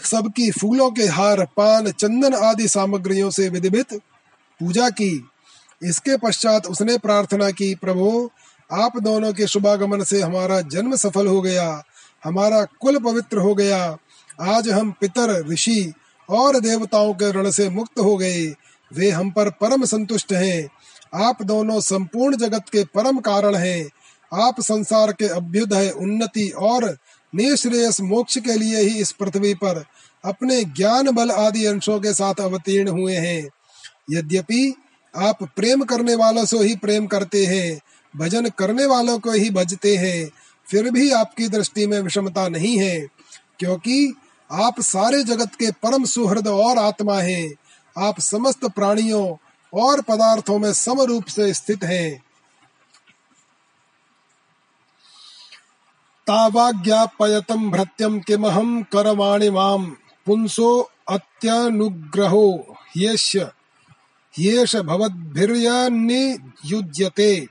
सबकी फूलों के हार, पान, चंदन आदि सामग्रियों से विधिवित पूजा की। इसके पश्चात उसने प्रार्थना की, प्रभु, आप दोनों के शुभागमन से हमारा जन्म सफल हो गया, हमारा कुल पवित्र हो गया। आज हम पितर, ऋषि और देवताओं के ऋण से मुक्त हो गए। वे हम पर परम संतुष्ट हैं। आप दोनों संपूर्ण जगत के परम कारण हैं। आप संसार के अभ्युदय, उन्नति और निश्रेयस मोक्ष के लिए ही इस पृथ्वी पर अपने ज्ञान बल आदि अंशों के साथ अवतीर्ण हुए हैं। यद्यपि आप प्रेम करने वालों से ही प्रेम करते हैं, भजन करने वालों को ही भजते हैं, फिर भी आपकी दृष्टि में विषमता नहीं है, क्योंकि आप सारे जगत के परम सुहृद और आत्मा हैं। आप समस्त प्राणियों और पदार्थों में सम रूप से स्थित हैं। तावाज्ञापयतं भृत्यं किमहं करवाणि माँ पुंसो अत्यनुग्रहो ह्येष्य ह्येष भवद्भिर्यनियुज्यते।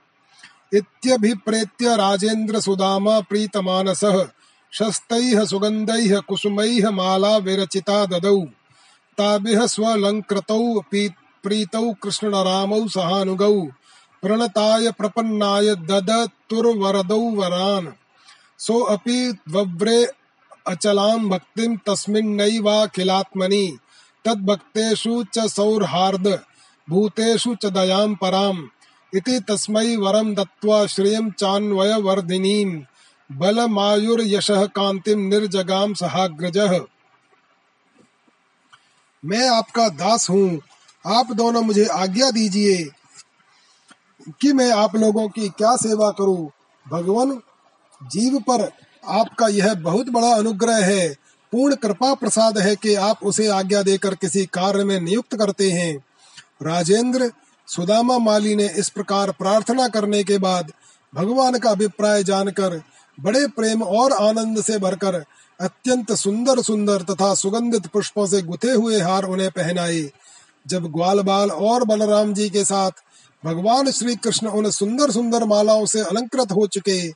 इत्यभिप्रेत्य राजेन्द्र सुदामा प्रीतमानसः शस्तैः सुगन्धैः कुसुमैः माला विरचिता ददौ। ताभिः स्वलङ्कृतौ प्रीतौ कृष्णरामौ सहानुगौ, प्रणताय प्रपन्नाय ददतुर्वरदौ वरान्। सोऽपि वव्रे अचलां भक्तिं तस्मिन्नैवाखिलात्मनि, तद्भक्तेषु च सौहार्द भूतेषु च दयां पराम्। इति तस्मै वरं दत्त्वा श्रियं चान्वयवर्धिनीम् बलमायुर्यशः कान्तिं निर्जगाम सहाग्रजः। मैं आपका दास हूँ आप दोनों मुझे आज्ञा दीजिए कि मैं आप लोगों की क्या सेवा करूँ। भगवान, जीव पर आपका यह बहुत बड़ा अनुग्रह है, पूर्ण कृपा प्रसाद है कि आप उसे आज्ञा देकर किसी कार्य में नियुक्त करते हैं। राजेंद्र, सुदामा माली ने इस प्रकार प्रार्थना करने के बाद भगवान का अभिप्राय जानकर बड़े प्रेम और आनंद से भरकर अत्यंत सुंदर सुंदर तथा सुगंधित पुष्पों से गुथे हुए हार उन्हें पहनाए। जब ग्वाल बाल और बलराम जी के साथ भगवान श्री कृष्ण उन सुंदर सुंदर मालाओं से अलंकृत हो चुके,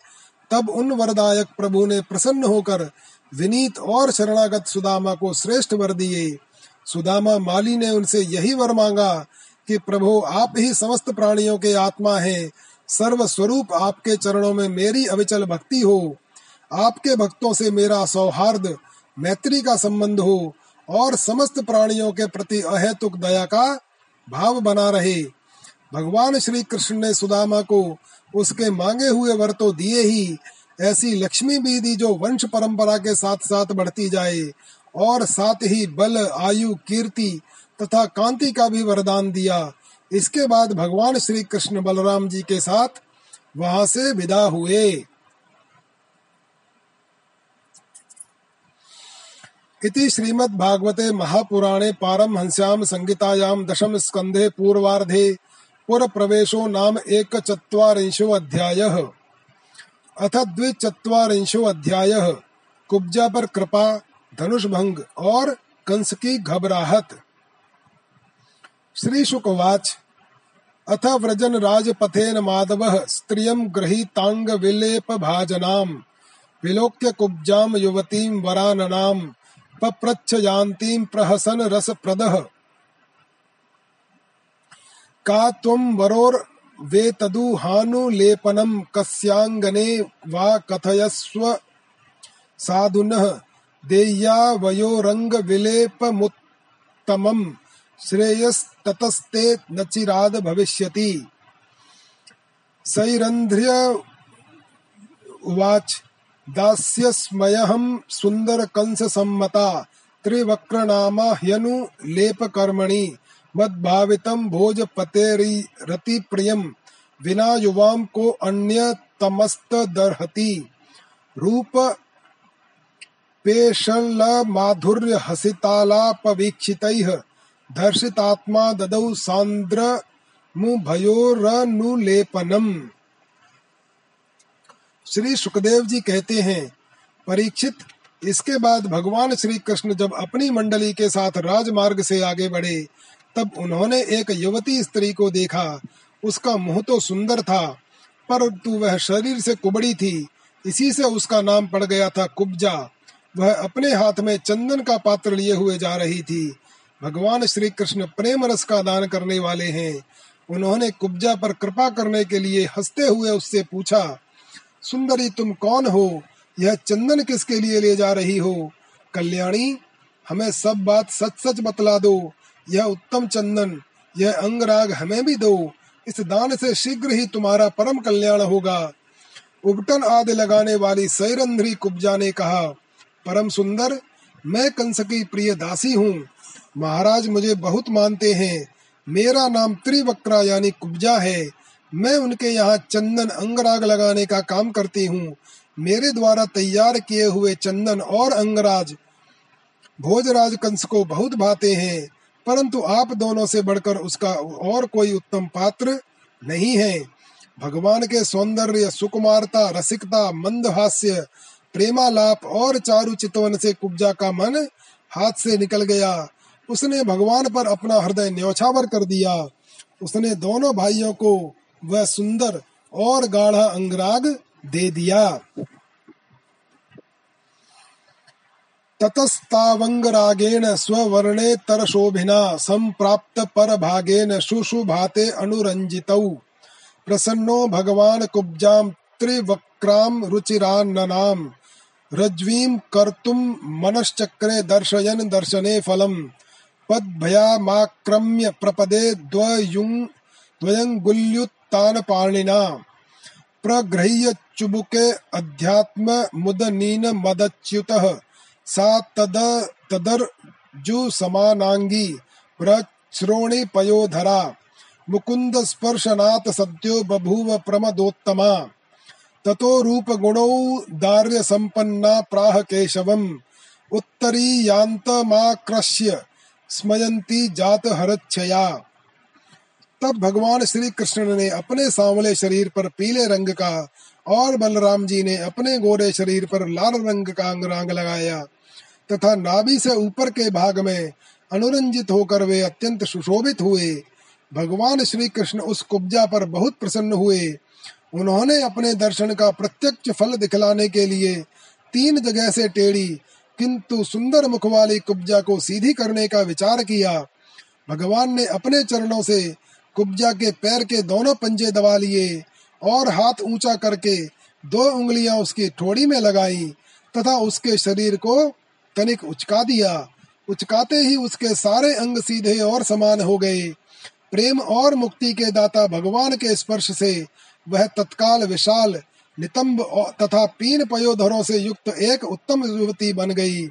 तब उन वरदायक प्रभु ने प्रसन्न होकर विनीत और शरणागत सुदामा को श्रेष्ठ वर दिए। सुदामा माली ने उनसे यही वर मांगा कि प्रभु, आप ही समस्त प्राणियों के आत्मा हैं सर्व स्वरूप आपके चरणों में मेरी अविचल भक्ति हो। आपके भक्तों से मेरा सौहार्द, मैत्री का संबंध हो। और समस्त प्राणियों के प्रति अहेतुक दया का भाव बना रहे। भगवान श्री कृष्ण ने सुदामा को उसके मांगे हुए वर तो दिए ही। ऐसी लक्ष्मी भी दी जो वंश परंपरा के साथ साथ बढ़ती जाए और साथ ही बल, आयु, कीर्ति तथा कांति का भी वरदान दिया। इसके बाद भगवान श्री कृष्ण बलराम जी के साथ वहाँ से विदा हुए। इति श्रीमद्भागवते महापुराणे पारमहंस्यां संहितायां दशम स्कंधे पूर्वार्धे पुर प्रवेशो नाम एक चत्वारिंशो अध्यायः। अथ द्विचत्वारिंशो अध्यायः। कुब्जा पर कृपा धनुष भंग और कंस की घबराहट। श्री शुकवाच अथ व्रजन राजपथेन माधवः स्त्रियं गृहीतांग विलेप भाजनाम विलोक्य कुब्जाम युवतीं वराननाम पप्रच्छयान्तीं प्रहसन रसप्रदः। का त्वं वरोर वेतदुहानुलेपनं कस्याङ्गने वा कथयस्व साधुनः देय्यावयोरङ्गविलेपमुत्तमम् श्रेयस्ततस्ते न चिराद भविष्यति। सैरन्ध्र्य उवाच। दास्यस्मयहं सुन्दरकंससम्मता, त्रिवक्रनामा ह्यनुलेपकर्मणि मद्भावितं भोजपतेरतिप्रियं विना युवां को अन्यतमस्तदर्हति। रूप पेशल पेशलमाधुर्य हसितालापवीक्षितैः धर्षितात्मा ददौ सांद्र भयोरनुलेपनम श्री सुखदेव जी कहते हैं, परीक्षित, इसके बाद भगवान श्री कृष्ण जब अपनी मंडली के साथ राजमार्ग से आगे बढ़े, तब उन्होंने एक युवती स्त्री को देखा। उसका मुँह तो सुंदर था, परंतु वह शरीर से कुबड़ी थी। इसी से उसका नाम पड़ गया था कुब्जा। वह अपने हाथ में चंदन का पात्र लिए हुए जा रही थी। भगवान श्री कृष्ण प्रेम रस का दान करने वाले हैं। उन्होंने कुब्जा पर कृपा करने के लिए हँसते हुए उससे पूछा सुंदरी तुम कौन हो? यह चंदन किसके लिए ले जा रही हो? कल्याणी, हमें सब बात सच सच बतला दो। यह उत्तम चंदन, यह अंगराग हमें भी दो। इस दान से शीघ्र ही तुम्हारा परम कल्याण होगा। उबटन आदि लगाने वाली सैरंध्री कुब्जा ने कहा, परम सुंदर, मैं कंस की प्रिय दासी हूँ। महाराज मुझे बहुत मानते हैं। मेरा नाम त्रिवक्रा यानी कुब्जा है। मैं उनके यहाँ चंदन अंगराग लगाने का काम करती हूँ। मेरे द्वारा तैयार किए हुए चंदन और अंगराज भोजराज कंस को बहुत भाते हैं, परंतु आप दोनों से बढ़कर उसका और कोई उत्तम पात्र नहीं है। भगवान के सौंदर्य, सुकुमारता, रसिकता मंदहास्य प्रेमालाप और चारु चितवन से कुब्जा का मन हाथ से निकल गया। उसने भगवान पर अपना हृदय न्यौछावर कर दिया। उसने दोनों भाइयों को वह सुंदर और गाढ़ा अंगराग दे दिया। ततस्तावंगरागेण स्ववर्णे तरशोभिना, संप्राप्त पर भागेन शुशुभाते अनुरंजितौ। प्रसन्नो भगवान कुब्जाम त्रिवक्राम रुचिरान्ननाम रज्वीं कर्तुं मनश्चक्रे दर्शयन दर्शने फलम्। पद्भयामाक्रम्य प्रपदे द्वयुं द्वयङ्गुल्युत्तानपाणिना प्रगृह्य चुबुके अध्यात्म मुदनीन मदच्युतः। सा तद तदर्जुसमानाङ्गी प्रश्रोणि पयोधरा। मुकुन्द स्पर्शनात् सद्यो बभूव प्रमदोत्तमा। ततो रूप गुणौ दार्य संपन्ना प्राह केशवम्। उत्तरीयांतमाक्रश्य स्मयंती जात हरच्छया तब भगवान श्री कृष्ण ने अपने सांवले शरीर पर पीले रंग का और बलराम जी ने अपने गोरे शरीर पर लाल रंग का अंगरांग लगाया, तथा नाभि से ऊपर के भाग में अनुरंजित होकर वे अत्यंत सुशोभित हुए। भगवान श्री कृष्ण उस कुब्जा पर बहुत प्रसन्न हुए। उन्होंने अपने दर्शन का प्रत्यक्ष फल दिखलाने के लिए तीन जगह से टेढ़ी, किंतु सुंदर मुख वाली कुब्जा को सीधी करने का विचार किया। भगवान ने अपने चरणों से कुब्जा के पैर के दोनों पंजे दबा लिए और हाथ ऊँचा करके दो उंगलियाँ उसकी ठोड़ी में लगाई तथा उसके शरीर को तनिक उचका दिया। उचकाते ही उसके सारे अंग सीधे और समान हो गए। प्रेम और मुक्ति के दाता भगवान के स्पर्श से वह तत्काल विशाल, नितंब तथा पीन पयोधरों से युक्त एक उत्तम युवती बन गई।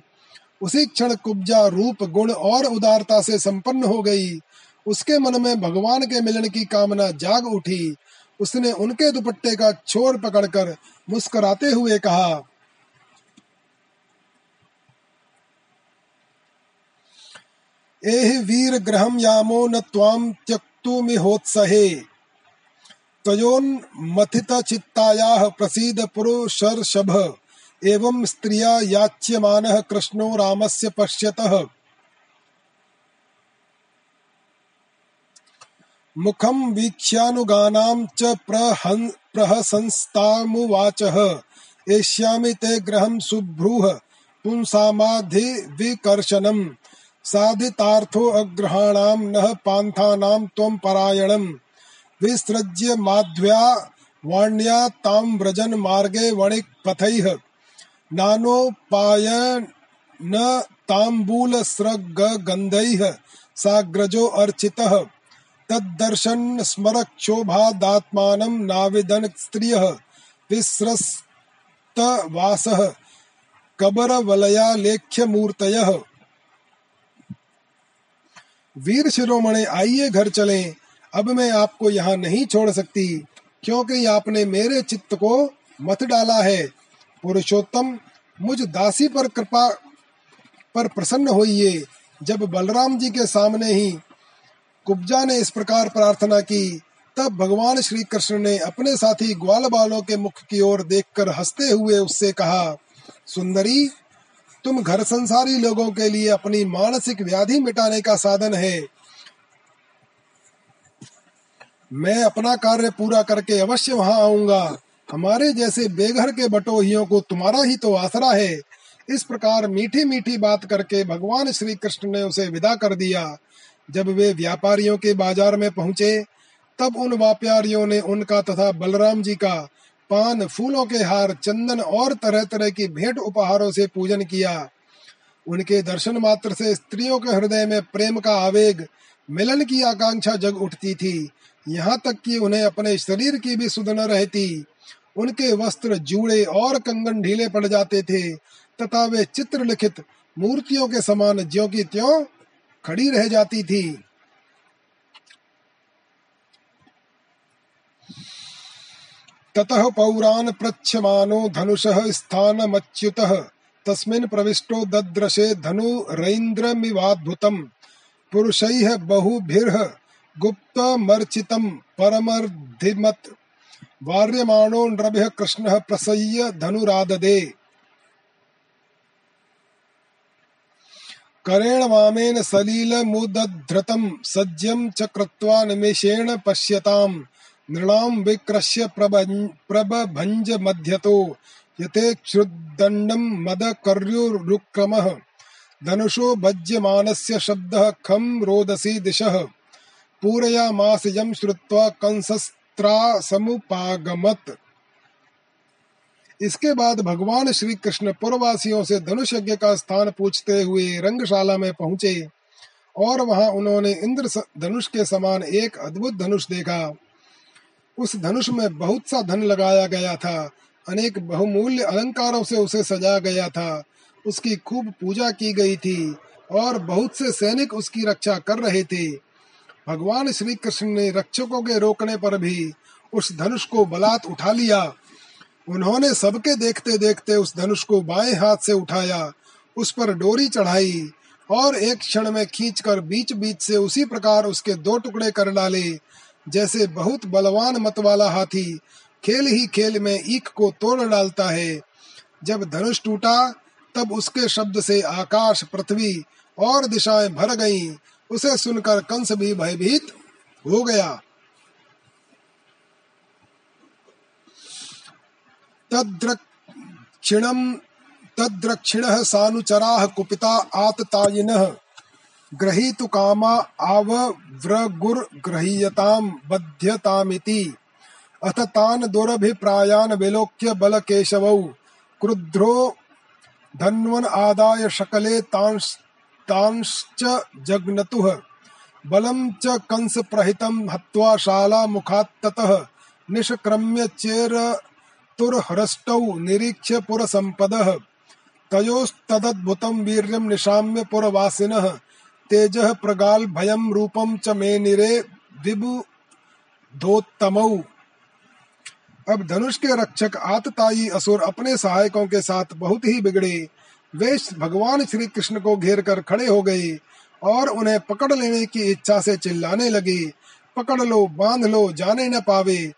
उसी क्षण कुब्जा रूप, गुण और उदारता से संपन्न हो गई। उसके मन में भगवान के मिलन की कामना जाग उठी। उसने उनके दुपट्टे का छोर पकड़कर मुस्कुराते हुए कहा, एहि वीर ग्रहम यामो न त्वाम त्यक्तुमिहोत्सहे त्वयोन्मथितचित्तायाः प्रसीद पुरुषर्षभ। एवं स्त्रिया याच्यमानः कृष्णो रामस्य पश्यतः। मुखं वीक्ष्यानुगानां च प्रहसंस्तामुवाचः। एष्यामि ते गृहं सुभ्रूः पुंसामाधिविकर्षणम् साधितार्थो अग्रहाणां नः पान्थानां त्वं परायणम्। विसृज्य माध्व्या वाण्या तां व्रजन् मार्गे वणिक् पथैः नानोपायन ताम्बूलस्रग्गन्धैः साग्रजो अर्चितः। तद्दर्शन स्मरक्षोभादात्मानं नाविदन् स्त्रियः विस्रस्तवासः कबरवलयालेख्यमूर्तयः। वीर शिरोमणि, आइए घर चलें। अब मैं आपको यहाँ नहीं छोड़ सकती, क्योंकि आपने मेरे चित्त को मत डाला है। पुरुषोत्तम, मुझ दासी पर कृपा पर प्रसन्न होइए। जब बलराम जी के सामने ही कुब्जा ने इस प्रकार प्रार्थना की। तब भगवान श्री कृष्ण ने अपने साथी ग्वाल बालों के मुख की ओर देखकर हँसते हुए उससे कहा, सुंदरी, तुम घर संसारी लोगों के लिए अपनी मानसिक व्याधि मिटाने का साधन है। मैं अपना कार्य पूरा करके अवश्य वहाँ आऊँगा। हमारे जैसे बेघर के बटोहियों को तुम्हारा ही तो आसरा है। इस प्रकार मीठी मीठी बात करके भगवान श्री कृष्ण ने उसे विदा कर दिया। जब वे व्यापारियों के बाज़ार में पहुँचे, तब उन व्यापारियों ने उनका तथा बलराम जी का पान फूलों के हार, चंदन और तरह तरह की भेंट उपहारों से पूजन किया। उनके दर्शन मात्र से स्त्रियों के हृदय में प्रेम का आवेग, मिलन की आकांक्षा जग उठती थी। यहाँ तक कि उन्हें अपने शरीर की भी सुध न रहती। उनके वस्त्र जूड़े और कंगन ढीले पड़ जाते थे, तथा वे चित्र लिखित मूर्तियों के समान ज्यो की त्यों खड़ी रह जाती थी। ततः पौरान् पृच्छमानो धनुषः स्थानमच्युतः। तस्मिन् प्रविष्टो दद्रशे धनुरैन्द्रमिवाद्भुतम् पुरुषैः बहुभिर्ह गुप्तमर्चितम् परमर्धिमत्। वार्यमाणो नृभिः कृष्णः प्रसय्य धनुराददे। करेण वामेन सलिलमुदधृतं सज्जं च कृत्वा निमेषेण पश्यताम्। नृणां विक्रस्य प्रबभञ्ज मध्यतो यथेक्षुदण्डं मदकर्युरुक्रमः। धनुषो भज्यमानस्य शब्दः खं रोदसी दिशः। पूरयामास यं श्रुत्वा कंसस्त्रा समुपागमत इसके बाद भगवान श्री कृष्ण पूर्ववासियों से धनुष यज्ञ का स्थान पूछते हुए रंगशाला में पहुँचे, और वहाँ उन्होंने इंद्र धनुष के समान एक अद्भुत धनुष देखा। उस धनुष में बहुत सा धन लगाया गया था, अनेक बहुमूल्य अलंकारों से उसे सजाया गया था। उसकी खूब पूजा की गई थी, और बहुत से सैनिक उसकी रक्षा कर रहे थे। भगवान श्री कृष्ण ने रक्षकों के रोकने पर भी उस धनुष को बलात् उठा लिया। उन्होंने सबके देखते देखते उस धनुष को बाएँ हाथ से उठाया, उस पर डोरी चढ़ाई और एक क्षण में खींचकर बीच बीच से उसी प्रकार उसके दो टुकड़े कर डाले, जैसे बहुत बलवान मत वाला हाथी खेल ही खेल में ईख को तोड़ डालता है। जब धनुष टूटा, तब उसके शब्द से आकाश, पृथ्वी और दिशाएँ भर गईं। उसे सुनकर कंस भी भयभीत हो गया। तद्रक्षिणम तद्रक्षिण सानुचरा कुपिता आततायिनः। ग्रहीतु कामा आवव्रगुर्गृह्यताम् बध्यतामिति। अथ तान् दुरभिप्रायान् विलोक्य बलकेशवौ। क्रुद्धो धन्वन आदाय शकले तांश्च जग्नतुः। बलं च कंस प्रहितं हत्वा शालामुखात् निष्क्रम्य चेरतुर्हृष्टौ निरीक्ष्य पुरसम्पदः। तयोस्तदद्भुतं वीर्यं निशाम्य पुरवासिनः। तेज प्रगाल भयम रूपम च मे निरे विबुधोत्तमौ। अब धनुष के रक्षक आतताई असुर अपने सहायकों के साथ बहुत ही बिगड़े। वे भगवान श्री कृष्ण को घेर कर खड़े हो गए और उन्हें पकड़ लेने की इच्छा से चिल्लाने लगे। पकड़ लो, बाँध लो, जाने न पावे।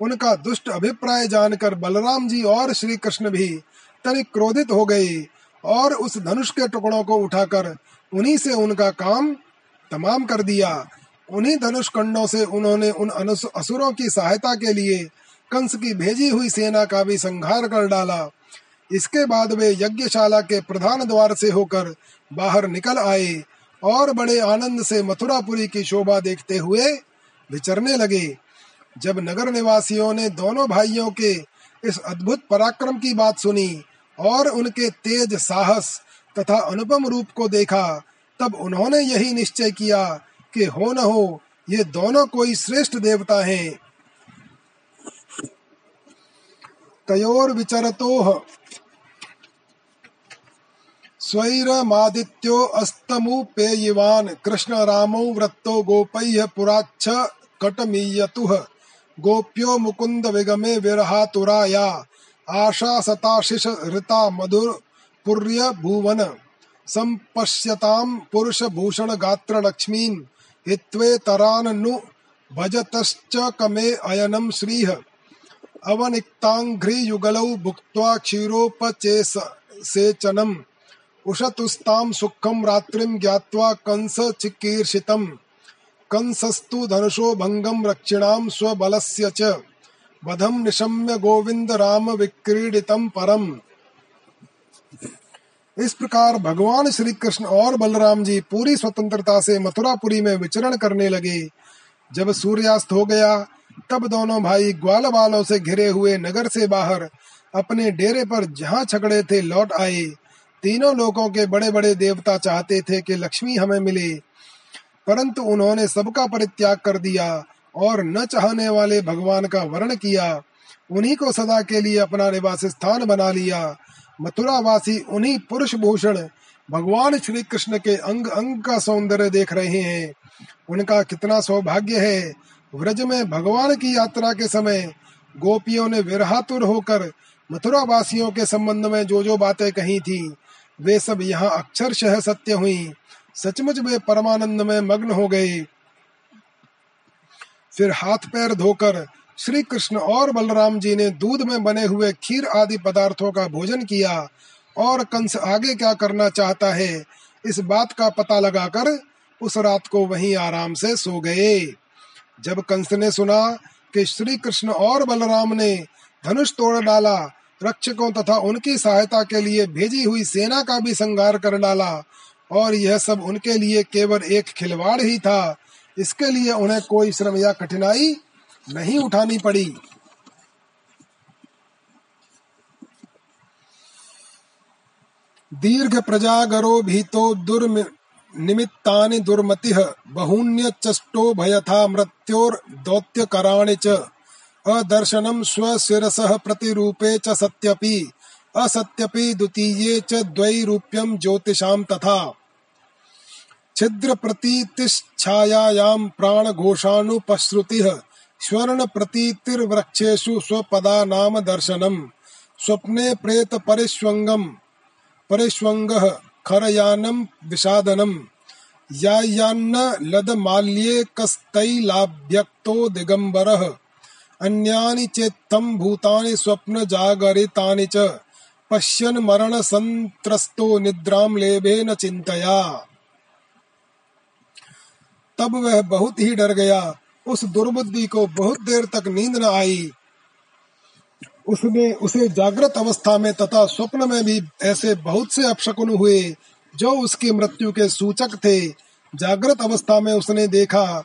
उनका दुष्ट अभिप्राय जानकर बलराम जी और श्री कृष्ण भी तनिक क्रोधित हो गए और उस धनुष के टुकड़ों को उठाकर उन्हीं से उनका काम तमाम कर दिया। उन्हीं धनुष कंडों से उन्होंने उन असुरों की सहायता के लिए कंस की भेजी हुई सेना का भी संहार कर डाला। इसके बाद वे यज्ञशाला के प्रधान द्वार से होकर बाहर निकल आए और बड़े आनंद से मथुरापुरी की शोभा देखते हुए विचरने लगे। जब नगर निवासियों ने दोनों भाइयों के इस अद्भुत पराक्रम की बात सुनी और उनके तेज साहस तथा अनुपम रूप को देखा, तब उन्होंने यही निश्चय किया कि हो न हो, ये दोनों कोई श्रेष्ठ देवता हैं। तयोर विचरतो स्वैरमादित्यो कृष्ण रामो वृत्तो गोपैः पुराच्छ कटमीयतुः गोप्यो मुकुंद विगमे विरहातुराया आशा सताशिष ऋता मधुर पुर्य भुवन। संपश्यताम पुरुष भूषण गात्र लक्ष्मीं हित्वेतरान् नु भजतश्च कमे अयनं श्रीः। अवनिक्ताङ्घ्रियुगलौ भुक्त्वा क्षीरोपचेसेचनम् उषतुस्तां सुखं रात्रिं ज्ञात्वा कंस चिकीर्षितम्। कंसस्तु धनुषो भङ्गं रक्षिणां स्वबलस्य च। वधं निशम्य गोविंद राम विक्रीडितं परम्। इस प्रकार भगवान श्री कृष्ण और बलराम जी पूरी स्वतंत्रता से मथुरापुरी में विचरण करने लगे। जब सूर्यास्त हो गया, तब दोनों भाई ग्वाल बालों से घिरे हुए नगर से बाहर अपने डेरे पर जहाँ छकड़े थे लौट आए। तीनों लोगों के बड़े बड़े देवता चाहते थे कि लक्ष्मी हमें मिले। परंतु उन्होंने सबका परित्याग कर दिया और न चाहने वाले भगवान का वर्ण किया। उन्हीं को सदा के लिए अपना निवास स्थान बना लिया। मथुरा वासी उन्हीं पुरुष भूषण भगवान श्री कृष्ण के अंग अंग का सौंदर्य देख रहे हैं। उनका कितना सौभाग्य है। व्रज में भगवान की यात्रा के समय गोपियों ने विरहातुर होकर मथुरा वासियों के संबंध में जो जो बातें कही थी, वे सब यहाँ अक्षरशः सत्य हुई। सचमुच वे परमानंद में मग्न हो गए फिर हाथ पैर धोकर श्री कृष्ण और बलराम जी ने दूध में बने हुए खीर आदि पदार्थों का भोजन किया और कंस आगे क्या करना चाहता है, इस बात का पता लगाकर उस रात को वहीं आराम से सो गए। जब कंस ने सुना कि श्री कृष्ण और बलराम ने धनुष तोड़ डाला, रक्षकों तथा उनकी सहायता के लिए भेजी हुई सेना का भी संगार कर डाला और यह सब उनके लिए केवल एक खिलवाड़ ही था। इसके लिए उन्हें कोई श्रम या कठिनाई नहीं उठानी पड़ी। दीर्घ प्रजागरो भीतो दुर्निमित्तानि दुर्मतिः बहून्यचष्टो भयथा मृत्योर्दौत्यकराणि च। अदर्शनं स्वशिरसः प्रतिरूपे च सत्यपि। असत्यपि द्वितीये च द्वैरूप्यं ज्योतिषां तथा। छिद्र प्रतीतिश्छायायां प्राणघोषानुपश्रुतिः स्वर्ण प्रतीतिर्वृक्षेषु स्वपदा नाम दर्शनम्, स्वप्ने प्रेत परिष्वङ्गम् परिष्वङ्गः खरयानं विषादनम्। यायान्न लदमाल्ये कस्तैलाभ्यक्तो दिगम्बरः, अन्यानि चेत्थं भूतानि स्वप्न जागरितानि च। पश्यन् मरण संत्रस्तो निद्राम न चिंतया तब वह बहुत ही डर गया। उस दुर्बुद्धि को बहुत देर तक नींद न आई। उसने उसे जागृत अवस्था में तथा स्वप्न में भी ऐसे बहुत से अपशकुन हुए, जो उसकी मृत्यु के सूचक थे। जागृत अवस्था में उसने देखा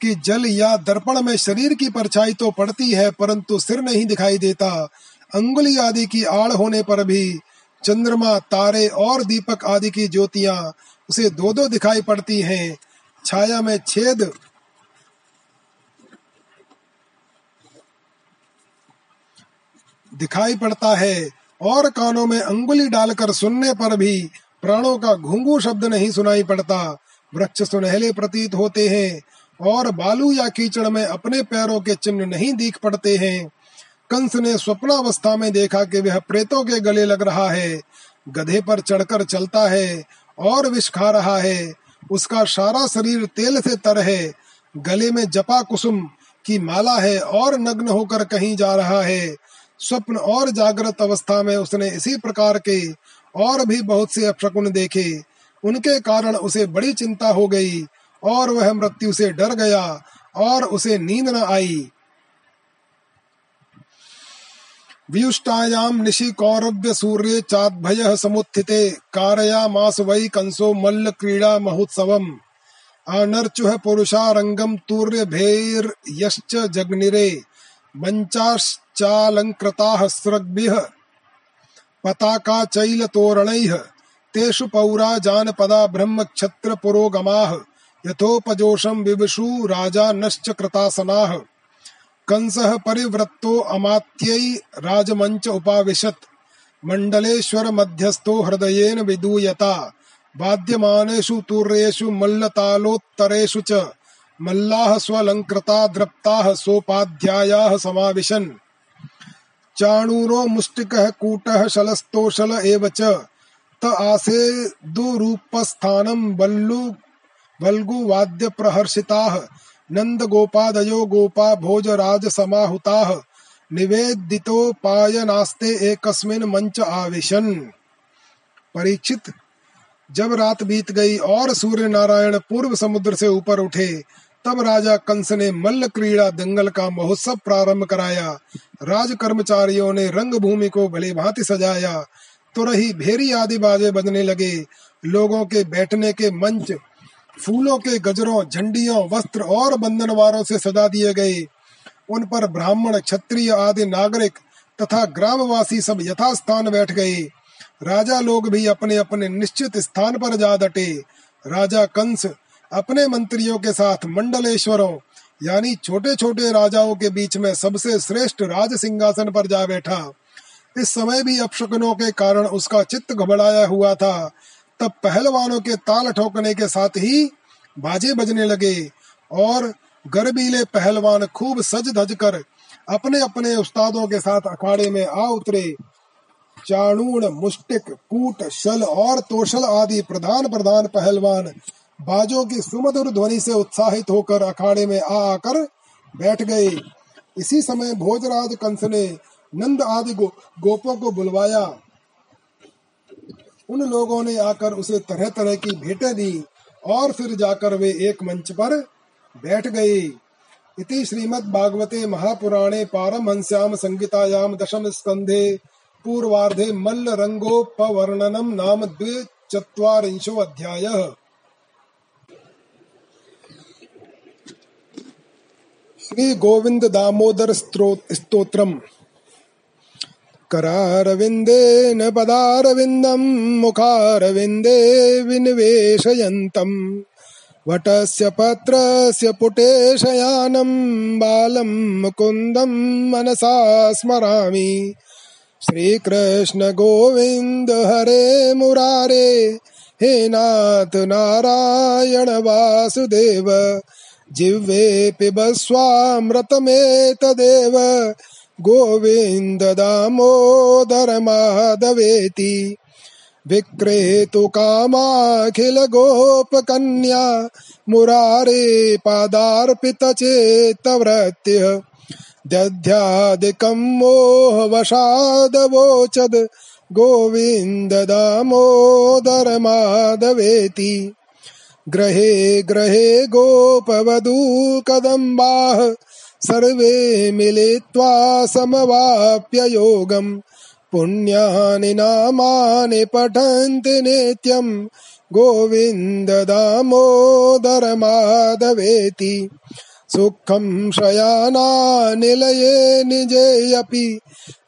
कि जल या दर्पण में शरीर की परछाई तो पड़ती है, परंतु सिर नहीं दिखाई देता। अंगुली आदि की आड़ होने पर भी चंद्रमा, तारे और दीपक आदि की ज्योतियाँ उसे दो दो दिखाई पड़ती हैं। छाया में छेद दिखाई पड़ता है और कानों में अंगुली डालकर सुनने पर भी प्राणों का घुंगू शब्द नहीं सुनाई पड़ता। वृक्ष सुनहले प्रतीत होते हैं और बालू या कीचड़ में अपने पैरों के चिन्ह नहीं दिख पड़ते हैं। कंस ने स्वप्नावस्था में देखा कि वह प्रेतों के गले लग रहा है, गधे पर चढ़कर चलता है और विष खा रहा है। उसका सारा शरीर तेल से तर है। गले में जपा कुसुम की माला है और नग्न होकर कहीं जा रहा है। स्वप्न और जागृत अवस्था में उसने इसी प्रकार के और भी बहुत से अपशकुन देखे। उनके कारण उसे बड़ी चिंता हो गई और वह मृत्यु से डर गया और उसे नींद न आई। व्युष्टायाम निशि कौरव्य सूर्य चाद्भय समुत्थिते। कारयामास वै कंसो मल्ल क्रीड़ा महोत्सवम। अनर्चुह पुरुषारंगम तूर्य भेर यश्च जग्निरे पताका चैल तोरणैः। तेषु पौरा जानपदा पुरोगमाः। यथोपजोषम विवशु राजा नश्च कृतासनाः। कंसः परिवृत्तो अमात्यै राजमंच उपाविशत्। मंडलेश्वर मध्यस्थो हृदयेन विदूयता। वाद्यमानेषु तूर्येषु मल्लतालोत्तरेषु च मल्लाः स्वलंकृता द्रप्ताः सोपाध्यायाः समाविशन्। चाणूरो मुष्टिकः कूटः शलस्तोषल एव च। त आसे दुरूपस्थानं बल्लु वल्गु वाद्य प्रहर्षिताः नंद गोपादयो गोपा भोजराज समाहुताः निवेदितोपायनास्ते एकस्मिन मंच आवेशन। परीक्षित, जब रात बीत गई और सूर्य नारायण पूर्व समुद्र से ऊपर उठे, तब राजा कंस ने मल्ल क्रीड़ा दंगल का महोत्सव प्रारंभ कराया। राज कर्मचारियों ने रंग भूमि को भले भांति सजाया। तुरही भेरी आदि बाजे बजने लगे। लोगों के बैठने के मंच फूलों के गजरों, झंडियों, वस्त्र और बंधनवारों से सजा दिए गए। उन पर ब्राह्मण, क्षत्रिय आदि नागरिक तथा ग्रामवासी सब यथास्थान बैठ गए। राजा लोग भी अपने अपने निश्चित स्थान पर जा डटे। राजा कंस अपने मंत्रियों के साथ मंडलेश्वरों, यानी छोटे छोटे राजाओं के बीच में सबसे श्रेष्ठ राज सिंहासन पर जा बैठा। इस समय भी अपशकुनों के कारण उसका चित्त घबराया हुआ था। तब पहलवानों के ताल ठोकने के साथ ही बाजे बजने लगे और गर्बीले पहलवान खूब सज धज कर अपने अपने उस्तादों के साथ अखाड़े में आ उतरे। चाणूण मुस्टिक कूट शल और तोशल आदि प्रधान प्रधान पहलवान बाजों की सुमधुर ध्वनि से उत्साहित होकर अखाड़े में आ आकर बैठ गए। इसी समय भोजराज कंस ने नंद आदि गो, गोपों को बुलवाया। उन लोगों ने आकर उसे तरह तरह की भेंटें दी और फिर जाकर वे एक मंच पर बैठ गए। इति श्रीमद् भागवते महापुराणे पारमहंस्याम संगीतायाम दशम स्कंधे पूर्वार्धे मल्ल रंगोपवर्णनम नाम द्विचत्वारिंशो अध्याय। श्री गोविंद दामोदर स्तोत्रम। करारविन्देन पदारविन्दम् मुखारविन्दे विनिवेशयन्तम्। वटस्य पत्रस्य पुटे शयानम् बालम् मुकुन्दम् मनसा स्मरामि। श्रीकृष्ण गोविन्द हरे मुरारे, हे नाथ नारायण वासुदेव जिह्वे पिबस्वामृतमेतदेव गोविन्द दामोदर माधवेति, विक्रेतु कामाखिल गोपकन्या, मुरारे पादार्पितचेत्तवृत्तिः दध्यादिकं मोहवशादवोचद् गोविन्द दामोदर माधवेति। ग्रहे ग्रहे गोपवधू कदम्बाः सर्वे मिलित्वा समवाप्य योगम्। पुण्यानि नामानि पठन्ति नित्यम्। गोविन्द दामोदर माधवेति। सुखं शयानानिलये निजेऽपि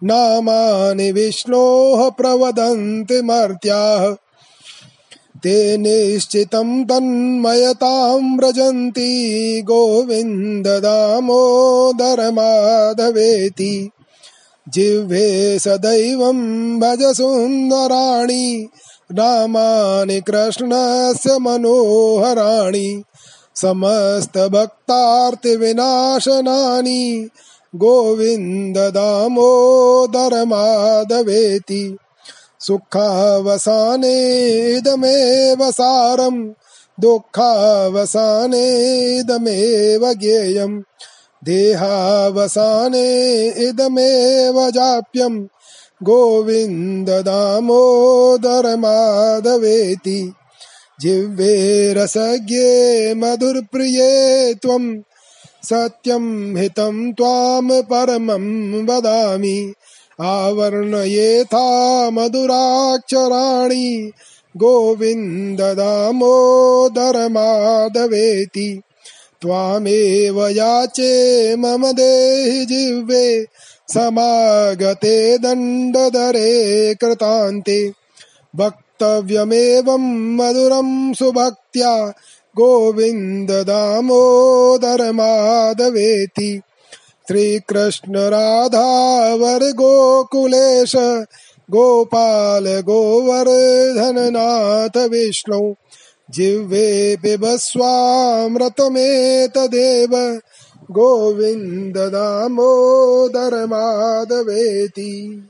नामानि विष्णोः प्रवदन्ति मर्त्याः। ते निश्चितं तन्मयतां व्रजन्ति गोविन्द दामोदरमाधवेति जिह्वे सदैवं भज सुन्दराणि नामानि कृष्णस्य मनोहराणि समस्तभक्तार्तिविनाशनानि गोविन्द दामोदरमाधवेति सुखावसाने इदमेव सारम् दुःखावसाने इदमेव ज्ञेयम् देहावसाने इदमेव जाप्यम् गोविन्द दामोदर माधवेति जिह्वे रसज्ञे मधुरप्रिये त्वम् सत्यम् हितम् त्वाम् परमम् वदामि आवर्णयेथा मधुराक्षराणि गोविन्द दामोदर माधवेति। त्वामेव याचे मम देहि जिह्वे, समागते दण्डधरे कृतान्ते। वक्तव्यमेवं मधुरं सुभक्त्या गोविन्द दामोदर माधवेति। श्रीकृष्ण राधावर गोकुलेश गोपाल गोवर्धननाथ विष्णु जिह्वे पिबस्वामृतमेतदेव गोविन्द दामोदर माधवेति।